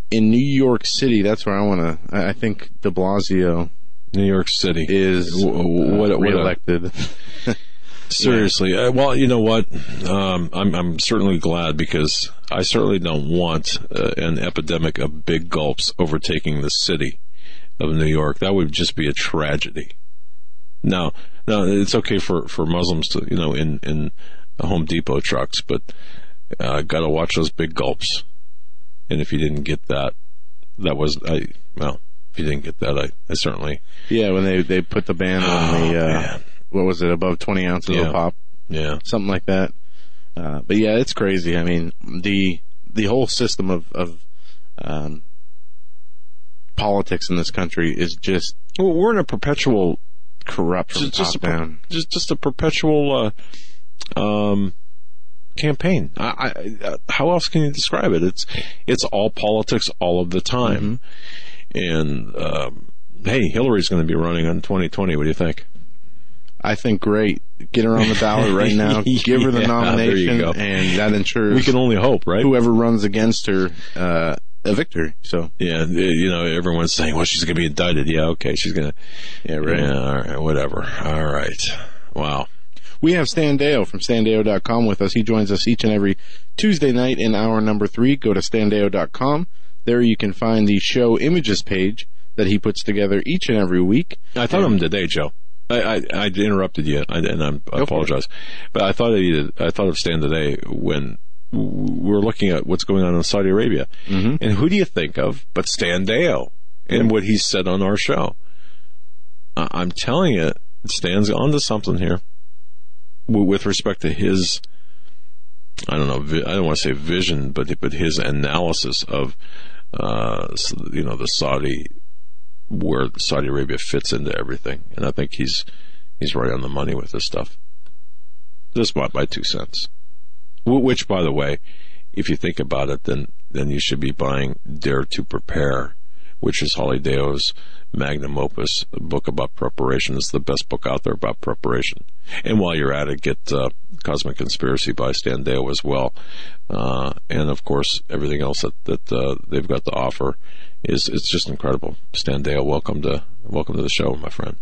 in New York City, that's where I want to, I I think de Blasio New York City is W- w- what- uh, what reelected. Seriously, uh, well, you know what? Um, I'm I'm certainly glad because I certainly don't want uh, an epidemic of big gulps overtaking the city of New York. That would just be a tragedy. Now, now it's okay for for Muslims to you know in in Home Depot trucks, but uh, got to watch those big gulps. And if you didn't get that, that was I well. If you didn't get that, I, I certainly yeah, when they, they put the ban on the, uh, Oh, man. what was it, above 20 ounces Yeah. of pop, yeah. something like that. Uh, but yeah, it's crazy. I mean, the, the whole system of, of, um, politics in this country is just Well, we're in a perpetual corrupt from just, just a top per- down. just just a perpetual uh, um, campaign. I, I, uh, how else can you describe it? It's it's all politics all of the time. And um, hey, Hillary's going to be running on 2020. What do you think? I think great. Get her on the ballot right now. Give her the Yeah, there you nomination, and that ensures We can only hope, right? whoever runs against her uh, a victory. So Yeah, you know, everyone's saying, well, she's going to be indicted. Yeah, okay, she's going to. yeah, right. Yeah, all right, whatever. All right. Wow. We have Stan Deyo from standeyo.com with us. He joins us each and every Tuesday night in hour number three. Go to standeyo.com. There you can find the show images page that he puts together each and every week. I thought of him today, Joe. I, I, I interrupted you, I, and I'm, I apologize. But I thought of I thought of Stan today when we're looking at what's going on in Saudi Arabia. Mhm. And who do you think of but Stan Deyo and what he said on our show? I'm telling you, Stan's onto something here with respect to his. I don't know. I don't want to say vision, but but his analysis of, uh, you know, the Saudi where Saudi Arabia fits into everything, and I think he's he's right on the money with this stuff. Just my, my two cents. Which, by the way, if you think about it, then then you should be buying Dare to Prepare, which is Holly Deyo's magnum opus, a book about preparation. It's the best book out there about preparation. And while you're at it, get uh, Cosmic Conspiracy by Stan Deyo as well, uh, and of course everything else that that uh, they've got to offer is it's just incredible. Stan Deyo, welcome to welcome to the show, my friend.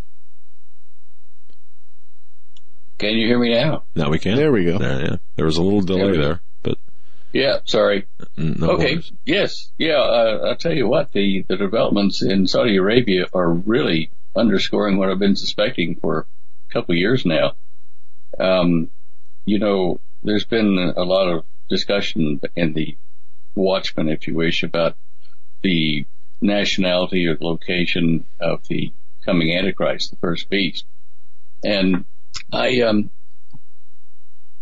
Can you hear me now? Now we can. There we go. There, yeah. there was a little delay There we go. there, but Yeah, sorry. no okay. worries. Yes. Yeah. Uh, I'll tell you what. The the developments in Saudi Arabia are really underscoring what I've been suspecting for a couple of years now. Um, you know, there's been a lot of discussion in the Watchman, if you wish, about the nationality or location of the coming Antichrist, the first beast. And I, um,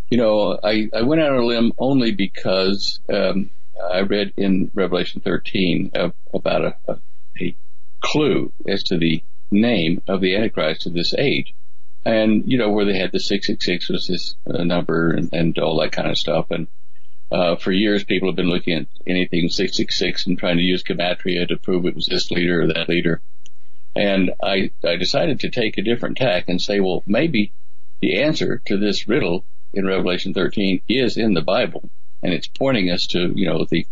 you know, I, I went out on a limb only because, um, I read in Revelation 13 of, about a, a, a clue as to the name of the Antichrist of this age. And, you know, where they had the 666 was this uh, number and, and all that kind of stuff. And Uh, for years, people have been looking at anything 666 and trying to use gematria to prove it was this leader or that leader. And I, I decided to take a different tack and say, well, maybe the answer to this riddle in Revelation 13 is in the Bible, and it's pointing us to, you know, the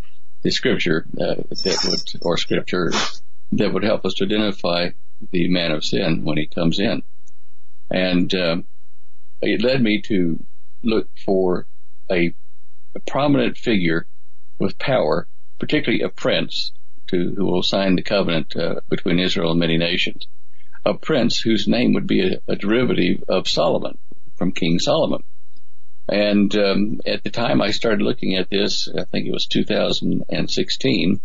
the scripture uh, that would, or scripture that would help us to identify the man of sin when he comes in. And um, it led me to look for a, a prominent figure with power, particularly a prince, to who will sign the covenant uh, between Israel and many nations. A prince whose name would be a, a derivative of Solomon, from King Solomon. And um, at the time I started looking at this, I think it was 2016,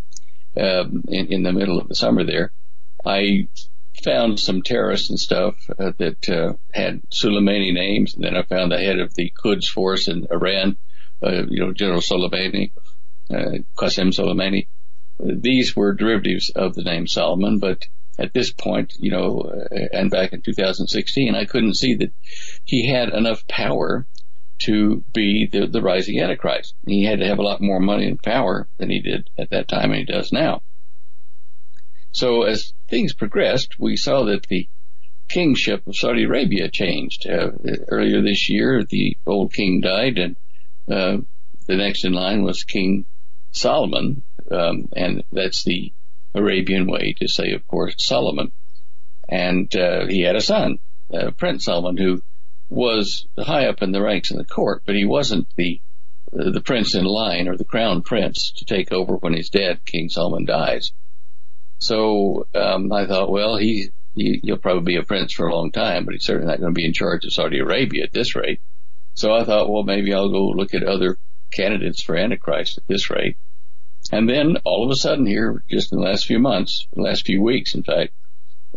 um, in, in, the middle of the summer there, I found some terrorists and stuff uh, that uh, had Soleimani names, and then I found the head of the Quds force in Iran, uh, you know, General Soleimani, uh, Qasem Soleimani. These were derivatives of the name Solomon, but at this point, you know, uh, and back in 2016, I couldn't see that he had enough power to be the, the rising Antichrist. He had to have a lot more money and power than he did at that time and he does now. So as things progressed, we saw that the kingship of Saudi Arabia changed. Uh, earlier this year, the old king died and uh, the next in line was King Salman, um, and that's the Arabian way to say, of course, Solomon. And uh, he had a son, uh, Prince Salman, who was high up in the ranks in the court, but he wasn't the the prince in line or the crown prince to take over when his dad, King Salman, dies. So um, I thought, well, he, he he'll probably be a prince for a long time, but he's certainly not going to be in charge of Saudi Arabia at this rate. So I thought, well, maybe I'll go look at other candidates for Antichrist at this rate. And then all of a sudden here, just in the last few months, the last few weeks, in fact,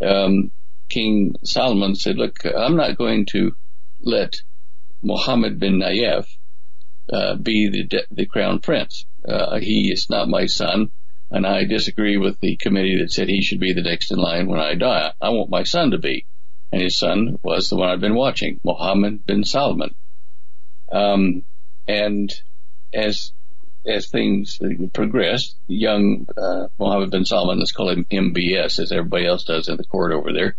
um, King Salman said, look, I'm not going to let Mohammed bin Nayef uh, be the, the crown prince. Uh, he is not my son, and I disagree with the committee that said he should be the next in line when I die. I want my son to be, and his son was the one I've been watching, Mohammed bin Salman. Um, and as as things progressed, young uh, Mohammed bin Salman, let's call him MBS, as everybody else does in the court over there,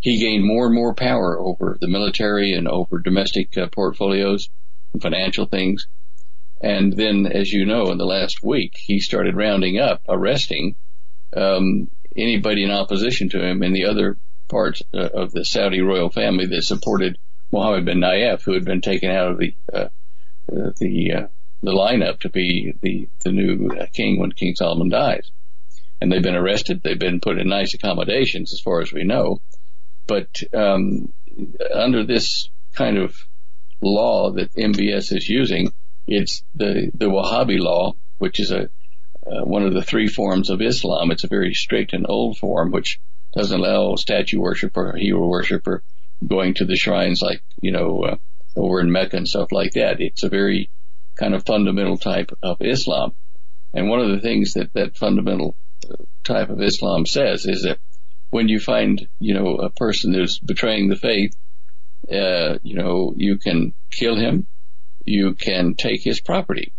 he gained more and more power over the military and over domestic uh, portfolios and financial things. And then, as you know, in the last week, he started rounding up, arresting um, anybody in opposition to him in the other parts uh, of the Saudi royal family that supported Mohammed bin Nayef, who had been taken out of the uh, uh the uh, the lineup to be the the new uh, king when King Solomon dies. And they've been arrested. They've been put in nice accommodations, as far as we know. But um, under this kind of law that MBS is using, it's the the Wahhabi law, which is a uh, one of the three forms of Islam. It's a very strict and old form, which doesn't allow statue worship or hero worship or going to the shrines like you know uh, over in Mecca and stuff like that. It's a very kind of fundamental type of Islam. And one of the things that that fundamental type of Islam says is that when you find, you know, a person who's betraying the faith, uh, you know, you can kill him, you can take his property.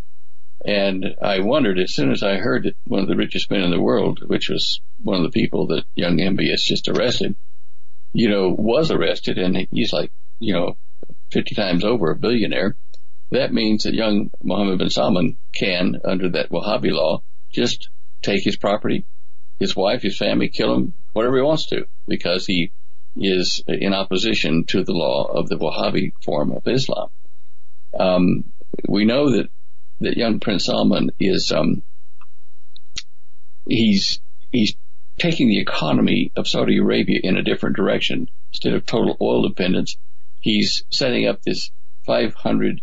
And I wondered as soon as I heard that one of the richest men in the world, which was one of the people that young MBS just arrested, you know, was arrested and he's like, you know, 50 times over a billionaire that means that young Mohammed bin Salman can, under that Wahhabi law, just take his property, his wife, his family, kill him, whatever he wants to, because he is in opposition to the law of the Wahhabi form of Islam. Um, we know that that young Prince Salman is um, he's he's taking the economy of Saudi Arabia in a different direction. Instead of total oil dependence, he's setting up this 500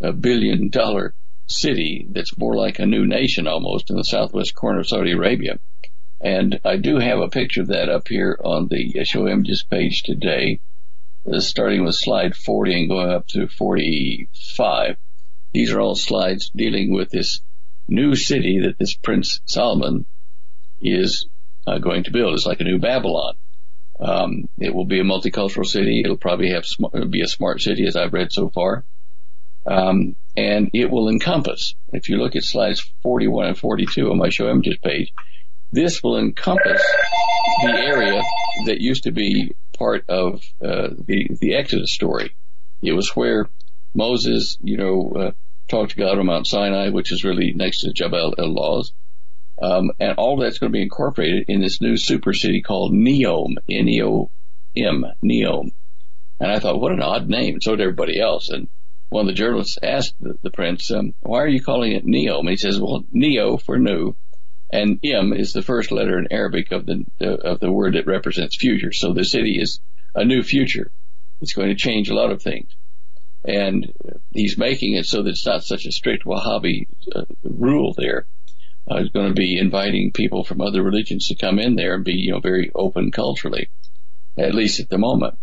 a billion dollar city that's more like a new nation almost in the southwest corner of Saudi Arabia. And I do have a picture of that up here on the show images page today, uh, starting with slide 40 and going up to 45. These are all slides dealing with this new city that this Prince Salman is uh, going to build. It's like a new Babylon. Um, it will be a multicultural city. It'll probably have sm- be a smart city as I've read so far. Um, and it will encompass, if you look at slides 41 and 42 on my show images page, this will encompass the area that used to be part of uh, the the Exodus story. It was where Moses, you know, uh, talked to God on Mount Sinai, which is really next to Jabal El Lawz. Um, and all that's going to be incorporated in this new super city called Neom, N-E-O-M, Neom. And I thought, what an odd name. So did everybody else. And one of the journalists asked the, the prince, um, why are you calling it Neom? And he says, well, Neo for new, and Im is the first letter in Arabic of the, of the word that represents future. So the city is a new future. It's going to change a lot of things. And he's making it so that it's not such a strict Wahhabi uh, rule there. Uh, going to be inviting people from other religions to come in there and be, you know, very open culturally, at least at the moment.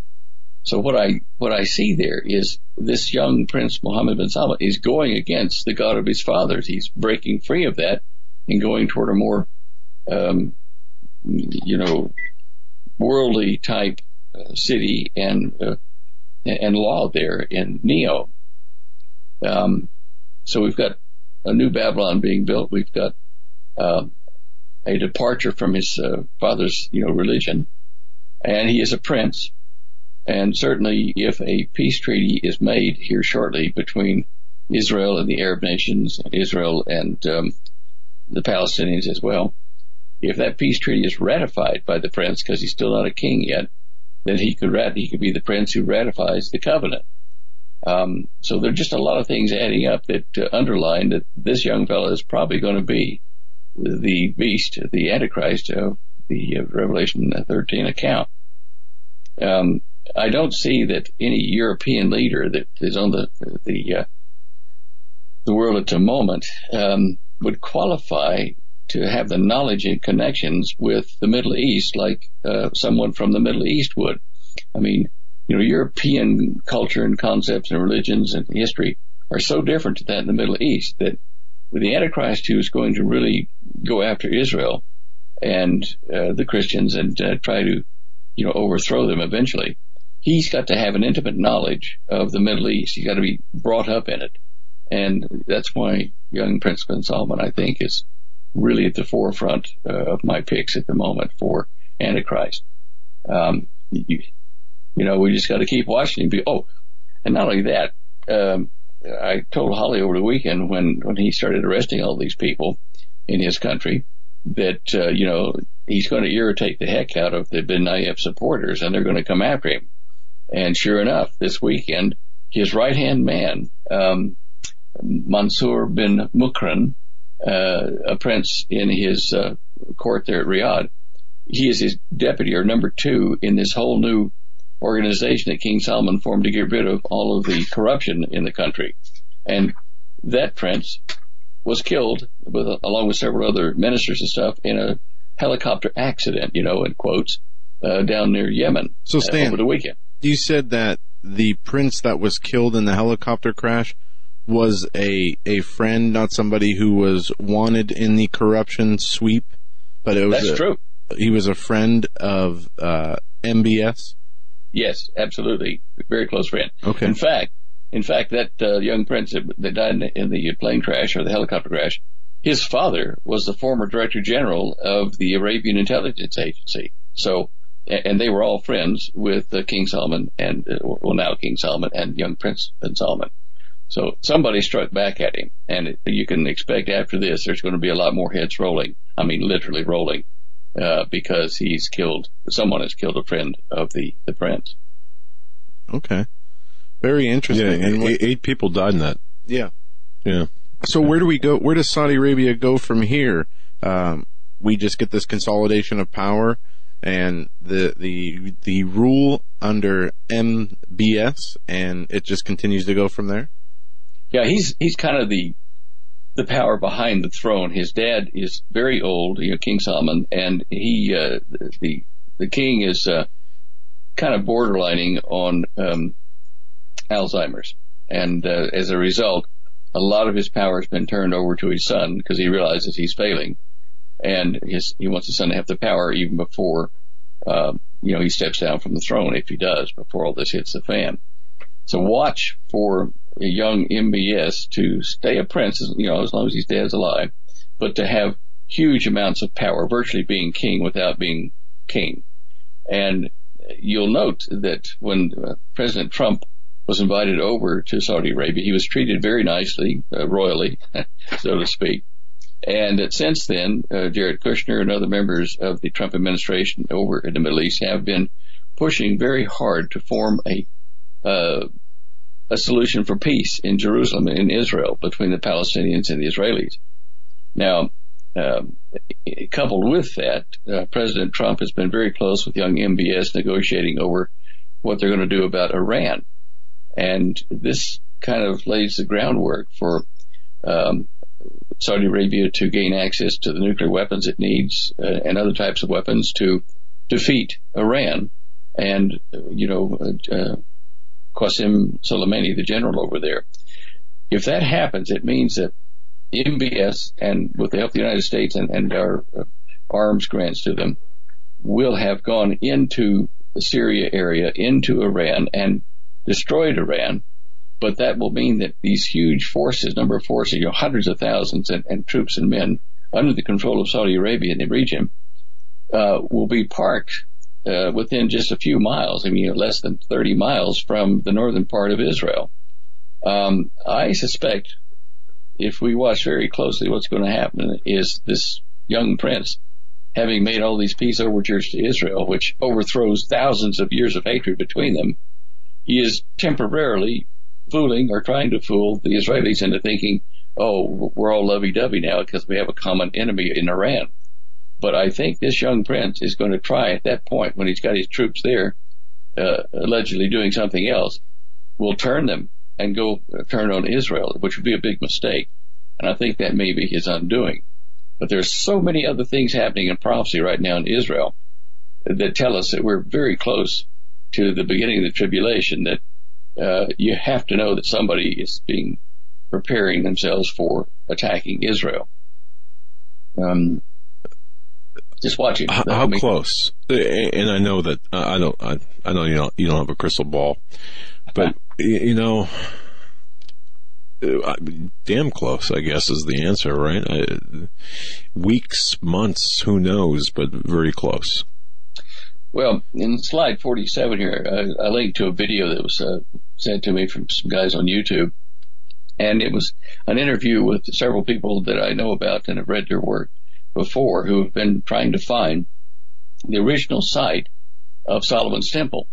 So what I what I see there is this young Prince Mohammed bin Salman is going against the God of his fathers. He's breaking free of that and going toward a more, um, you know, worldly type uh, city and uh, and law there in Neo. Um, so we've got a new Babylon being built. We've got uh, a departure from his uh, father's, you know, religion, and he is a prince. And certainly, if a peace treaty is made here shortly between Israel and the Arab nations, Israel and um, the Palestinians as well, if that peace treaty is ratified by the prince, because he's still not a king yet, then he could rat- he could be the prince who ratifies the covenant. Um, so there are just a lot of things adding up that uh, underline that this young fellow is probably going to be the beast, the Antichrist of the uh, Revelation 13 account. Um, I don't see that any European leader that is on the the uh, the world at the moment um, would qualify to have the knowledge and connections with the Middle East like uh, someone from the Middle East would. I mean, you know, European culture and concepts and religions and history are so different to that in the Middle East that with the Antichrist who is going to really go after Israel and uh, the Christians and uh, try to, you know, overthrow them eventually, he's got to have an intimate knowledge of the Middle East. He's got to be brought up in it. And that's why young Prince bin Salman, I think, is really at the forefront uh, of my picks at the moment for Antichrist. Um, you, you, know, we just got to keep watching him. Oh, and not only that, um, I told Holly over the weekend when when he started arresting all these people in his country that uh, you know he's going to irritate the heck out of the Ben Nayef supporters, and they're going to come after him. And sure enough, this weekend, his right hand man, um, Mansour bin Muqrin, uh, a prince in his uh, court there at Riyadh. He is his deputy or number two in this whole new organization that King Salman formed to get rid of all of the corruption in the country. And that prince was killed with, along with several other ministers and stuff in a helicopter accident, you know, in quotes, uh, down near Yemen so Stan, over the weekend. You said that the prince that was killed in the helicopter crash was a a friend, not somebody who was wanted in the corruption sweep, but it was That's a, true. He was a friend of uh, MBS. Yes, absolutely, very close friend. Okay. In fact, in fact, that uh, young prince that, died in the, in the plane crash or the helicopter crash, his father was the former director general of the Arabian Intelligence Agency. So, and they were all friends with uh, King Solomon and, uh, well, now King Solomon and young Prince bin Salman. So somebody struck back at him, and you can expect after this there's going to be a lot more heads rolling. I mean, literally rolling, uh, because he's killed. Someone has killed a friend of the the prince. Okay, very interesting. Yeah, And eight, eight people died in that. yeah. Yeah. So where do we go? Where does Saudi Arabia go from here? Um, we just get this consolidation of power and the the the rule under MBS, and it just continues to go from there. Yeah, he's he's kind of the the power behind the throne. His dad is very old, you know, King Salman, and he uh, the the king is uh, kind of borderlining on um, Alzheimer's, and uh, as a result, a lot of his power has been turned over to his son because he realizes he's failing, and his he wants his son to have the power even before uh, you know he steps down from the throne if he does before all this hits the fan. So watch for a young MBS to stay a prince, you know, as long as his dad's alive, but to have huge amounts of power, virtually being king without being king. And you'll note that when uh, President Trump was invited over to Saudi Arabia, he was treated very nicely, uh, royally, so to speak. And since then, uh, Jared Kushner and other members of the Trump administration over in the Middle East have been pushing very hard to form a uh, a solution for peace in Jerusalem and in Israel between the Palestinians and the Israelis. Now, um, coupled with that, uh, President Trump has been very close with young MBS negotiating over what they're going to do about Iran. And this kind of lays the groundwork for um, Saudi Arabia to gain access to the nuclear weapons it needs uh, and other types of weapons to defeat Iran. And, you know, uh, Qasem Soleimani, the general over there. If that happens, it means that MBS and with the help of the United States and, and our uh, arms grants to them will have gone into the Syria area, into Iran and destroyed Iran. But that will mean that these huge forces, number of forces, you know, hundreds of thousands and, and troops and men under the control of Saudi Arabia in the region, uh, will be parked uh, within just a few miles. I mean, less than 30 miles from the northern part of Israel. Um, I suspect if we watch very closely, what's going to happen is this young prince, having made all these peace overtures to Israel, which overthrows thousands of years of hatred between them, he is temporarily fooling or trying to fool the Israelis into thinking, oh, we're all lovey-dovey now because we have a common enemy in Iran. But I think this young prince is going to try at that point when he's got his troops there, uh, allegedly doing something else, will turn them and go turn on Israel, which would be a big mistake. And I think that may be his undoing. But there's so many other things happening in prophecy right now in Israel that tell us that we're very close to the beginning of the tribulation that uh, you have to know that somebody is being preparing themselves for attacking Israel. Um, just watch it. How, how close? And I know that uh, I don't. I, I know you don't. You don't have a crystal ball, but you know, uh, damn close. I guess is the answer, right? I, weeks, months, who knows? But very close. Well, in slide 47 here, I, I linked to a video that was uh, sent to me from some guys on YouTube. And it was an interview with several people that I know about and have read their work before who have been trying to find the original site of Solomon's temple.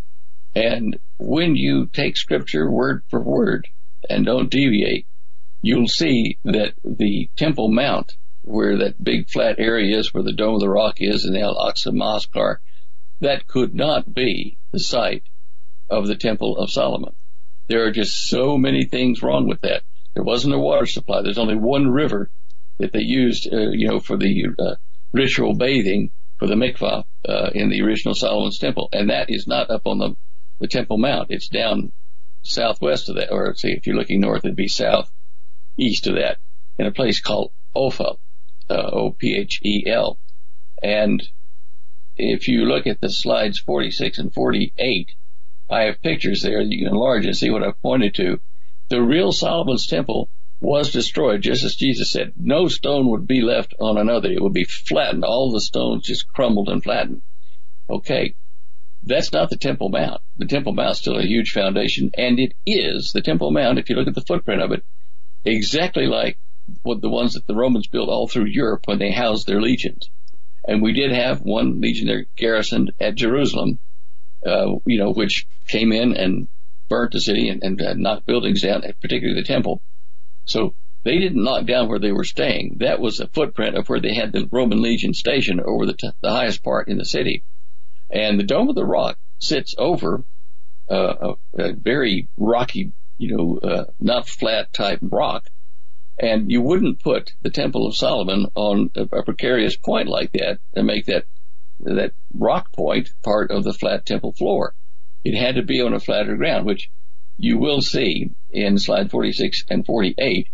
And when you take scripture word for word and don't deviate, you'll see that the Temple Mount, where that big flat area is, where the Dome of the Rock is, and El Aqsa Mosque are, that could not be the site of the Temple of Solomon. There are just so many things wrong with that. There wasn't a water supply. There's only one river that they used, uh, you know, for the uh, ritual bathing for the mikvah uh, in the original Solomon's temple, and that is not up on the the Temple Mount. It's down southwest of that, or say if you're looking north, it'd be south east of that, in a place called Ophel, uh, O-P-H-E-L, and if you look at the slides 46 and 48, I have pictures there that you can enlarge and see what I've pointed to. The real Solomon's temple was destroyed, just as Jesus said. No stone would be left on another. It would be flattened. All the stones just crumbled and flattened. Okay. That's not the Temple Mount. The Temple Mount is still a huge foundation, and it is the Temple Mount, if you look at the footprint of it, exactly like what the ones that the Romans built all through Europe when they housed their legions. And we did have one legionary there garrisoned at Jerusalem, uh, you know, which came in and burnt the city and, and uh, knocked buildings down, particularly the temple. So they didn't knock down where they were staying. That was a footprint of where they had the Roman legion stationed over the, t- the highest part in the city. And the Dome of the Rock sits over uh, a, a, very rocky, you know, uh, not flat type rock. And you wouldn't put the Temple of Solomon on a, a precarious point like that and make that that rock point part of the flat temple floor. It had to be on a flatter ground, which you will see in slide 46 and 48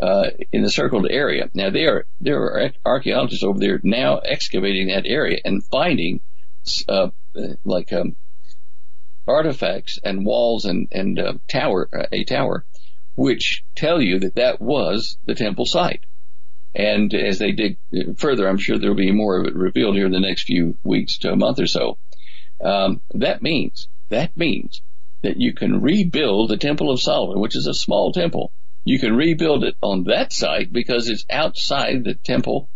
uh, in the circled area. Now there are there are archaeologists over there now excavating that area and finding uh, like um, artifacts and walls and and uh, tower uh, a tower which tell you that that was the temple site. And as they dig further, I'm sure there will be more of it revealed here in the next few weeks to a month or so. Um, that means that means that you can rebuild the Temple of Solomon, which is a small temple. You can rebuild it on that site because it's outside the temple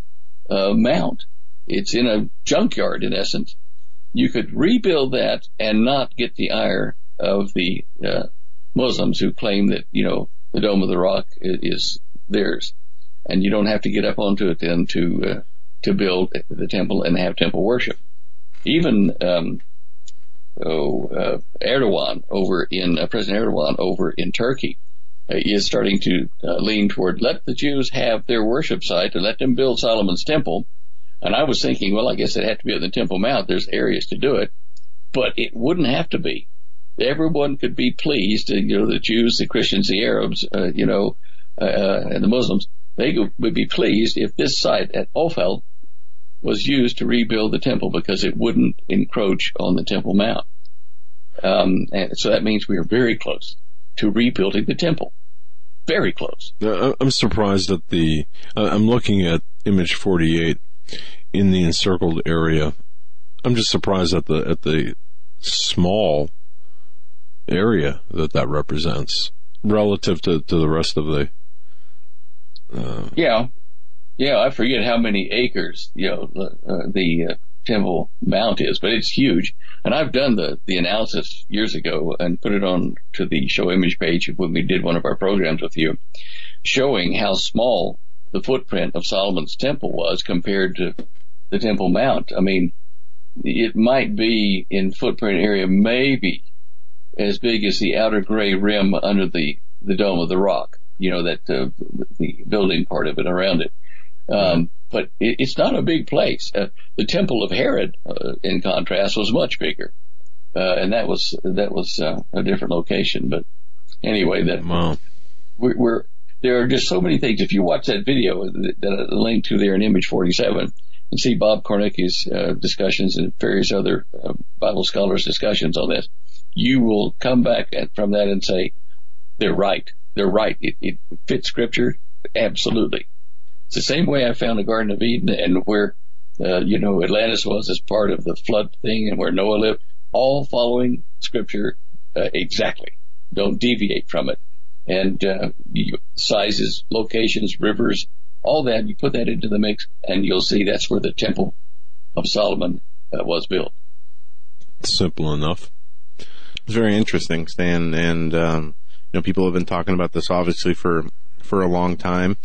uh, mount. It's in a junkyard in essence. You could rebuild that and not get the ire of the uh, Muslims who claim that you know the Dome of the Rock is theirs, and you don't have to get up onto it then to uh, to build the temple and have temple worship. Even um, oh, uh, Erdogan over in uh, President Erdogan over in Turkey uh, is starting to uh, lean toward let the Jews have their worship site and let them build Solomon's temple. And I was thinking, well, I guess it had to be at the Temple Mount. There's areas to do it, but it wouldn't have to be. Everyone could be pleased. You know, the Jews, the Christians, the Arabs, uh, you know, uh, and the Muslims. They would be pleased if this site at Ophel was used to rebuild the temple because it wouldn't encroach on the Temple Mount. Um, and so that means we are very close to rebuilding the temple. Very close. I'm surprised that the, I'm looking at image 48 in the encircled area. I'm just surprised at the, at the small area that that represents relative to, to the rest of the, uh, yeah, yeah, I forget how many acres, you know, uh, the uh, Temple Mount is, but it's huge. And I've done the, the analysis years ago and put it on to the show image page when we did one of our programs with you, showing how small the footprint of Solomon's temple was compared to the Temple Mount. I mean, it might be in footprint area maybe as big as the outer gray rim under the, the dome of the rock, you know, that, uh, the building part of it around it. Um, but it, it's not a big place. Uh, the Temple of Herod, uh, in contrast, was much bigger, uh, and that was that was uh, a different location. But anyway, that wow. we're, we're, there are just so many things. If you watch that video that, that I linked to there in Image 47, and see Bob Cornuke's uh, discussions and various other uh, Bible scholars' discussions on this, you will come back from that and say they're right. They're right. It, it fits Scripture absolutely. It's the same way I found the Garden of Eden and where, uh, you know, Atlantis was as part of the flood thing and where Noah lived, all following scripture uh, exactly. Don't deviate from it. And uh, you, sizes, locations, rivers, all that, you put that into the mix and you'll see that's where the Temple of Solomon uh, was built. Simple enough. It's very interesting, Stan, and um, you know, people have been talking about this obviously for for a long time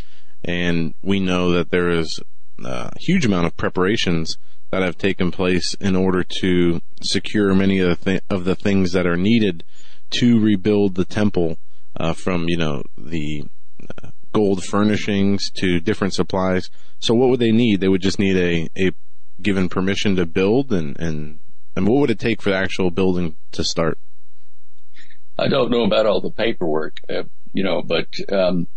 and we know that there is a huge amount of preparations that have taken place in order to secure many of the, th- of the things that are needed to rebuild the temple uh, from you know the uh, gold furnishings to different supplies. So what would they need? They would just need a, a given permission to build and, and and what would it take for the actual building to start? I don't know about all the paperwork, uh, you know, but um,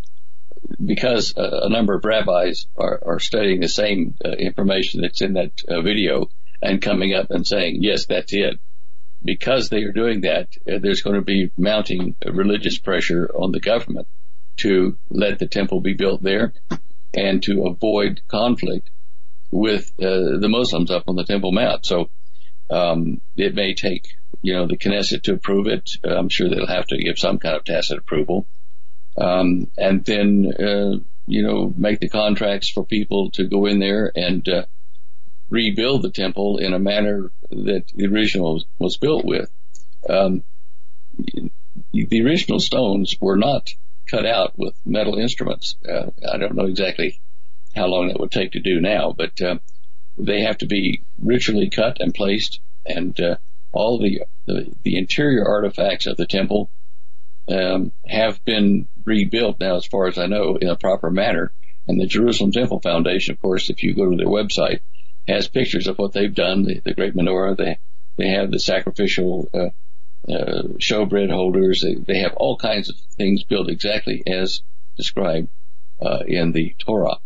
because a number of rabbis are, are studying the same uh, information that's in that uh, video and coming up and saying, yes, that's it. Because they are doing that, uh, there's going to be mounting religious pressure on the government to let the temple be built there and to avoid conflict with uh, the Muslims up on the Temple Mount. So um, it may take, you know, the Knesset to approve it. I'm sure they'll have to give some kind of tacit approval um, and then uh, you know make the contracts for people to go in there and uh, rebuild the temple in a manner that the original was built with. Um, the original stones were not cut out with metal instruments. Uh, I don't know exactly how long that would take to do now, but uh, they have to be ritually cut and placed, and uh, all the, the, the interior artifacts of the temple um, have been rebuilt now, as far as I know, in a proper manner. And the Jerusalem Temple Foundation, of course, if you go to their website, has pictures of what they've done. The, the great menorah, they they have the sacrificial uh, uh, showbread holders. They, they have all kinds of things built exactly as described uh, in the Torah.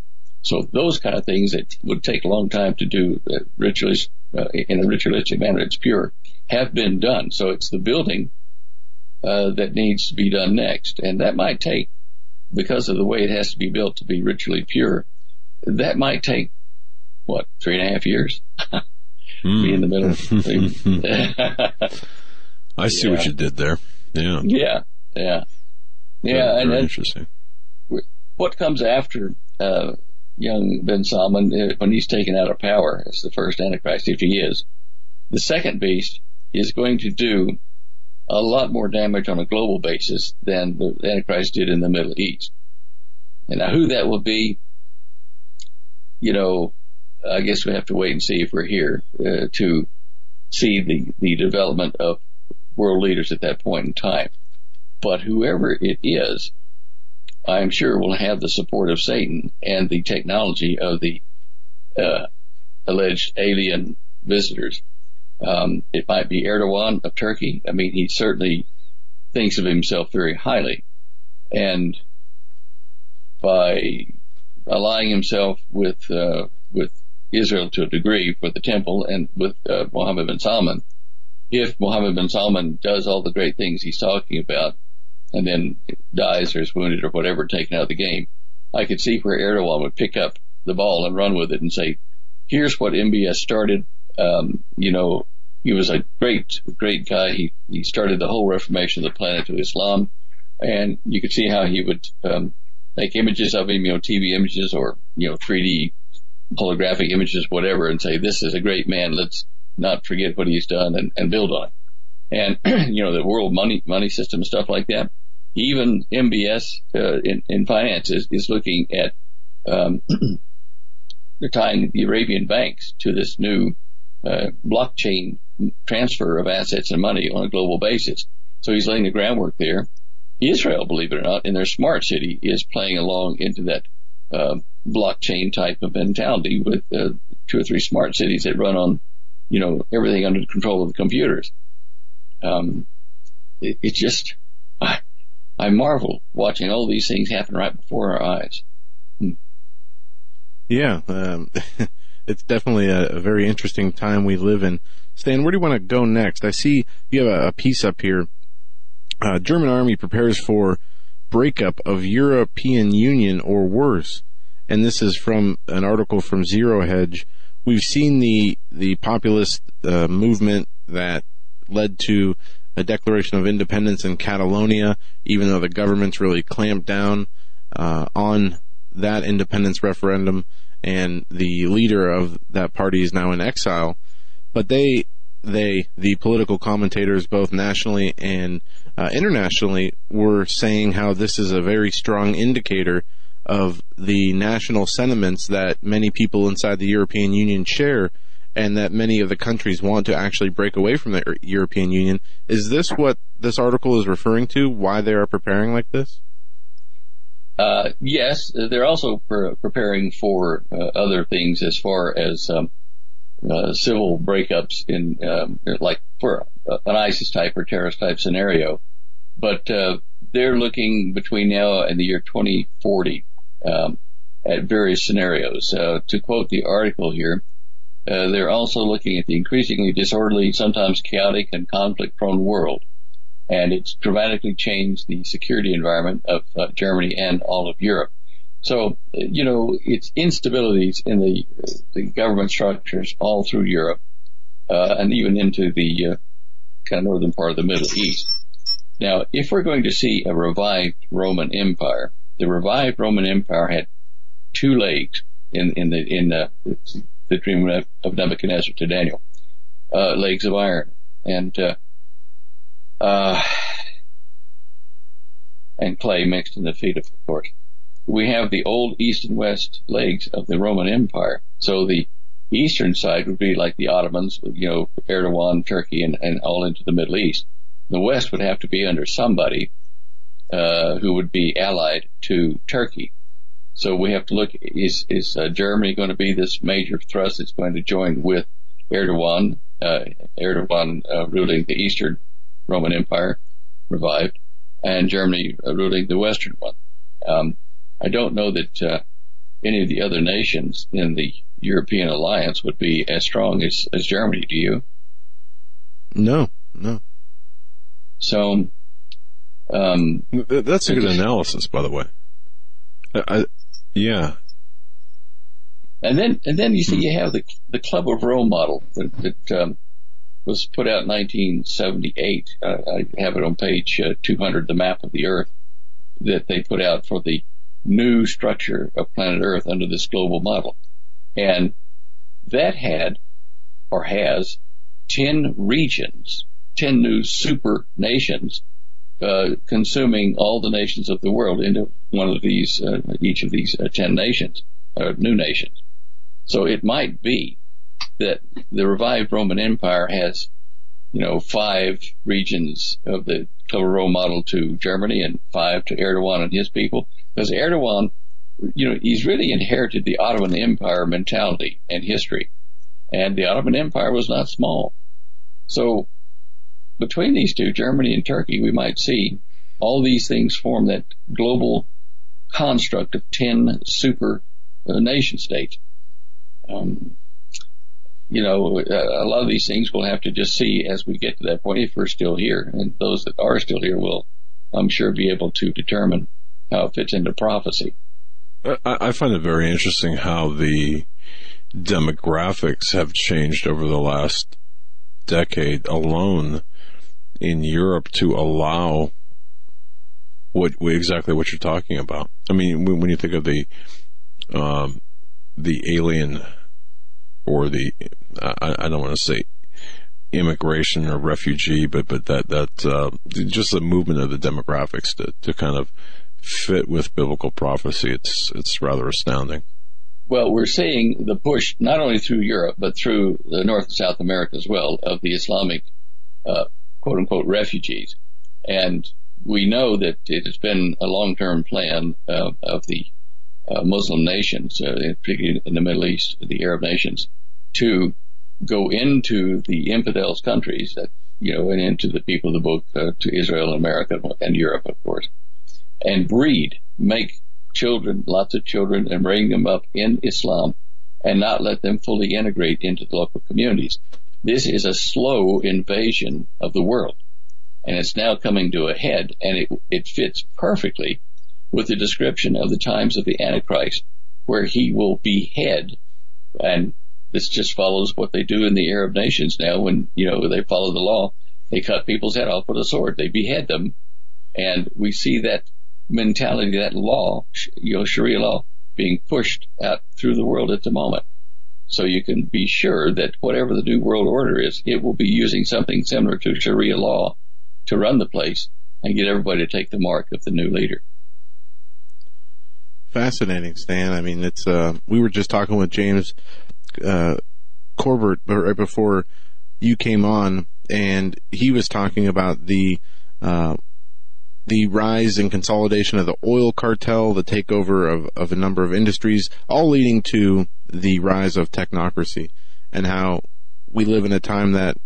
So those kind of things that would take a long time to do uh, ritualist, uh, in a ritualistic manner, it's pure, have been done. So it's the building uh, that needs to be done next, and that might take, because of the way it has to be built to be ritually pure, that might take what three and a half years. Mm. Be in the middle. I see Yeah. what you did there. Yeah. yeah, yeah, yeah, Very, and very interesting. what comes after uh, young Ben Salman uh, when he's taken out of power as the first Antichrist, if he is. The second beast is going to do a lot more damage on a global basis than the Antichrist did in the Middle East. And now who that will be, you know, I guess we have to wait and see if we're here uh, to see the, the development of world leaders at that point in time. But whoever it is, I'm sure will have the support of Satan and the technology of the uh, alleged alien visitors. Um, it might be Erdogan of Turkey. I mean, he certainly thinks of himself very highly, and by allying himself with uh, with Israel to a degree for the temple and with uh, Mohammed bin Salman, if Mohammed bin Salman does all the great things he's talking about, and then dies or is wounded or whatever, taken out of the game, I could see where Erdogan would pick up the ball and run with it and say, "Here's what MBS started. Um, you know, he was a great, great guy. He he started the whole reformation of the planet to Islam, and you could see how he would um, make images of him, you know, TV images or you know, 3D holographic images, whatever, and say, "This is a great man. Let's not forget what he's done and, and build on it." And you know, the world money money system and stuff like that. Even MBS uh, in, in finance is, is looking at um, tying the Arabian banks to this new uh, blockchain transfer of assets and money on a global basis. So he's laying the groundwork there. Israel, believe it or not, in their smart city is playing along into that uh, blockchain type of mentality with uh, two or three smart cities that run on, you know, everything under the control of the computers. Um, it, it just, I, I marvel watching all these things happen right before our eyes. Yeah, um, it's definitely a, a very interesting time we live in. Stan, where do you want to go next? I see you have a, a piece up here. Uh, German army prepares for breakup of European Union or worse. And this is from an article from Zero Hedge. We've seen the the populist uh, movement that led to a declaration of independence in Catalonia, even though the government's really clamped down uh, on that independence referendum, and the leader of that party is now in exile. But they, they, the political commentators, both nationally and uh, internationally, were saying how this is a very strong indicator of the national sentiments that many people inside the European Union share, and that many of the countries want to actually break away from the European Union. Is this what this article is referring to? Why they are preparing like this? Uh, yes, they're also pre- preparing for uh, other things as far as um, uh, civil breakups in, um, like for an ISIS type or terrorist type scenario. But uh, they're looking between now and the year 2040 um, at various scenarios. Uh, to quote the article here, uh, they're also looking at the increasingly disorderly, sometimes chaotic and conflict-prone world and it's dramatically changed the security environment of uh, Germany and all of Europe. So, you know, it's instabilities in the, the government structures all through Europe, uh, and even into the uh, kind of northern part of the Middle East. Now, if we're going to see a revived Roman Empire, the revived Roman Empire had two legs in, in the, in the, the dream of Nebuchadnezzar to Daniel, uh, legs of iron. And, uh, uh, and clay mixed in the feet, of the course. We have the old east and west legs of the Roman Empire. So the eastern side would be like the Ottomans, you know, Erdogan, Turkey, and, and all into the Middle East. The west would have to be under somebody uh, who would be allied to Turkey. So we have to look: is is uh, Germany going to be this major thrust that's going to join with Erdogan? Uh, Erdogan uh, ruling the eastern Roman Empire revived, and Germany ruling the Western one. Um, I don't know that uh, any of the other nations in the European alliance would be as strong as, as Germany. Do you? No, no. So Um, That's a good analysis, by the way. I, I, yeah. And then, and then you see, you have the the Club of Rome model that, that um, was put out in 1978. Uh, I have it on page uh, 200, the map of the Earth that they put out for the new structure of planet Earth under this global model, and that had or has 10 regions, 10 new super nations, uh, consuming all the nations of the world into one of these, uh, each of these uh, 10 nations, uh, new nations. So it might be that the revived Roman Empire has, you know, five regions of the Rome model to Germany and five to Erdogan and his people. Because Erdogan, you know, he's really inherited the Ottoman Empire mentality and history. And the Ottoman Empire was not small. So between these two, Germany and Turkey, we might see all these things form that global construct of 10 super uh, nation states. Um, you know, a lot of these things we'll have to just see as we get to that point if we're still here. And those that are still here will, I'm sure, be able to determine how it fits into prophecy. I, I find it very interesting how the demographics have changed over the last decade alone in Europe to allow what exactly what you're talking about. I mean, when, you think of the um, the alien or the I, I don't want to say immigration or refugee, but but that that uh, just the movement of the demographics to to kind of fit with biblical prophecy. It's it's rather astounding. Well, we're seeing the push not only through Europe but through the North and South America as well of the Islamic uh, quote unquote refugees, and we know that it has been a long term plan uh, of the uh, Muslim nations, uh, particularly in the Middle East, the Arab nations, to go into the infidels countries, that, you know, and into the people of the book, uh, to Israel and America and Europe, of course, and breed, make children, lots of children, and bring them up in Islam, and not let them fully integrate into the local communities. This is a slow invasion of the world, and it's now coming to a head, and it, it fits perfectly with the description of the times of the Antichrist, where he will behead, and this just follows what they do in the Arab nations now when, you know, they follow the law. They cut people's head off with a sword. They behead them. And we see that mentality, that law, you know, Sharia law being pushed out through the world at the moment. So you can be sure that whatever the new world order is, it will be using something similar to Sharia law to run the place and get everybody to take the mark of the new leader. Fascinating, Stan. I mean, it's, uh, we were just talking with James, uh, Corbett right before you came on and he was talking about the, uh, the rise and consolidation of the oil cartel, the takeover of, of a number of industries, all leading to the rise of technocracy and how we live in a time that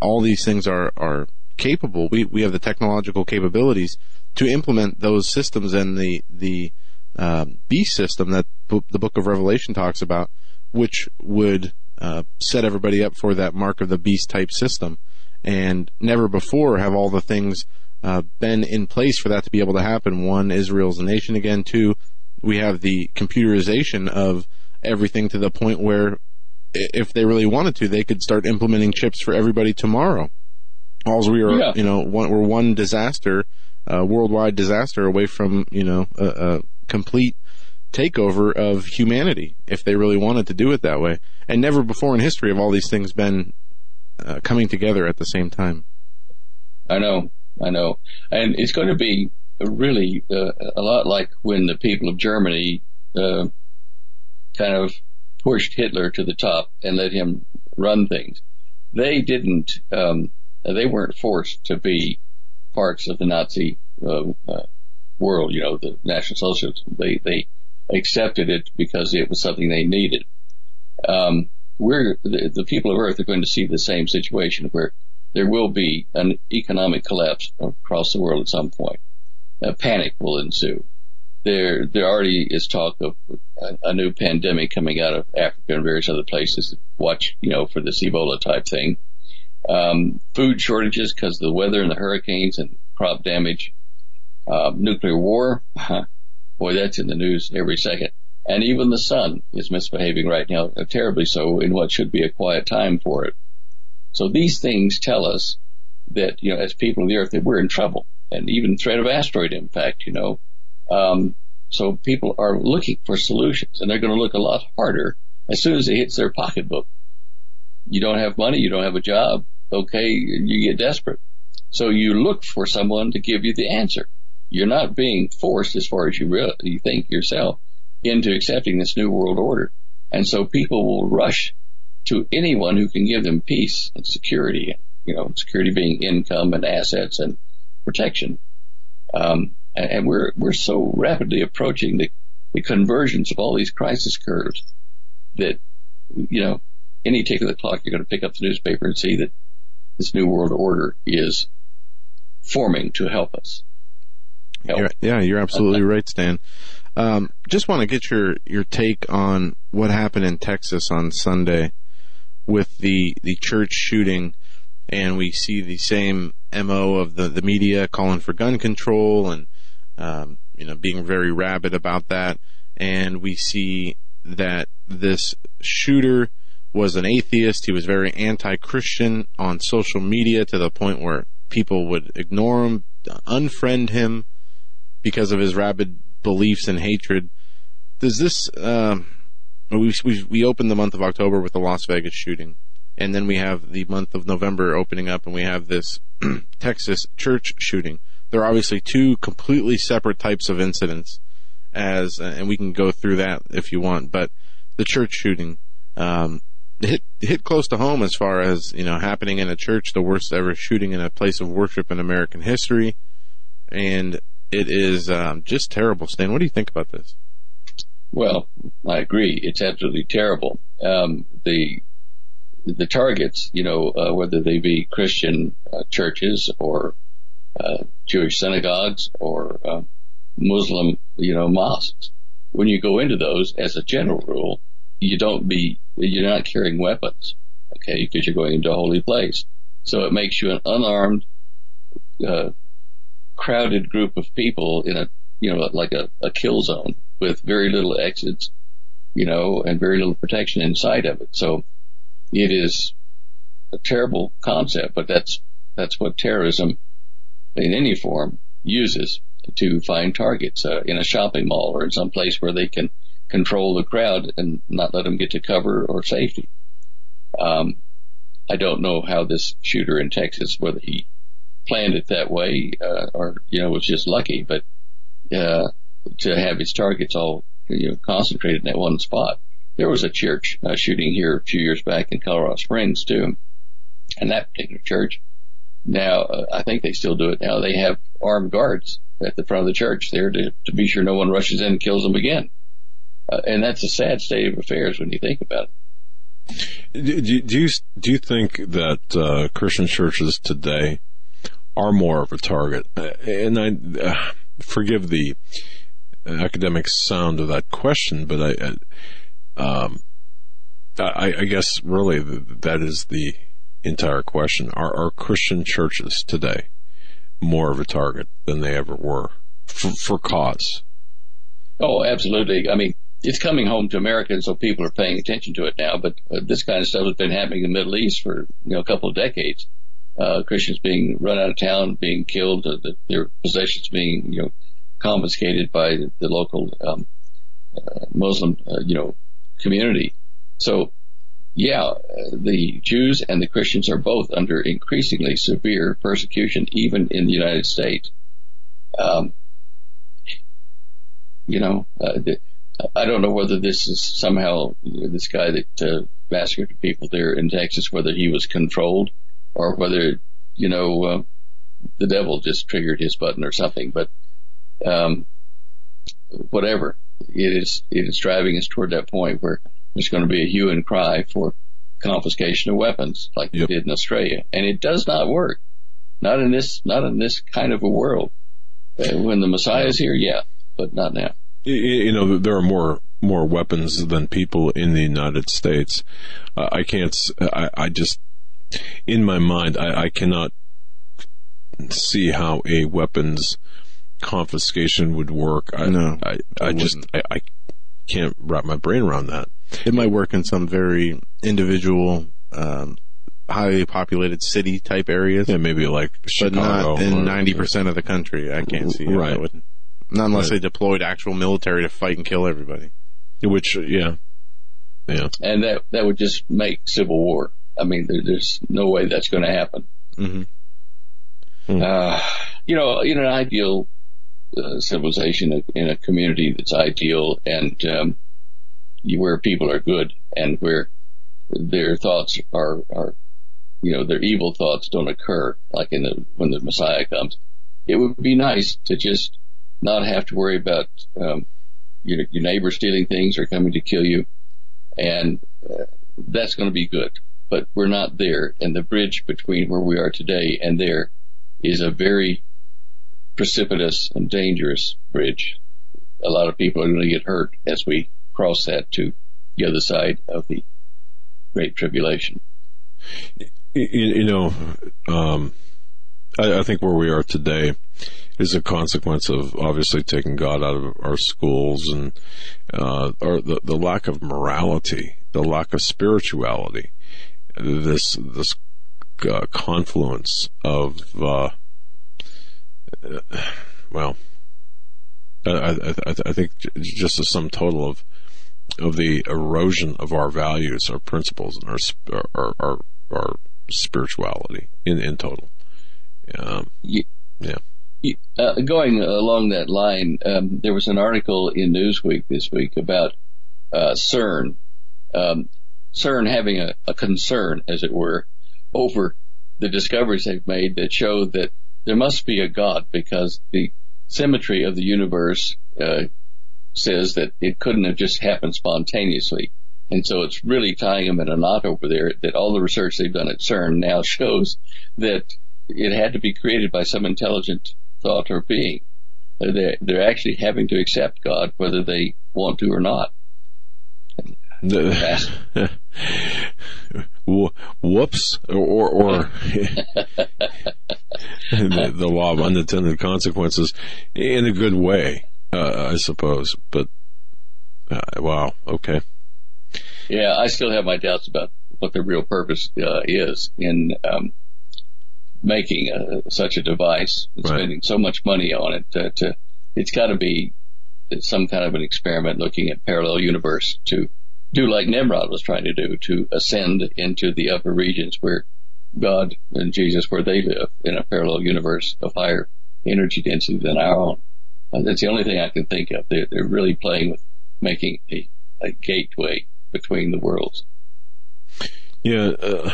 all these things are, are capable. We, we have the technological capabilities to implement those systems and the, the, uh, beast system that b- the book of Revelation talks about, which would, uh, set everybody up for that mark of the beast type system. And never before have all the things uh, been in place for that to be able to happen. One, Israel's a nation again. Two, we have the computerization of everything to the point where if they really wanted to, they could start implementing chips for everybody tomorrow. All we are, yeah. you know, one, we're one disaster, uh, worldwide disaster away from, you know, a, a complete takeover of humanity if they really wanted to do it that way. And never before in history have all these things been uh, coming together at the same time. I know. I know. And it's going to be really uh, a lot like when the people of Germany uh, kind of pushed Hitler to the top and let him run things. They didn't, um, they weren't forced to be parts of the Nazi uh, uh world, you know, the National Socialism. They, they accepted it because it was something they needed. Um, we're, the, the people of Earth are going to see the same situation where there will be an economic collapse across the world at some point. A panic will ensue. There, there already is talk of a, a new pandemic coming out of Africa and various other places. Watch, you know, for this Ebola type thing. Um, food shortages because of the weather and the hurricanes and crop damage. Uh, nuclear war, boy, that's in the news every second. And even the sun is misbehaving right now, terribly so, in what should be a quiet time for it. So these things tell us that, you know, as people of the earth, that we're in trouble. And even threat of asteroid impact, you know. Um, so people are looking for solutions and they're going to look a lot harder as soon as it hits their pocketbook. You don't have money, you don't have a job, okay, you get desperate. So you look for someone to give you the answer. You're not being forced as far as you really you think yourself into accepting this new world order. And so people will rush to anyone who can give them peace and security, you know, security being income and assets and protection. Um, and, we're, we're so rapidly approaching the, the convergence of all these crisis curves that, you know, any tick of the clock, you're going to pick up the newspaper and see that this new world order is forming to help us. Help. You're, yeah, you're absolutely right, Stan. Um, just want to get your, your take on what happened in Texas on Sunday with the, the church shooting, and we see the same mo of the, the media calling for gun control and um, you know being very rabid about that, and we see that this shooter was an atheist. He was very anti-Christian on social media to the point where people would ignore him, unfriend him because of his rabid beliefs and hatred. Does this? Uh, we, we we opened the month of October with the Las Vegas shooting, and then we have the month of November opening up, and we have this Texas church shooting. There are obviously two completely separate types of incidents, as and we can go through that if you want. But the church shooting um, hit hit close to home as far as you know happening in a church, the worst ever shooting in a place of worship in American history, and it is um, just terrible. Stan, what do you think about this? Well, I agree. It's absolutely terrible. Um, the the targets, you know, uh, whether they be Christian uh, churches or uh, Jewish synagogues or uh, Muslim, you know, mosques, when you go into those, as a general rule, you don't be, you're not carrying weapons, okay, because you're going into a holy place. So it makes you an unarmed, uh, crowded group of people in a, you know, like a, a kill zone with very little exits, you know, and very little protection inside of it. So it is a terrible concept, but that's, that's what terrorism in any form uses to find targets uh, in a shopping mall or in some place where they can control the crowd and not let them get to cover or safety. Um, I don't know how this shooter in Texas, whether he planned it that way, uh, or, you know, was just lucky, but, uh, to have his targets all, you know, concentrated in that one spot. There was a church uh, shooting here a few years back in Colorado Springs too. And that particular church, now, uh, I think they still do it now. They have armed guards at the front of the church there to, to be sure no one rushes in and kills them again. Uh, and that's a sad state of affairs when you think about it. Do, do you do you think that uh, Christian churches today are more of a target? Uh, and I uh, forgive the academic sound of that question, but I, um, I, I guess really that is the entire question. Are, are Christian churches today more of a target than they ever were for, for cause? Oh, absolutely. I mean, it's coming home to America, so people are paying attention to it now. But uh, this kind of stuff has been happening in the Middle East for you know a couple of decades. Uh, Christians being run out of town, being killed, uh, the, their possessions being you know confiscated by the local um, uh, Muslim uh, you know community. So, yeah, uh, the Jews and the Christians are both under increasingly severe persecution, even in the United States. Um, you know, the, I don't know whether this is somehow this guy that uh, massacred people there in Texas, whether he was controlled or whether, you know, uh, the devil just triggered his button or something. But, um, whatever, it is, it is driving us toward that point where there's going to be a hue and cry for confiscation of weapons like yep. they did in Australia. And it does not work. Not in this, not in this kind of a world. Uh, when the Messiah is here, yeah, but not now you know, there are more more weapons than people in the United States. Uh, I can't. I, I, just, in my mind, I, I, cannot see how a weapons confiscation would work. I, No, I, I just, I, I can't wrap my brain around that. It might work in some very individual, um, highly populated city type areas, Yeah, maybe like but not in ninety percent of the country. I can't see how Right. that would. Not unless Right. they deployed actual military to fight and kill everybody. Which, yeah, yeah. and that that would just make civil war. I mean, there, there's no way that's going to happen. hmm Uh, you know, in an ideal uh, civilization, in a community that's ideal, and um, where people are good, and where their thoughts are are, you know, their evil thoughts don't occur, like in the when the Messiah comes. It would be nice to just not have to worry about um, your, your neighbor stealing things or coming to kill you, and uh, that's going to be good. But we're not there, and the bridge between where we are today and there is a very precipitous and dangerous bridge. A lot of people are going to get hurt as we cross that to the other side of the Great Tribulation. You, you know, um, I, I think where we are today is a consequence of obviously taking God out of our schools and uh, or the, the lack of morality, the lack of spirituality, this this uh, confluence of uh, uh, well, I, I, I I think just a sum total of of the erosion of our values, our principles, and our sp- our our, our spirituality in in total. Um, You- yeah. Uh, going along that line, um, there was an article in Newsweek this week about uh, CERN. Um, CERN having a, a concern, as it were, over the discoveries they've made that show that there must be a God because the symmetry of the universe uh, says that it couldn't have just happened spontaneously. And so it's really tying them in a knot over there that all the research they've done at CERN now shows that it had to be created by some intelligent thought or being. They're, they're actually having to accept God whether they want to or not. Whoops, or or, or the, the law of unintended consequences in a good way, uh, I suppose. But uh, wow, okay, Yeah, I still have my doubts about what the real purpose uh, is in um, making uh such a device and Right. spending so much money on it. To it's got to be some kind of an experiment looking at parallel universe to do like Nimrod was trying to do to ascend into the upper regions where God and Jesus where they live in a parallel universe of higher energy density than our own. That's the only thing I can think of. They're, they're really playing with making a, a gateway between the worlds. yeah. Uh,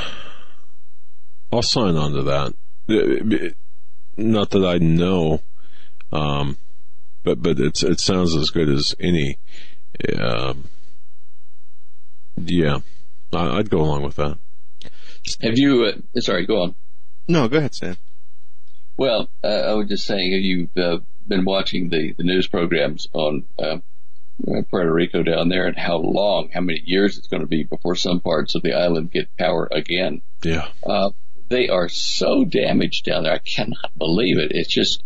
I'll sign on to that. Uh, Not that I know, um, but but it's it sounds as good as any. Um, yeah, I- I'd go along with that. Have you? Uh, sorry, go on. No, go ahead, Sam. Well, uh, I was just saying, have you uh, been watching the, the news programs on uh, uh, Puerto Rico down there, and how long, how many years it's going to be before some parts of the island get power again? Yeah. Uh, they are so damaged down there. I cannot believe it. It's just.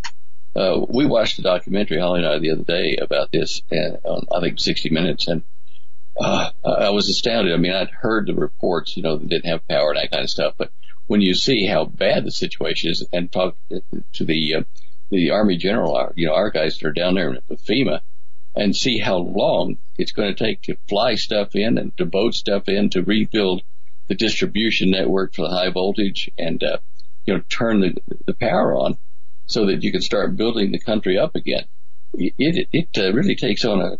Uh, we watched a documentary, Holly and I, the other day about this, uh, on I think 60 Minutes, and uh, I was astounded. I mean, I'd heard the reports, you know, that didn't have power and that kind of stuff, but when you see how bad the situation is and talk to the uh, the Army General, our, you know, our guys that are down there with FEMA, and see how long it's going to take to fly stuff in and to boat stuff in to rebuild the distribution network for the high voltage and uh, you know turn the the power on so that you can start building the country up again. It it, it uh, really takes on a,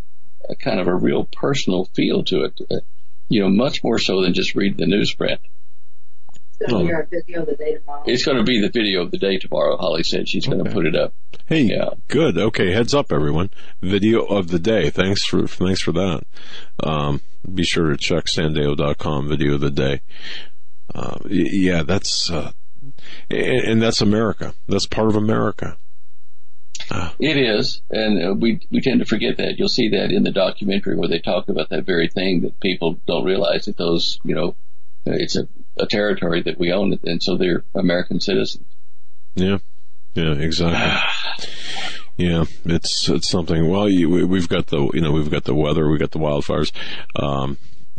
a kind of a real personal feel to it. Uh, you know, much more so than just reading the newsprint. So you're a video of the day tomorrow. It's going to be the video of the day tomorrow. Holly said she's going to put it up. Hey, Yeah. good. Okay, heads up, everyone. Video of the day. Thanks for thanks for that. Um, be sure to check standeyo.com. Video of the day. Uh, yeah, that's uh, and, and that's America. That's part of America. It is, and uh, we we tend to forget that. You'll see that in the documentary where they talk about that very thing that people don't realize that those, you know, uh, it's a, a territory that we own, and so they're American citizens. Yeah, yeah, exactly. Yeah, it's it's something. Well, you, we- we've got the you know we've got the weather, we've got the wildfires. Um,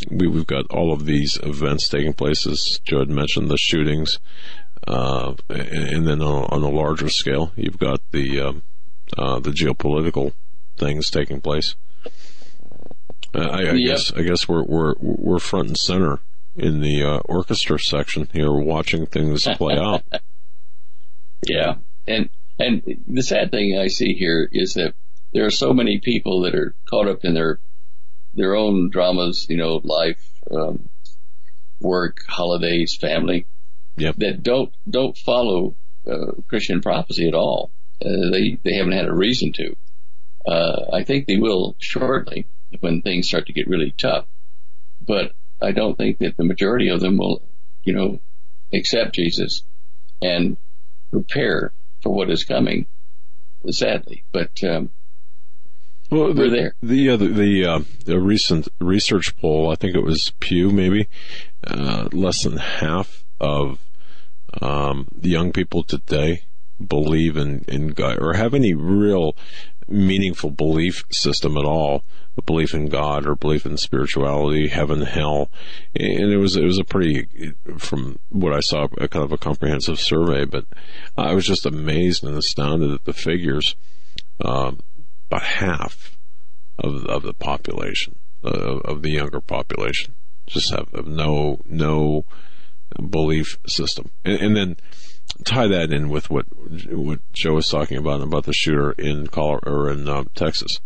we, we've got all of these events taking place, as Joe had mentioned, the shootings, uh, and, and then on, on a larger scale, you've got the um, uh, the geopolitical things taking place. Uh, I, I Yep. guess I guess we're we're we're front and center in the uh, orchestra section here, watching things play out. Yeah, and and the sad thing I see here is that there are so many people that are caught up in their their own dramas, you know, life, um, work, holidays, family, that don't don't follow uh, Christian prophecy at all. Uh, they they haven't had a reason to. Uh, I think they will shortly when things start to get really tough, but I don't think that the majority of them will, you know, accept Jesus and prepare for what is coming. Sadly, but um, Well, we're the, there. The uh, the the, uh, the recent research poll, I think it was Pew, maybe uh, less than half of um, the young people today believe in in God or have any real meaningful belief system at all. A belief in God or belief in spirituality, heaven, hell, and it was it was a pretty, from what I saw, a kind of a comprehensive survey. But I was just amazed and astounded at the figures. Um, about half of of the population uh, of the younger population just have, have no no belief system, and, and then tie that in with what what Joe was talking about about the shooter in Colorado or in um, Texas.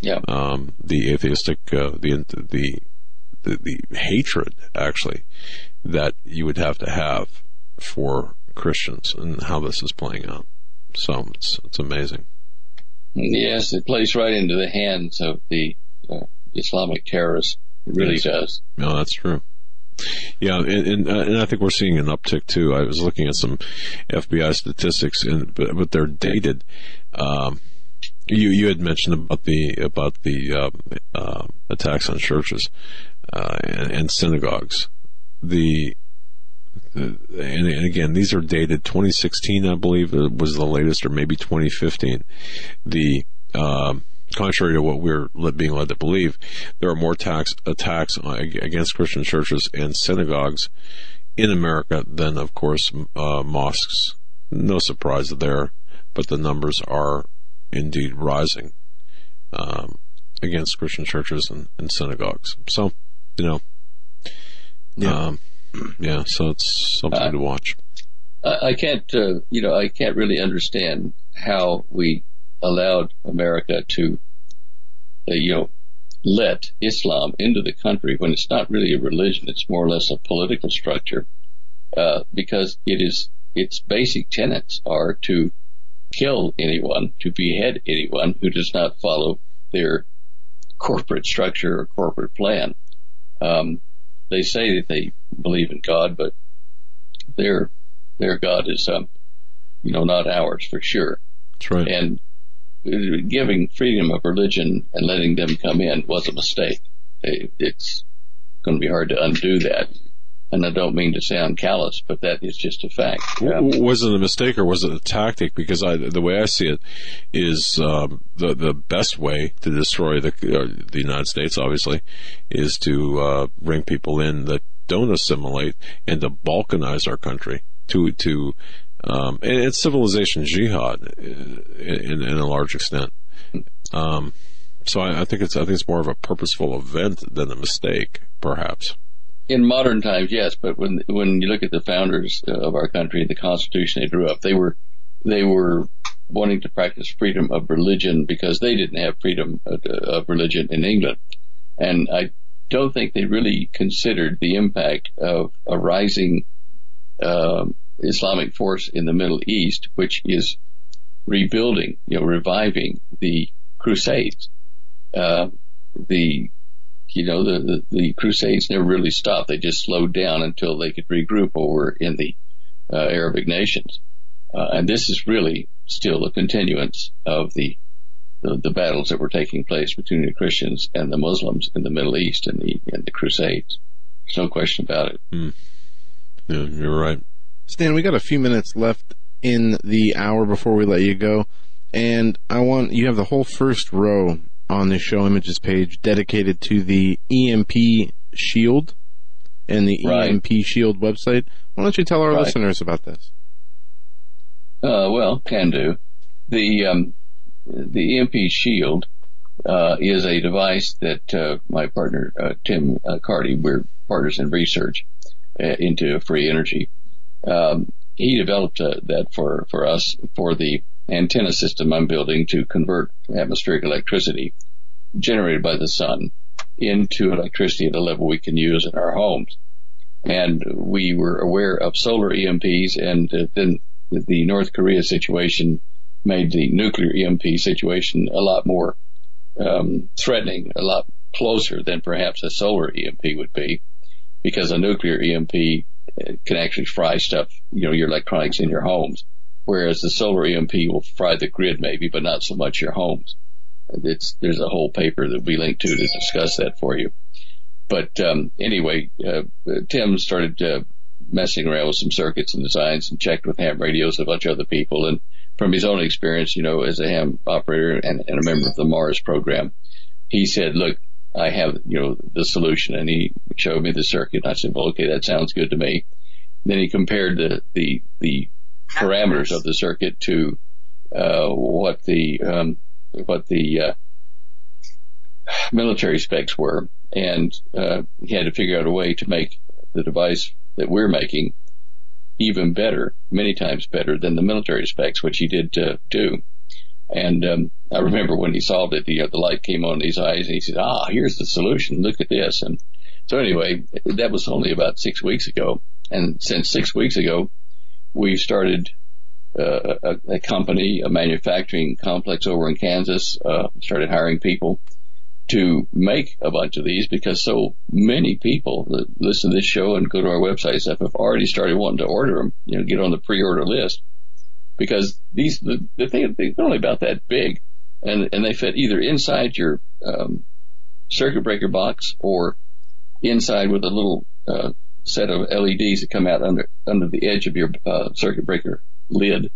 Yeah. Um, the atheistic uh, the, the the the hatred actually that you would have to have for Christians and how this is playing out. So it's it's amazing. Yes, it plays right into the hands of the uh, Islamic terrorists. It really Yes. does. No, that's true. Yeah, and and, uh, and I think we're seeing an uptick too. I was looking at some FBI statistics, and but, but they're dated. Um, you you had mentioned about the about the uh, uh, attacks on churches uh, and, and synagogues. The, the and, and again, these are dated 2016, I believe, uh, was the latest, or maybe 2015. The um, contrary to what we're being led to believe, there are more attacks attacks against Christian churches and synagogues in America than, of course, uh, mosques. No surprise there, but the numbers are indeed rising um, against Christian churches and, and synagogues. So, you know, Yeah. um, yeah. So it's something Uh, to watch. I, I can't, uh, you know, I can't really understand how we allowed America to, uh, you know, let Islam into the country when it's not really a religion; it's more or less a political structure. Uh, because it is its basic tenets are to kill anyone, to behead anyone who does not follow their corporate structure or corporate plan. Um, they say that they believe in God, but their their God is, um, you know, not ours for sure. That's right. And giving freedom of religion and letting them come in was a mistake. It's going to be hard to undo that. And I don't mean to sound callous, but that is just a fact. Was it a mistake or was it a tactic? Because I, the way I see it is um, the the best way to destroy the uh, the United States, obviously, is to uh, bring people in that don't assimilate and to balkanize our country to to um, it's civilization jihad uh, in, in a large extent. Um, so I, I think it's I think it's more of a purposeful event than a mistake, perhaps. in modern times, yes, but when when you look at the founders of our country, and the Constitution they drew up, they were they were wanting to practice freedom of religion because they didn't have freedom of, of religion in England, and I don't think they really considered the impact of a rising um Islamic force in the Middle East, which is rebuilding, you know, reviving the Crusades. Uh, the you know, the, the, the Crusades never really stopped. They just slowed down until they could regroup over in the uh, Arabic nations. Uh, and this is really still a continuance of the, the the battles that were taking place between the Christians and the Muslims in the Middle East and the and the Crusades. There's no question about it. Yeah, you're right. Stan, we got a few minutes left in the hour before we let you go. and I want you have the whole first row on the show images page dedicated to the EMP Shield and the Right. EMP Shield website. Why don't you tell our Right. listeners about this? Uh, well, can do. The um, the EMP Shield uh, is a device that uh, my partner uh, Tim uh, Carty, we're partners in research uh, into free energy. Um, he developed uh, that for for us for the antenna system I'm building to convert atmospheric electricity generated by the sun into electricity at a level we can use in our homes. And we were aware of solar EMPs and uh, then the North Korea situation made the nuclear EMP situation a lot more um, threatening, a lot closer than perhaps a solar EMP would be, because a nuclear EMP can actually fry stuff, you know, your electronics in your homes, whereas the solar EMP will fry the grid maybe, but not so much your homes. It's there's a whole paper that we linked to to discuss that for you. But um, anyway, uh, Tim started uh, messing around with some circuits and designs and checked with ham radios a bunch of other people. And from his own experience, you know, as a ham operator and, and a member of the Mars program, he said, look, I have, you know, the solution. And he showed me the circuit. I said, well, okay, that sounds good to me. Then he compared the, the, the parameters of the circuit to, uh, what the, um, what the, uh, military specs were. And, uh, he had to figure out a way to make the device that we're making even better, many times better than the military specs, which he did uh, do. And um, I remember when he solved it, the, uh, the light came on in his eyes, and he said, "Ah, here's the solution. Look at this." And so anyway, that was only about six weeks ago. And since six weeks ago, we started uh, a, a company, a manufacturing complex over in Kansas. Uh, started hiring people to make a bunch of these because so many people that listen to this show and go to our website stuff have already started wanting to order them, you know, get on the pre-order list because these, the, the thing, they're only about that big and, and they fit either inside your, um, circuit breaker box or inside with a little, uh, set of LEDs that come out under, under the edge of your, uh, circuit breaker lid.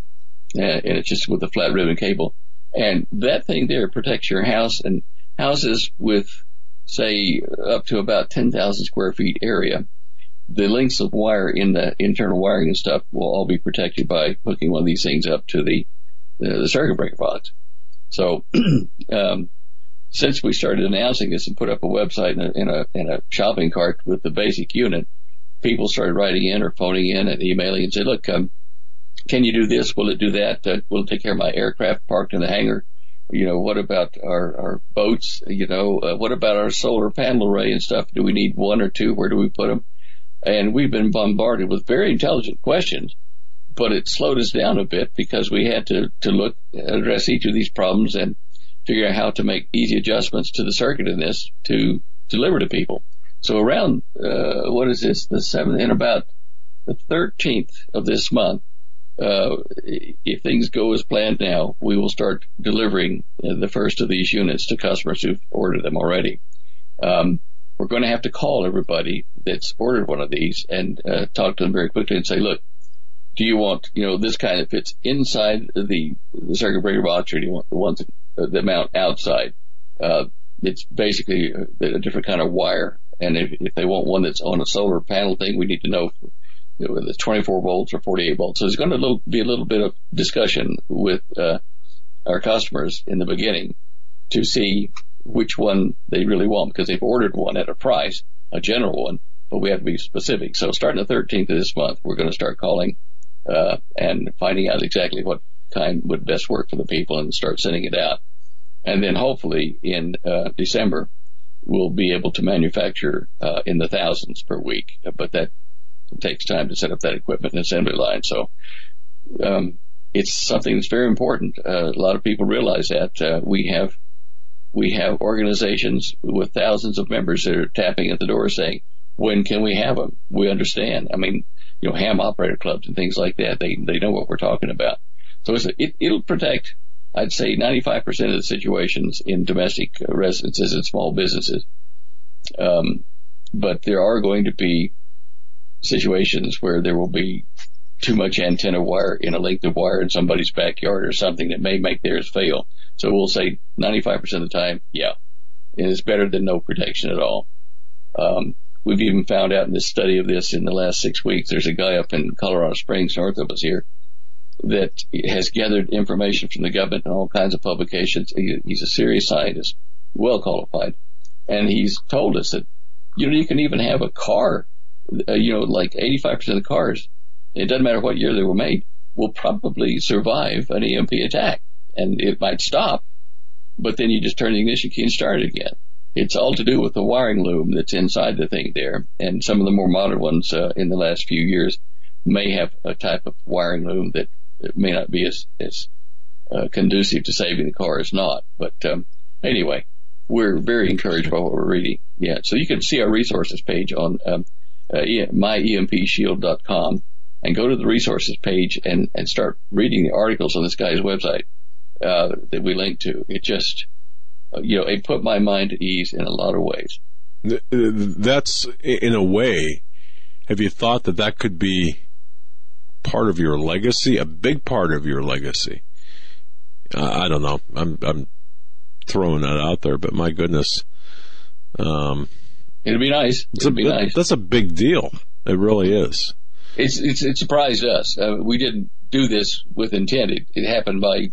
Uh, and it's just with a flat ribbon cable. And that thing there protects your house and houses with, say, up to about 10,000 square feet area, the lengths of wire in the internal wiring and stuff will all be protected by hooking one of these things up to the, the, the circuit breaker box. So, um, since we started announcing this and put up a website in a, in a, in a shopping cart with the basic unit, people started writing in or phoning in and emailing and say, look, um, can you do this? Will it do that? Uh, will it take care of my aircraft parked in the hangar? You know, what about our, our boats? You know, uh, what about our solar panel array and stuff? Do we need one or two? Where do we put them? And we've been bombarded with very intelligent questions, but it slowed us down a bit because we had to, to look, address each of these problems and figure out how to make easy adjustments to the circuit in this to deliver to people. So around, uh, what is this? The seventh, in about the 13th of this month, uh, if things go as planned now, we will start delivering the first of these units to customers who've ordered them already. Um, we're going to have to call everybody that's ordered one of these and uh, talk to them very quickly and say, look, do you want, you know, this kind that fits inside the, the circuit breaker box or do you want the ones that, that mount outside? Uh, it's basically a, a different kind of wire. And if, if they want one that's on a solar panel thing, we need to know you know, whether it's 24 volts or 48 volts. So there's going to be a little bit of discussion with uh, our customers in the beginning to see which one they really want because they've ordered one at a price, a general one, but we have to be specific. So starting the 13th of this month, we're going to start calling uh, and finding out exactly what kind would best work for the people and start sending it out. And then hopefully in uh, December, we'll be able to manufacture uh, in the thousands per week. But that takes time to set up that equipment and assembly line. So, um, it's something that's very important. Uh, a lot of people realize that, uh, we have, we have organizations with thousands of members that are tapping at the door saying, when can we have them? We understand. I mean, you know, ham operator clubs and things like that. They, they know what we're talking about. So it, it'll protect, I'd say 95% of the situations in domestic residences and small businesses. Um, but there are going to be situations where there will be too much antenna wire in a length of wire in somebody's backyard or something that may make theirs fail. So we'll say 95% of the time, yeah, it is better than no protection at all. Um, we've even found out in this study of this in the last six weeks, there's a guy up in Colorado Springs, north of us here, that has gathered information from the government and all kinds of publications. He, he's a serious scientist, well qualified, and he's told us that you know you can even have a car, uh, you know, like 85% of the cars, it doesn't matter what year they were made, will probably survive an EMP attack, and it might stop, but then you just turn the ignition key and start it again. It's all to do with the wiring loom that's inside the thing there, and some of the more modern ones uh, in the last few years may have a type of wiring loom that, may not be as, as uh, conducive to saving the car as not. But um, anyway, we're very encouraged by what we're reading. Yeah, so you can see our resources page on um, uh, myempshield.com and go to the resources page and, and start reading the articles on this guy's website uh, that we link to. It just, uh, you know, it put my mind at ease in a lot of ways. That's in a way. Have you thought that that could be part of your legacy, a big part of your legacy? Uh, I don't know. I'm I'm throwing that out there, but my goodness, um, it'd be nice. It'd a, be nice. That's a big deal. It really is. It's, it's it surprised us. Uh, we didn't do this with intent. It, it happened by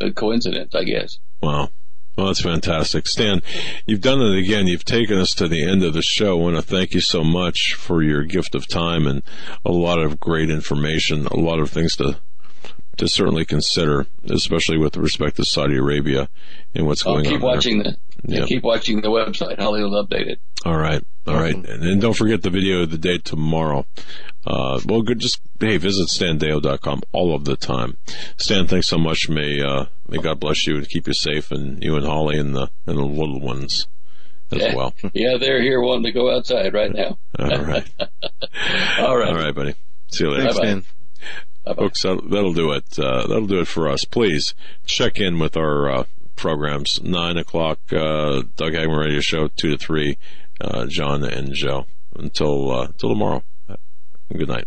a coincidence, I guess. Wow. Well, that's fantastic. Stan, you've done it again. You've taken us to the end of the show. I want to thank you so much for your gift of time and a lot of great information, a lot of things to to certainly consider, especially with respect to Saudi Arabia and what's I'll going keep on. watching there. the yeah, keep watching the website. Holly will update it. All right, all right, and, and don't forget the video of the day tomorrow. Uh, well, good. Just hey, visit standeyo.com all of the time. Stan, thanks so much. May uh, may God bless you and keep you safe, and you and Holly and the and the little ones as yeah. well. Yeah, they're here wanting to go outside right now. all right, all right, all right, buddy. See you later. Thanks, Stan. Bye-bye. Folks, that'll, do it. Uh, that'll do it for us. Please check in with our uh, programs. Nine o'clock, uh, Doug Hagmann Radio Show. Two to three, uh, John and Joe. Until uh, until tomorrow. Good night.